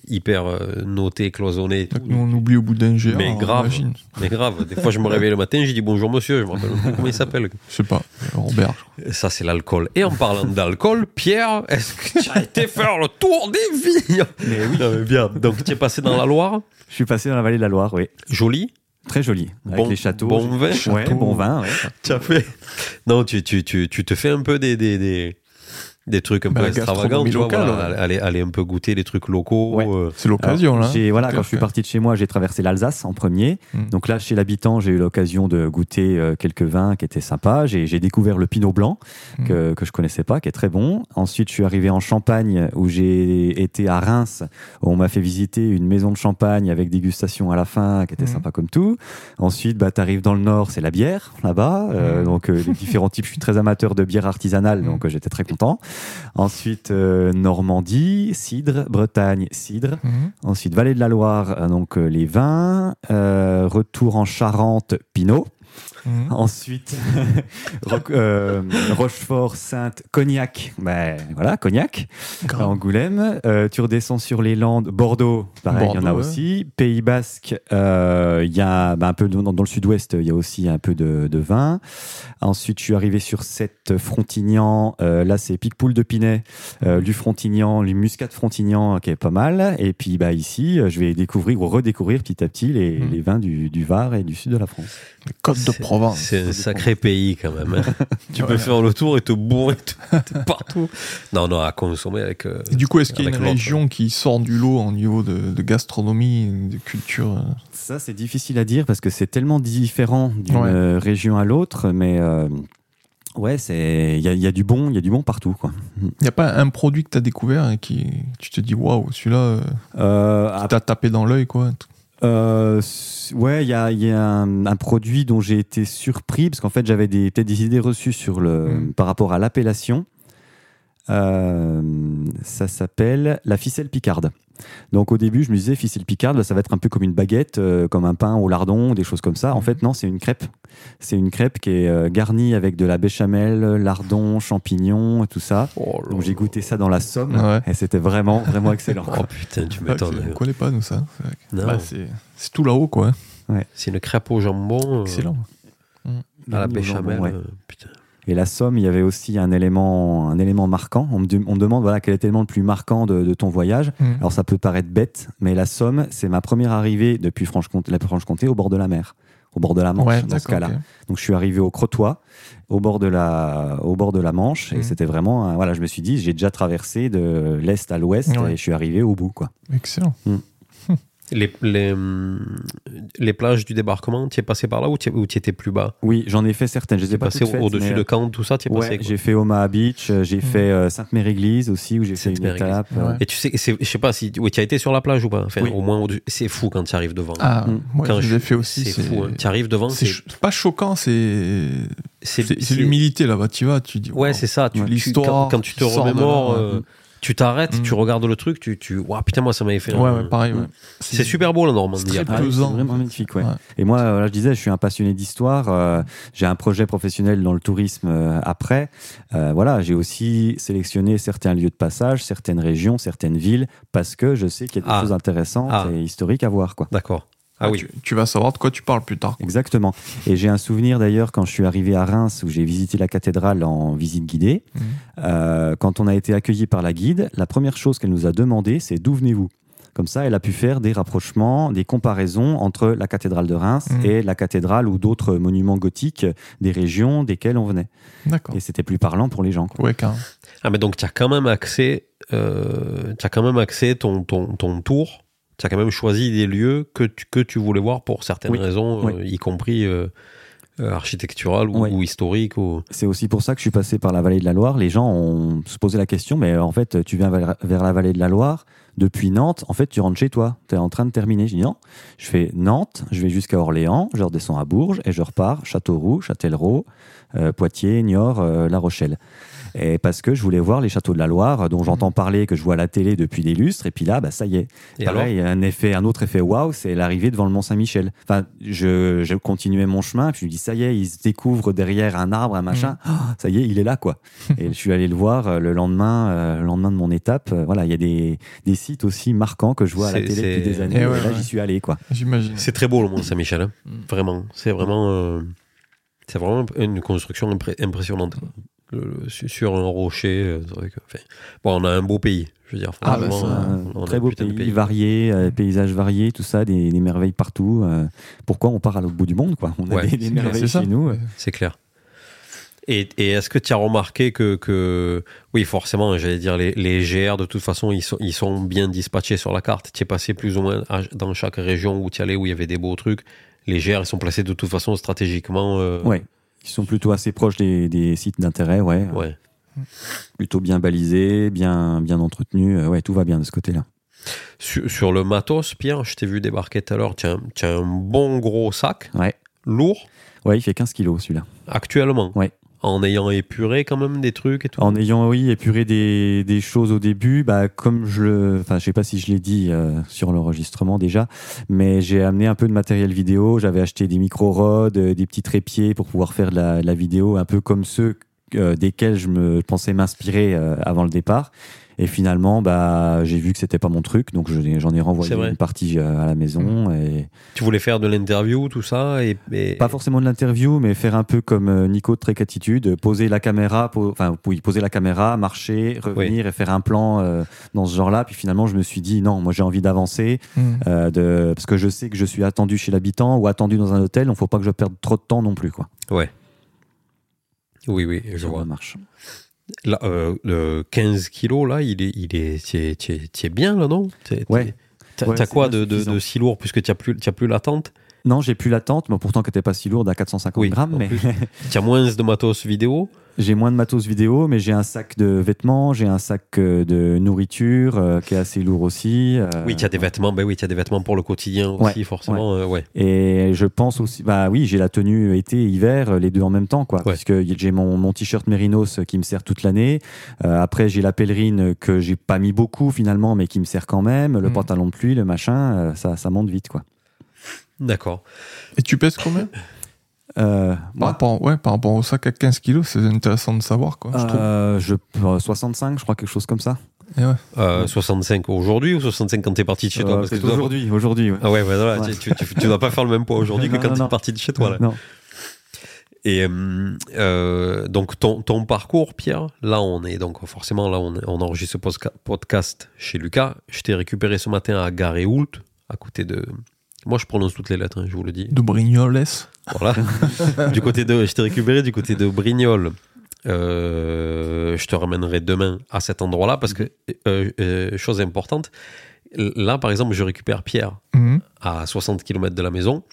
[SPEAKER 1] hyper euh, noté, cloisonné, tout.
[SPEAKER 2] Nous, on oublie au bout d'un GR.
[SPEAKER 1] Mais grave.
[SPEAKER 2] imagine.
[SPEAKER 1] mais grave. Des fois, je me réveille le matin, j'ai dit bonjour monsieur, je me rappelle comment il s'appelle.
[SPEAKER 2] Je sais pas, Robert. je.
[SPEAKER 1] Ça, c'est l'alcool. Et en parlant d'alcool, Pierre, est-ce que tu as été faire le tour des vignes
[SPEAKER 3] Mais oui.
[SPEAKER 1] Non, mais bien. Donc, tu es passé dans la Loire,
[SPEAKER 3] Je suis passé dans la vallée de la Loire, oui.
[SPEAKER 1] joli,
[SPEAKER 3] Très joli. Avec
[SPEAKER 1] bon,
[SPEAKER 3] les châteaux.
[SPEAKER 1] bon vin.
[SPEAKER 3] Ouais, bon vin, ouais.
[SPEAKER 1] Tu as fait. Non, tu, tu, tu, tu te fais un peu des, des, des, des trucs un peu extravagants, tu vois,
[SPEAKER 2] locale,
[SPEAKER 1] voilà,
[SPEAKER 2] ouais.
[SPEAKER 1] aller, aller un peu goûter les trucs locaux.
[SPEAKER 3] Ouais.
[SPEAKER 1] euh,
[SPEAKER 2] C'est l'occasion, là.
[SPEAKER 3] j'ai- Voilà, quand je suis parti de chez moi, j'ai traversé l'Alsace en premier.
[SPEAKER 2] Mm.
[SPEAKER 3] Donc là, chez l'habitant, j'ai eu l'occasion de goûter euh, quelques vins qui étaient sympas. J'ai découvert le Pinot Blanc
[SPEAKER 2] Mm.
[SPEAKER 3] que, que je connaissais pas, qui est très bon. Ensuite, je suis arrivé en Champagne où j'ai été à Reims. Où on m'a fait visiter une maison de champagne avec dégustation à la fin, qui était
[SPEAKER 2] Mm.
[SPEAKER 3] sympa comme tout. Ensuite, bah, tu arrives dans le nord, c'est la bière là-bas. Euh. Donc les différents types. Je suis très amateur de bière artisanale, donc j'étais très content. Ensuite, euh, Normandie, cidre, Bretagne, cidre.
[SPEAKER 2] Mhm.
[SPEAKER 3] Ensuite, Vallée de la Loire, euh, donc euh, les vins. Retour en Charente, Pinot.
[SPEAKER 2] Mhm.
[SPEAKER 3] Ensuite, euh, Rochefort, Sainte, Cognac. Ben voilà, Cognac. Angoulême. Euh, tu redescends sur les Landes, Bordeaux. Pareil, il y en a
[SPEAKER 2] ouais.
[SPEAKER 3] aussi. Pays Basque, euh, il y a ben, un peu dans, dans le sud-ouest, il y a aussi un peu de, de vin. Ensuite, je suis arrivé sur cette Frontignan. Là, c'est Picpoul de Pinet, du Frontignan, du Muscat de Frontignan, qui est pas mal. Et puis, bah, ici, je vais découvrir ou redécouvrir petit à petit les,
[SPEAKER 2] Mhm.
[SPEAKER 3] les vins du, du Var et du sud de la France.
[SPEAKER 2] Côtes de
[SPEAKER 1] c'est-
[SPEAKER 2] Provence.
[SPEAKER 1] C'est un sacré pays quand même. hein. tu peux
[SPEAKER 2] Ouais.
[SPEAKER 1] faire le tour et te bourrer partout. Non, non, à consommer avec. euh,
[SPEAKER 2] Et du coup, est-ce qu'il y a une région qui sort du lot au niveau de, de gastronomie, de culture euh
[SPEAKER 3] Ça, c'est difficile à dire parce que c'est tellement différent d'une
[SPEAKER 2] Ouais.
[SPEAKER 3] euh, région à l'autre, mais euh, ouais, c'est il y a, y du bon, il y a du bon partout, quoi.
[SPEAKER 2] Il n'y a pas un produit que tu as découvert et qui tu te dis waouh, celui-là, euh,
[SPEAKER 3] Euh,
[SPEAKER 2] qui t'a tapé dans l'œil, quoi.
[SPEAKER 3] Euh, ouais, il y a, y a un, un produit dont j'ai été surpris parce qu'en fait j'avais des, peut-être des idées reçues sur le,
[SPEAKER 2] Mm.
[SPEAKER 3] par rapport à l'appellation. Euh, ça s'appelle la ficelle picarde. Donc au début, je me disais ficelle picarde, ça va être un peu comme une baguette, euh, comme un pain au lardon, des choses comme ça. En
[SPEAKER 2] Mhm.
[SPEAKER 3] fait, non, c'est une crêpe. C'est une crêpe qui est euh, garnie avec de la béchamel, lardon, champignons, et tout ça.
[SPEAKER 1] Oh
[SPEAKER 3] Donc j'ai goûté ça dans la Somme
[SPEAKER 2] Ouais.
[SPEAKER 3] et c'était vraiment, vraiment excellent.
[SPEAKER 1] Oh putain, tu
[SPEAKER 2] Ah,
[SPEAKER 1] m'étonnes.
[SPEAKER 2] c'est- on connaît pas, nous, ça? C'est. Bah, c'est tout là-haut, quoi.
[SPEAKER 1] C'est une crêpe au jambon. euh,
[SPEAKER 2] Excellent.
[SPEAKER 1] À la
[SPEAKER 3] jambon,
[SPEAKER 1] béchamel.
[SPEAKER 3] ouais.
[SPEAKER 1] euh, putain.
[SPEAKER 3] Et la Somme, il y avait aussi un élément, un élément marquant. On me, de- on me demande voilà, quel est l'élément le plus marquant de, de ton voyage.
[SPEAKER 2] Mhm.
[SPEAKER 3] Alors ça peut paraître bête, mais la Somme, c'est ma première arrivée depuis Franche-Comté, la Franche-Comté au bord de la mer, au bord de la Manche
[SPEAKER 2] ouais,
[SPEAKER 3] dans ce cas-là. Donc je suis arrivé au Crotoy, au bord de la, au bord de la Manche, et
[SPEAKER 2] Mhm.
[SPEAKER 3] c'était vraiment, un- voilà, je me suis dit, j'ai déjà traversé de l'est à l'ouest
[SPEAKER 2] Ouais.
[SPEAKER 3] et je suis arrivé au bout, quoi.
[SPEAKER 2] Excellent.
[SPEAKER 1] Les, les, hum, les plages du débarquement, tu es passé par là ou tu étais plus bas?
[SPEAKER 3] Oui, j'en ai fait certaines. Je les
[SPEAKER 1] Tu
[SPEAKER 3] ai
[SPEAKER 1] es
[SPEAKER 3] pas
[SPEAKER 1] passé au-dessus de Caen, tout ça, tu es
[SPEAKER 3] Ouais, j'ai fait Omaha Beach, euh, j'ai
[SPEAKER 2] Mhm.
[SPEAKER 3] fait euh, Sainte-Mère-Église aussi, où j'ai fait une étape.
[SPEAKER 2] Ouais.
[SPEAKER 3] euh,
[SPEAKER 1] Et tu sais, c'est- je sais pas si oui, tu as été sur la plage ou pas? Enfin,
[SPEAKER 3] Oui.
[SPEAKER 1] au moins, c'est fou quand tu arrives devant.
[SPEAKER 2] Ah,
[SPEAKER 3] Mm.
[SPEAKER 2] moi,
[SPEAKER 1] Quand
[SPEAKER 2] je
[SPEAKER 1] je-
[SPEAKER 2] l'ai fait aussi.
[SPEAKER 1] c'est fou. hein. Tu arrives devant,
[SPEAKER 2] C'est ch- pas choquant, c'est
[SPEAKER 1] c'est
[SPEAKER 2] l'humilité là-bas. Tu vas, tu dis.
[SPEAKER 1] Ouais,
[SPEAKER 2] wow.
[SPEAKER 1] c'est ça. Tu,
[SPEAKER 3] Ouais.
[SPEAKER 1] tu-
[SPEAKER 2] L'histoire
[SPEAKER 1] quand, quand tu te remémores, euh, tu t'arrêtes,
[SPEAKER 2] Mm.
[SPEAKER 1] tu regardes le truc, tu, tu, Ouah, putain, moi ça m'avait fait.
[SPEAKER 2] Ouais,
[SPEAKER 1] un-
[SPEAKER 2] ouais, pareil. ouais.
[SPEAKER 1] C'est super beau la Normandie.
[SPEAKER 2] C'est.
[SPEAKER 3] Ah vraiment magnifique, ouais.
[SPEAKER 2] Ouais.
[SPEAKER 3] Et moi, euh, là, je disais, je suis un passionné d'histoire. euh, j'ai un projet professionnel dans le tourisme euh, après. Euh, voilà, j'ai aussi sélectionné certains lieux de passage, certaines régions, certaines villes, parce que je sais qu'il y a des
[SPEAKER 1] Ah.
[SPEAKER 3] choses intéressantes
[SPEAKER 1] Ah.
[SPEAKER 3] et historiques à voir, quoi.
[SPEAKER 1] D'accord. Ah oui.
[SPEAKER 2] Tu, tu vas savoir de quoi tu parles plus tard.
[SPEAKER 3] Exactement. Et j'ai un souvenir d'ailleurs quand je suis arrivé à Reims où j'ai visité la cathédrale en visite guidée.
[SPEAKER 2] Mhm.
[SPEAKER 3] Euh, quand on a été accueillis par la guide, la première chose qu'elle nous a demandé, c'est d'où venez-vous? Comme ça, elle a pu faire des rapprochements, des comparaisons entre la cathédrale de Reims
[SPEAKER 2] Mhm.
[SPEAKER 3] et la cathédrale ou d'autres monuments gothiques des régions desquelles on venait.
[SPEAKER 2] D'accord.
[SPEAKER 3] Et c'était plus parlant pour les gens. quoi.
[SPEAKER 2] Ouais, carrément.
[SPEAKER 1] Ah, mais donc tu as quand même accès, euh, tu as quand même accès ton, ton, ton tour. Tu as quand même choisi des lieux que tu, que tu voulais voir pour certaines
[SPEAKER 3] Oui.
[SPEAKER 1] raisons,
[SPEAKER 3] Oui.
[SPEAKER 1] euh, y compris euh, euh, architecturales ou,
[SPEAKER 3] Oui.
[SPEAKER 1] ou historiques. Ou...
[SPEAKER 3] C'est aussi pour ça que je suis passé par la vallée de la Loire. Les gens ont se posé la question, mais en fait, tu viens vers, vers la vallée de la Loire, depuis Nantes, en fait, tu rentres chez toi. Tu es en train de terminer. Je dis non. Je fais Nantes, je vais jusqu'à Orléans, je redescends à Bourges et je repars Châteauroux, Châtellerault, euh, Poitiers, Niort, euh, La Rochelle. Et parce que je voulais voir les châteaux de la Loire, dont j'entends parler, que je vois à la télé depuis des lustres. Et puis là, bah, ça y est.
[SPEAKER 1] Et
[SPEAKER 3] Pareil, un, effet, un autre effet waouh, c'est l'arrivée devant le Mont-Saint-Michel. Enfin, je, je continuais mon chemin, puis je me dis, ça y est, il se découvre derrière un arbre, un machin. Ah, ça y est, il est là, quoi. et je suis allé le voir euh, le lendemain, euh, le lendemain de mon étape. Euh, Voilà, il y a des, des sites aussi marquants que je vois à la télé depuis des années.
[SPEAKER 2] Eh
[SPEAKER 3] et
[SPEAKER 2] ouais,
[SPEAKER 3] là,
[SPEAKER 2] ouais.
[SPEAKER 3] j'y suis allé, quoi.
[SPEAKER 2] J'imagine.
[SPEAKER 1] C'est très beau le Mont Saint-Michel, hein.
[SPEAKER 2] Mm.
[SPEAKER 1] vraiment. C'est vraiment, euh, c'est vraiment une construction impré- impressionnante. Le- le- sur- un rocher, euh, enfin, bon, on a un beau pays, je veux dire.
[SPEAKER 2] Ah, bah,
[SPEAKER 1] franchement,
[SPEAKER 2] ça,
[SPEAKER 3] Un
[SPEAKER 1] on a
[SPEAKER 3] très
[SPEAKER 1] un
[SPEAKER 3] beau
[SPEAKER 1] de
[SPEAKER 3] pays, varié, euh, paysages variés, tout ça, des, des merveilles partout. euh, pourquoi on part à l'autre bout du monde, quoi? On a
[SPEAKER 1] Ouais,
[SPEAKER 3] des, merveilles chez nous.
[SPEAKER 1] C'est clair. Et, et est-ce que tu as remarqué que, que oui, forcément, j'allais dire, les, les GR, de toute façon, ils sont, ils sont bien dispatchés sur la carte. Tu es passé plus ou moins à- dans chaque région où tu allais, où il y avait des beaux trucs. Les GR, ils sont placés de toute façon stratégiquement. euh,
[SPEAKER 3] Ouais. Ils sont plutôt assez proches des, des sites d'intérêt, ouais.
[SPEAKER 1] ouais.
[SPEAKER 3] Plutôt bien balisés, bien, bien entretenus. euh, ouais, tout va bien de ce côté-là.
[SPEAKER 1] Sur, sur le matos, Pierre, je t'ai vu débarquer tout à l'heure. Tu as un bon gros sac,
[SPEAKER 3] Ouais.
[SPEAKER 1] lourd,
[SPEAKER 3] Ouais, il fait 15 kilos celui-là.
[SPEAKER 1] actuellement.
[SPEAKER 3] Ouais.
[SPEAKER 1] En ayant épuré quand même des trucs et tout.
[SPEAKER 3] En ayant, oui, épuré des, des choses au début, bah, comme je le. Enfin, je sais pas si je l'ai dit euh, sur l'enregistrement déjà, mais j'ai amené un peu de matériel vidéo. J'avais acheté des micro-rods, euh, des petits trépieds pour pouvoir faire de la, la vidéo, un peu comme ceux euh, desquels je me pensais m'inspirer euh, avant le départ. Et finalement, bah, j'ai vu que c'était pas mon truc, donc j'en ai renvoyé une partie euh, à la maison. Et
[SPEAKER 1] Tu voulais faire de l'interview, tout ça et, et-
[SPEAKER 3] pas forcément de l'interview, mais faire un peu comme euh, Nico de euh, poser la caméra, po- enfin oui, poser la caméra, marcher, revenir et faire un plan euh, dans ce genre-là. Puis finalement, je me suis dit non, moi j'ai envie d'avancer,
[SPEAKER 2] Mm.
[SPEAKER 3] euh, de parce que je sais que je suis attendu chez l'habitant ou attendu dans un hôtel. Il faut pas que je perde trop de temps non plus, quoi.
[SPEAKER 1] Ouais. Oui, oui, je
[SPEAKER 3] Ça
[SPEAKER 1] vois.
[SPEAKER 3] marche.
[SPEAKER 1] Là, euh, le 15 kilos, là, il est, il est, tu es, es- es bien, là, non? T'es-
[SPEAKER 3] Ouais.
[SPEAKER 1] T'as
[SPEAKER 3] Ouais,
[SPEAKER 1] quoi de, de, si lourd? Puisque tu n'as plus, as plus la tente?
[SPEAKER 3] Non, j'ai plus la tente, mais pourtant qui n'était pas si lourde à 450
[SPEAKER 1] Oui,
[SPEAKER 3] grammes, mais.
[SPEAKER 1] Tu as moins de matos vidéo?
[SPEAKER 3] J'ai moins de matos vidéo, mais j'ai un sac de vêtements, j'ai un sac euh, de nourriture euh, qui est assez lourd aussi. euh,
[SPEAKER 1] Oui, tu as des vêtements, ben oui, tu as des vêtements pour le quotidien aussi,
[SPEAKER 3] Ouais,
[SPEAKER 1] forcément. euh, ouais.
[SPEAKER 3] Et je pense aussi, bah oui, j'ai la tenue été, hiver, les deux en même temps, quoi.
[SPEAKER 1] Ouais.
[SPEAKER 3] Parce que j'ai mon, mon t-shirt Mérinos qui me sert toute l'année. Euh, après, j'ai la pèlerine que j'ai pas mis beaucoup finalement, mais qui me sert quand même. Le
[SPEAKER 2] Mm.
[SPEAKER 3] pantalon de pluie, le machin, ça, ça monte vite, quoi.
[SPEAKER 1] D'accord.
[SPEAKER 2] Et tu pèses combien?
[SPEAKER 3] Euh,
[SPEAKER 2] par, rapport, ouais, par rapport au sac à 15 kilos, c'est intéressant de savoir. Quoi, je trouve.
[SPEAKER 3] euh, je, euh, 65, je crois, quelque chose comme ça.
[SPEAKER 2] Et ouais.
[SPEAKER 1] Euh,
[SPEAKER 3] Ouais.
[SPEAKER 1] 65 aujourd'hui ou 65 quand tu es parti de chez toi?
[SPEAKER 3] Euh,
[SPEAKER 1] Parce que
[SPEAKER 3] c'est
[SPEAKER 1] tu dois-
[SPEAKER 3] aujourd'hui, aujourd'hui. ouais.
[SPEAKER 1] Ah ouais, voilà,
[SPEAKER 3] Ouais.
[SPEAKER 1] tu, tu, tu, tu dois pas faire le même poids aujourd'hui que quand
[SPEAKER 3] non,
[SPEAKER 1] tu es
[SPEAKER 3] non.
[SPEAKER 1] parti de chez toi. Là.
[SPEAKER 3] Non.
[SPEAKER 1] Et euh, euh, donc ton, ton parcours, Pierre, là on est donc forcément là on, on enregistre ce podcast chez Lucas. Je t'ai récupéré ce matin à Garéoult, à côté de. Moi je prononce toutes les lettres, hein, je vous le dis.
[SPEAKER 2] De Brignoles.
[SPEAKER 1] Voilà. du côté de, je t'ai récupéré du côté de Brignoles. Euh, je te ramènerai demain à cet endroit-là parce que euh, euh, chose importante. Là par exemple, je récupère Pierre
[SPEAKER 2] Mhm.
[SPEAKER 1] à 60 km de la maison.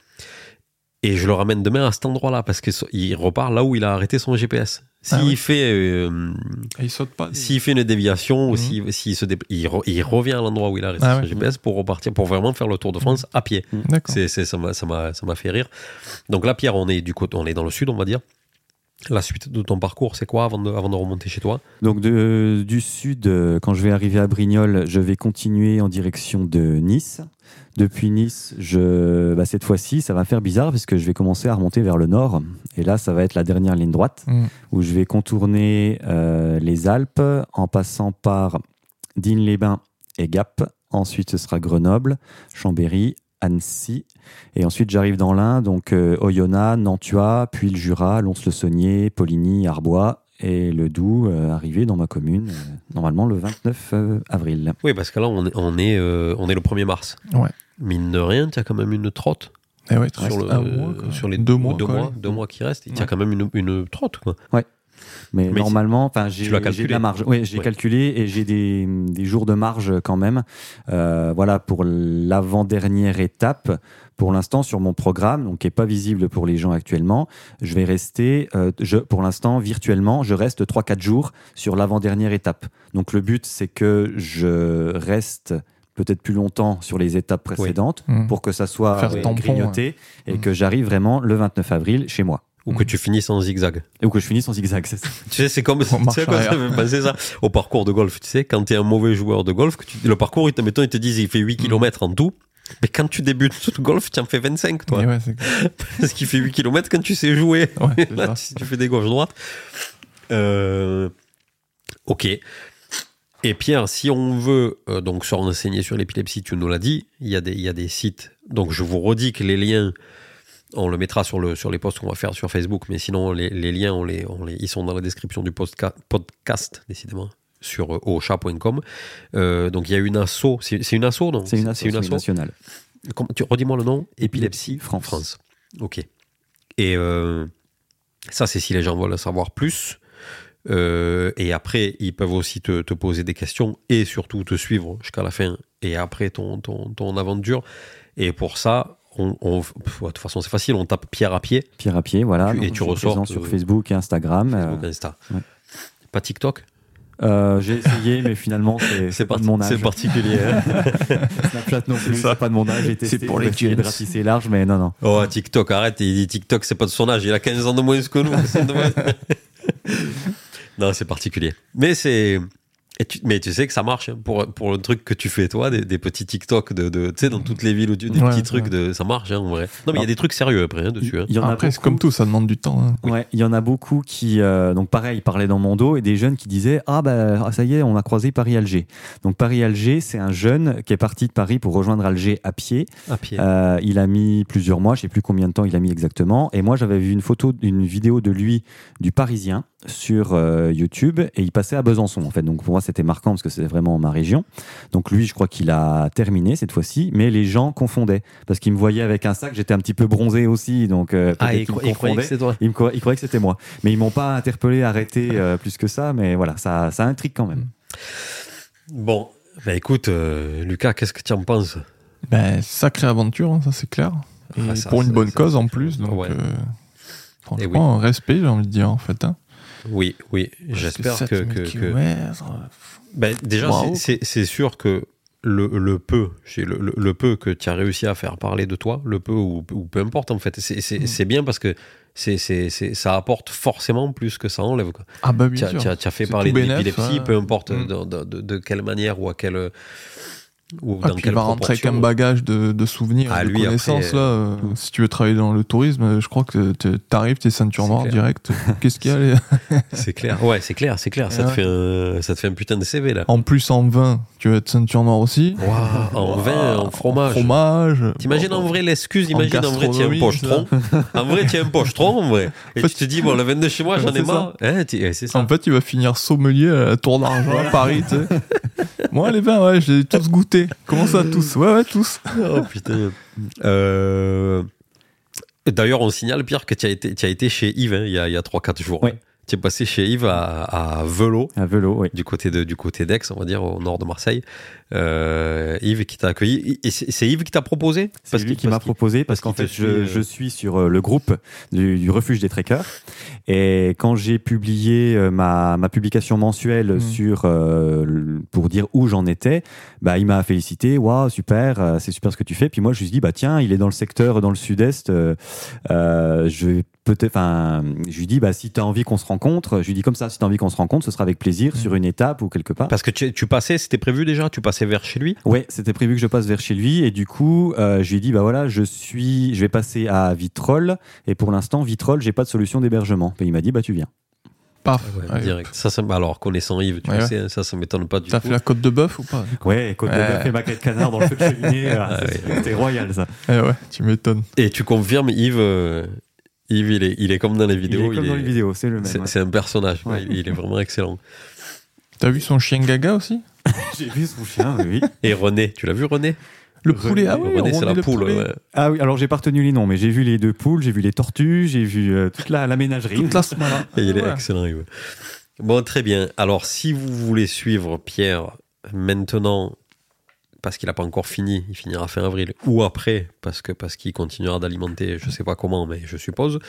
[SPEAKER 1] Et je le ramène demain à cet endroit-là parce qu'il repart là où il a arrêté son GPS. S'il
[SPEAKER 2] Ah oui.
[SPEAKER 1] fait, euh,
[SPEAKER 2] Et il saute pas.
[SPEAKER 1] s'il fait une déviation ou
[SPEAKER 2] Mhm.
[SPEAKER 1] s'il s'il se dé- il, re- il revient à l'endroit où il a arrêté
[SPEAKER 2] Ah
[SPEAKER 1] son. GPS pour repartir, pour vraiment faire le Tour de France à pied.
[SPEAKER 2] D'accord.
[SPEAKER 1] C'est, c'est- ça m'a, ça m'a, ça m'a fait rire. Donc là, Pierre, on est du côté, on est dans le sud, on va dire. La suite de ton parcours, c'est quoi avant de, avant de remonter chez toi?
[SPEAKER 3] Donc de- du sud, euh, quand je vais arriver à Brignoles, je vais continuer en direction de Nice. Depuis Nice, je, bah, cette fois-ci, ça va faire bizarre parce que je vais commencer à remonter vers le nord. Et là, ça va être la dernière ligne droite
[SPEAKER 2] Mm.
[SPEAKER 3] où je vais contourner euh, les Alpes en passant par Digne-les-Bains et Gap. Ensuite, ce sera Grenoble, Chambéry, Annecy. Et ensuite, j'arrive dans l'Ain, donc euh, Oyonnax, Nantua, puis le Jura, Lons-le-Saunier, Poligny, Arbois et le Doubs, euh, arrivé dans ma commune, euh, normalement le 29 euh, avril.
[SPEAKER 1] Oui, parce que là, on est, on est, euh, on est le 1er mars.
[SPEAKER 2] Ouais.
[SPEAKER 1] Mine de rien, tu as quand même une trotte
[SPEAKER 2] ouais, te
[SPEAKER 1] sur, le,
[SPEAKER 2] mois,
[SPEAKER 1] sur les
[SPEAKER 2] deux mois.
[SPEAKER 1] deux mois,
[SPEAKER 2] ouais.
[SPEAKER 1] deux mois qui restent. Il y a
[SPEAKER 3] Ouais.
[SPEAKER 1] quand même une, une trotte. Quoi.
[SPEAKER 3] Mais,
[SPEAKER 1] Mais
[SPEAKER 3] normalement, enfin, j'ai de la marge. Oui, j'ai
[SPEAKER 1] Ouais.
[SPEAKER 3] calculé et j'ai des, des jours de marge quand même. Euh, voilà, pour l'avant-dernière étape, pour l'instant, sur mon programme, donc qui n'est pas visible pour les gens actuellement, je vais rester, euh, je, pour l'instant, virtuellement, je reste 3-4 jours sur l'avant-dernière étape. Donc le but, c'est que je reste peut-être plus longtemps sur les étapes précédentes
[SPEAKER 2] Mm.
[SPEAKER 3] pour que ça soit
[SPEAKER 2] Faire tampon,
[SPEAKER 3] grignoté et
[SPEAKER 2] Mm.
[SPEAKER 3] que j'arrive vraiment le 29 avril chez moi.
[SPEAKER 1] Ou que tu finisses en zigzag.
[SPEAKER 3] Ou que je finisse en zigzag, c'est ça.
[SPEAKER 1] Tu sais, c'est comme, tu sais ça fait penser ça Au parcours de golf, tu sais, quand tu es un mauvais joueur de golf, que tu- le parcours, ils te, mettons, ils te disent, il fait 8 km en tout. Mais quand tu débutes le golf, tu en fais 25, toi.
[SPEAKER 2] Ouais,
[SPEAKER 1] Parce qu'il fait 8 km quand tu sais jouer.
[SPEAKER 2] Ouais,
[SPEAKER 1] Là, tu fais des gauches-droites. Euh, ok. Et Pierre, si on veut euh, donc se renseigner sur l'épilepsie, tu nous l'as dit, il y, a des, il y a des sites. Donc je vous redis que les liens, on le mettra sur, le, sur les posts qu'on va faire sur Facebook, mais sinon les, les liens, on les, on les, ils sont dans la description du podcast, décidément, sur euh, ocha.com. Euh, donc il y a une asso, c'est une asso, non?
[SPEAKER 3] C'est une
[SPEAKER 1] asso
[SPEAKER 3] nationale.
[SPEAKER 1] Comment- tu redis-moi le nom
[SPEAKER 3] Épilepsie France.
[SPEAKER 1] France. Ok. Et euh, ça, c'est si les gens veulent savoir plus. Et après, ils peuvent aussi te, te poser des questions et surtout te suivre jusqu'à la fin et après ton, ton, ton aventure. Et pour ça, on, on- pff, de toute façon, c'est facile, on tape pierre à pied,
[SPEAKER 3] Pierre à pied, voilà.
[SPEAKER 1] Tu- et tu ressors
[SPEAKER 3] sur Facebook et Instagram. euh,
[SPEAKER 1] Facebook, Insta.
[SPEAKER 3] ouais.
[SPEAKER 1] Pas TikTok
[SPEAKER 3] euh, J'ai essayé, mais finalement, c'est pas de mon âge.
[SPEAKER 1] c'est particulier.
[SPEAKER 3] Snapchat non plus, c'est pas de mon âge.
[SPEAKER 2] C'est pour les jeunes.
[SPEAKER 3] ratisser large, mais non, non.
[SPEAKER 1] oh, TikTok, arrête. Il dit TikTok, c'est pas de son âge. Il a 15 ans de moins que nous. non, c'est particulier. Mais c'est. Et tu- mais tu sais que ça marche hein, pour, pour le truc que tu fais toi, des, des petits TikTok de, de tu sais dans toutes les villes ou des
[SPEAKER 2] Ouais,
[SPEAKER 1] petits trucs
[SPEAKER 2] ouais.
[SPEAKER 1] de ça marche hein, en vrai. Non mais il y a des trucs sérieux après hein, dessus. hein.
[SPEAKER 3] Il y en a
[SPEAKER 2] Après,
[SPEAKER 3] beaucoup-
[SPEAKER 2] comme tout, ça demande du temps. hein.
[SPEAKER 3] Ouais, il y en a beaucoup qui, euh, donc pareil, parlaient dans mon dos et des jeunes qui disaient ah bah ah, ça y est, on a croisé Paris-Alger. Donc Paris-Alger, c'est un jeune qui est parti de Paris pour rejoindre Alger à pied.
[SPEAKER 1] À pied.
[SPEAKER 3] Euh, il a mis plusieurs mois, je sais plus combien de temps il a mis exactement. Et moi, j'avais vu une photo, une vidéo de lui du Parisien sur euh, YouTube et il passait à Besançon en fait. Donc pour moi, c'était marquant parce que c'est vraiment ma région. Donc lui, je crois qu'il a terminé cette fois-ci, mais les gens confondaient parce qu'ils me voyaient avec un sac. J'étais un petit peu bronzé aussi, donc euh,
[SPEAKER 1] ah,
[SPEAKER 3] peut-être
[SPEAKER 1] il,
[SPEAKER 3] qu'ils me
[SPEAKER 1] cro- il croyait que toi.
[SPEAKER 3] Ils, cro- ils croyaient que c'était moi. Mais ils m'ont pas interpellé, arrêté euh, plus que ça. Mais voilà, ça, ça intrigue quand même.
[SPEAKER 1] Bon, bah écoute, euh, Lucas, qu'est-ce que tu en penses?
[SPEAKER 2] Ben, sacrée aventure, hein, ça c'est clair. Et
[SPEAKER 1] Ah, ça,
[SPEAKER 2] pour une bonne cause en plus. Donc,
[SPEAKER 1] ouais.
[SPEAKER 2] euh,
[SPEAKER 1] Eh
[SPEAKER 2] franchement, respect, j'ai envie de dire, en fait. Hein.
[SPEAKER 1] Oui, oui, j'espère que,
[SPEAKER 2] 7000
[SPEAKER 1] que, que- Ben, déjà, c'est- sûr que le, le peu, le, le- le peu que tu as réussi à faire parler de toi, le peu ou, ou peu importe en fait, c'est
[SPEAKER 2] Mm.
[SPEAKER 1] c'est bien parce que c'est ça apporte forcément plus que ça enlève. quoi.
[SPEAKER 2] Ah bah bien
[SPEAKER 1] tu as- fait parler de l'épilepsie, peu importe
[SPEAKER 2] Mm.
[SPEAKER 1] de, de- de- de quelle manière ou à quelle. Ou
[SPEAKER 2] Ah,
[SPEAKER 1] dans
[SPEAKER 2] puis
[SPEAKER 1] quelle
[SPEAKER 2] il va rentrer avec un
[SPEAKER 1] proportion.
[SPEAKER 2] bagage de, de souvenirs,
[SPEAKER 1] Ah,
[SPEAKER 2] de
[SPEAKER 1] lui,
[SPEAKER 2] connaissances.
[SPEAKER 1] après,
[SPEAKER 2] là, euh, si tu veux travailler dans le tourisme, euh, je crois que t'arrives, t'es ceinture noire direct. Qu'est-ce qu'il y a les-
[SPEAKER 1] C'est clair, ouais, c'est clair, c'est clair. Ça, te fait un, ça te fait un putain de CV là.
[SPEAKER 2] En plus, en vin, tu veux être ceinture noire aussi.
[SPEAKER 1] En vin, en fromage.
[SPEAKER 2] Fromage.
[SPEAKER 1] T'imagines en vrai l'excuse, imagine en vrai tu as un pochetron. en vrai tu as un pochetron en vrai. Et
[SPEAKER 2] En fait,
[SPEAKER 1] tu te dis, bon, le vin de chez moi, j'en ai marre. Hein, ça.
[SPEAKER 2] En fait, il va finir sommelier à la Tour d'Argent à Paris, tu sais. Moi, les vins, ouais, j'ai tous goûté. Comment ça, tous Ouais, ouais, tous.
[SPEAKER 1] Oh putain. Euh, D'ailleurs, on signale, Pierre, que tu as été, tu as été chez Yves hein, il y a, il y a 3-4 jours. Hein. Tu es passé chez Yves à, à Velo,
[SPEAKER 3] À vélo, oui.
[SPEAKER 1] du côté de, du côté d'Aix, on va dire, au nord de Marseille. Euh, Yves qui t'a accueilli. Et c'est Yves qui t'a proposé?
[SPEAKER 3] C'est
[SPEAKER 1] Parce
[SPEAKER 3] lui qui m'a proposé parce
[SPEAKER 1] parce
[SPEAKER 3] qu'en fait, je,
[SPEAKER 1] euh,
[SPEAKER 3] je suis sur euh, le groupe du, du refuge des trekkers. Et quand j'ai publié ma, ma publication mensuelle
[SPEAKER 2] Mm.
[SPEAKER 3] sur euh, pour dire où j'en étais, bah, il m'a félicité. Waouh, super, c'est super ce que tu fais. Puis moi, je lui ai dit, bah, tiens, il est dans le secteur, dans le sud-est. euh, je vais peut-être, enfin, je lui dis, bah, si tu as envie qu'on se rencontre, je lui dis comme ça, si tu as envie qu'on se rencontre, ce sera avec plaisir
[SPEAKER 2] Mm.
[SPEAKER 3] sur une étape ou quelque part.
[SPEAKER 1] Parce que tu, tu passais, c'était prévu déjà, tu passais vers chez lui
[SPEAKER 3] Ouais, c'était prévu que je passe vers chez lui et du coup, euh, je lui ai dit bah voilà, je suis, je vais passer à Vitrolles et pour l'instant Vitrolles, j'ai pas de solution d'hébergement. Et il m'a dit bah tu viens.
[SPEAKER 2] Paf.
[SPEAKER 1] Ouais,
[SPEAKER 2] Ouais.
[SPEAKER 1] direct. Ça, ça, alors, connaissant Yves, tu
[SPEAKER 2] Ouais,
[SPEAKER 1] sais, hein, ça, ça m'étonne pas du
[SPEAKER 2] T'as
[SPEAKER 1] tout.
[SPEAKER 2] fait la côte de bœuf ou pas
[SPEAKER 3] Ouais, côte de bœuf et maquette canard dans le feu de cheminée, euh,
[SPEAKER 1] Ah
[SPEAKER 3] c'était royal ça.
[SPEAKER 2] Eh ouais, tu m'étonnes.
[SPEAKER 1] Et tu confirmes, Yves, euh, Yves il, est, il est comme dans les
[SPEAKER 3] Il
[SPEAKER 1] vidéos.
[SPEAKER 3] est comme dans les vidéos, c'est le même.
[SPEAKER 1] C'est un personnage,
[SPEAKER 3] Ouais.
[SPEAKER 1] il, il est vraiment excellent.
[SPEAKER 2] T'as vu son chien gaga aussi?
[SPEAKER 3] J'ai vu son chien, oui.
[SPEAKER 1] Et René, tu l'as vu René?
[SPEAKER 2] Le poulet, ah oui,
[SPEAKER 1] René, c'est la
[SPEAKER 2] le
[SPEAKER 1] poule. ouais.
[SPEAKER 3] Ah oui, alors j'ai pas retenu les noms, mais j'ai vu les deux poules, j'ai vu les tortues, j'ai vu euh, toute la, la ménagerie.
[SPEAKER 2] Toute la semaine.
[SPEAKER 1] Et il est
[SPEAKER 2] Ouais.
[SPEAKER 1] excellent. oui. Bon, très bien. Alors, si vous voulez suivre Pierre maintenant, parce qu'il n'a pas encore fini, il finira fin avril, ou après, parce que parce qu'il continuera d'alimenter, je sais pas comment, mais je suppose.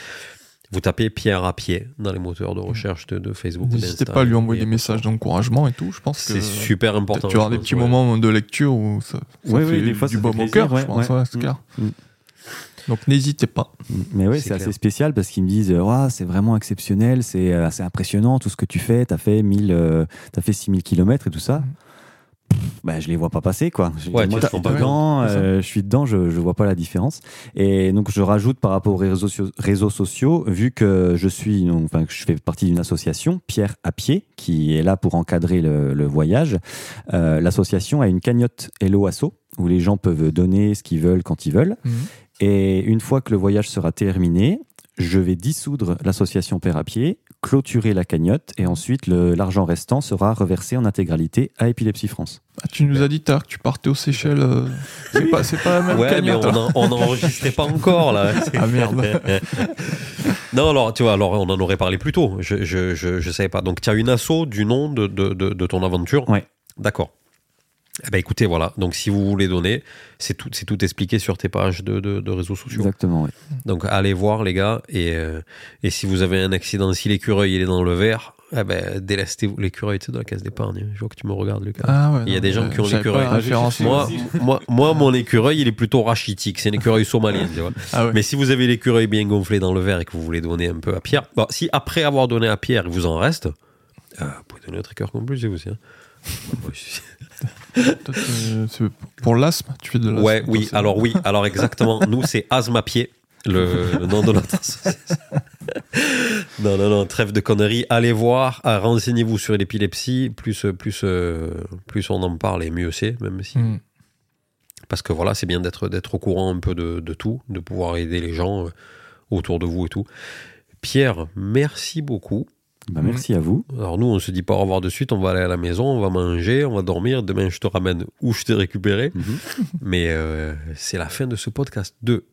[SPEAKER 1] Vous tapez Pierre à pied dans les moteurs de recherche de, de Facebook.
[SPEAKER 2] N'hésitez pas à lui envoyer des messages d'encouragement et tout. Je pense que
[SPEAKER 1] C'est super important.
[SPEAKER 2] tu auras des petits
[SPEAKER 1] ouais.
[SPEAKER 2] moments de lecture où ça, ça
[SPEAKER 3] Ouais,
[SPEAKER 2] fait
[SPEAKER 3] ouais, des fois,
[SPEAKER 2] du
[SPEAKER 3] ça
[SPEAKER 2] baume au cœur, je pense.
[SPEAKER 3] ouais,
[SPEAKER 2] ouais, c'est
[SPEAKER 3] Mm.
[SPEAKER 2] clair.
[SPEAKER 3] Mm.
[SPEAKER 2] Donc n'hésitez pas.
[SPEAKER 3] Mais ouais,
[SPEAKER 1] C'est
[SPEAKER 3] assez spécial parce qu'ils me disent euh, c'est vraiment exceptionnel, c'est euh, assez impressionnant tout ce que tu fais. Tu as fait 1000 euh, t'as fait 6000 km et tout ça. Bah, je les vois pas passer quoi.
[SPEAKER 1] Ouais,
[SPEAKER 3] moi, je suis dedans, euh, je suis dedans, je, je vois pas la différence. Et donc je rajoute par rapport aux réseaux, réseaux sociaux, vu que je suis, donc, enfin que je fais partie d'une association, Pierre à pied, qui est là pour encadrer le, le voyage. euh, L'association a une cagnotte Hello Asso où les gens peuvent donner ce qu'ils veulent quand ils veulent.
[SPEAKER 2] Mhm.
[SPEAKER 3] Et une fois que le voyage sera terminé, je vais dissoudre l'association Père à Pied, clôturer la cagnotte et ensuite l'argent restant sera reversé en intégralité à Épilepsie France.
[SPEAKER 2] Ah, tu nous as dit tard que tu partais aux Seychelles. euh, C'est pas, c'est pas la même
[SPEAKER 1] Ouais, mais
[SPEAKER 2] cagnotte.
[SPEAKER 1] on en- on n'enregistrait pas encore là.
[SPEAKER 2] Ah merde.
[SPEAKER 1] non, alors tu vois, alors on en aurait parlé plus tôt. Je je, je, je savais pas. Donc tu as une asso du nom de, de, de, de ton aventure.
[SPEAKER 3] Ouais.
[SPEAKER 1] D'accord. Eh ben écoutez, voilà. Donc si vous voulez donner, c'est tout, c'est tout expliqué sur tes pages de, de, de réseaux sociaux.
[SPEAKER 3] Exactement, ouais.
[SPEAKER 1] Donc allez voir les gars et, euh, et si vous avez un accident, si l'écureuil il est dans le verre, eh ben délestez l'écureuil tu sais, dans la caisse d'épargne. Je vois que tu me regardes Lucas.
[SPEAKER 2] Ah ouais,
[SPEAKER 1] Il y a
[SPEAKER 2] non,
[SPEAKER 1] des gens
[SPEAKER 2] mais
[SPEAKER 1] qui ont l'écureuil. moi, moi, moi, mon écureuil, il est plutôt rachitique. C'est un écureuil somalien, tu vois.
[SPEAKER 2] Ah ouais.
[SPEAKER 1] Mais si vous avez l'écureuil bien gonflé dans le verre et que vous voulez donner un peu à Pierre, bon, si après avoir donné à Pierre, il vous en reste, euh, vous pouvez donner votre cœur compulsif aussi. hein.
[SPEAKER 2] Pour l'asthme, tu fais de l'asthme.
[SPEAKER 1] ouais, oui, alors oui, alors exactement. Nous, c'est Asthme à pied, le, le nom de notre association. non, non, non, trêve de conneries. Allez voir, ah, renseignez-vous sur l'épilepsie. Plus, euh, plus, euh, plus on en parle et mieux c'est, même si.
[SPEAKER 2] Hmm.
[SPEAKER 1] Parce que voilà, c'est bien d'être d'être au courant un peu de, de tout, de pouvoir aider les gens euh, autour de vous et tout. Pierre, merci beaucoup.
[SPEAKER 3] Bah, merci à vous.
[SPEAKER 1] Alors nous, on se dit pas au revoir de suite, on va aller à la maison, on va manger, on va dormir. Demain, je te ramène où je t'ai récupéré.
[SPEAKER 3] Mhm.
[SPEAKER 1] Mais euh, c'est la fin de ce podcast de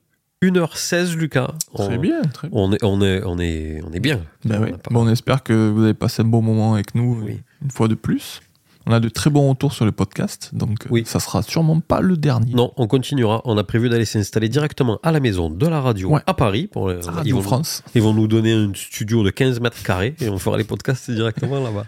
[SPEAKER 1] 1h16, Lucas.
[SPEAKER 2] Très
[SPEAKER 1] on,
[SPEAKER 2] bien, très bien.
[SPEAKER 1] On est, on est, on est, on est bien.
[SPEAKER 2] Ben
[SPEAKER 1] On
[SPEAKER 2] oui.
[SPEAKER 1] a pas-
[SPEAKER 2] Bon, on espère que vous avez passé un bon moment avec nous
[SPEAKER 1] Oui.
[SPEAKER 2] une fois de plus. On a de très bons retours sur le podcast, donc euh,
[SPEAKER 1] Oui.
[SPEAKER 2] ça sera sûrement pas le dernier.
[SPEAKER 1] Non, on continuera. On a prévu d'aller s'installer directement à la maison de la radio
[SPEAKER 2] Ouais.
[SPEAKER 1] à Paris. Pour, euh, ils,
[SPEAKER 2] Radio
[SPEAKER 1] vont,
[SPEAKER 2] France.
[SPEAKER 1] ils vont nous donner un studio de 15 mètres carrés et on fera les podcasts directement là-bas.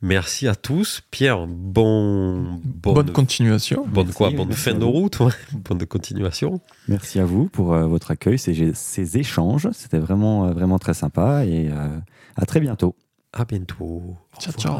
[SPEAKER 1] Merci à tous. Pierre, bon, bonne,
[SPEAKER 2] Bonne continuation.
[SPEAKER 1] bonne quoi Bonne fin de route, ouais. bonne continuation.
[SPEAKER 3] Merci à vous pour euh, votre accueil, ces, ces échanges. C'était vraiment, euh, vraiment très sympa et euh, à très bientôt.
[SPEAKER 1] À bientôt.
[SPEAKER 2] Ciao, ciao.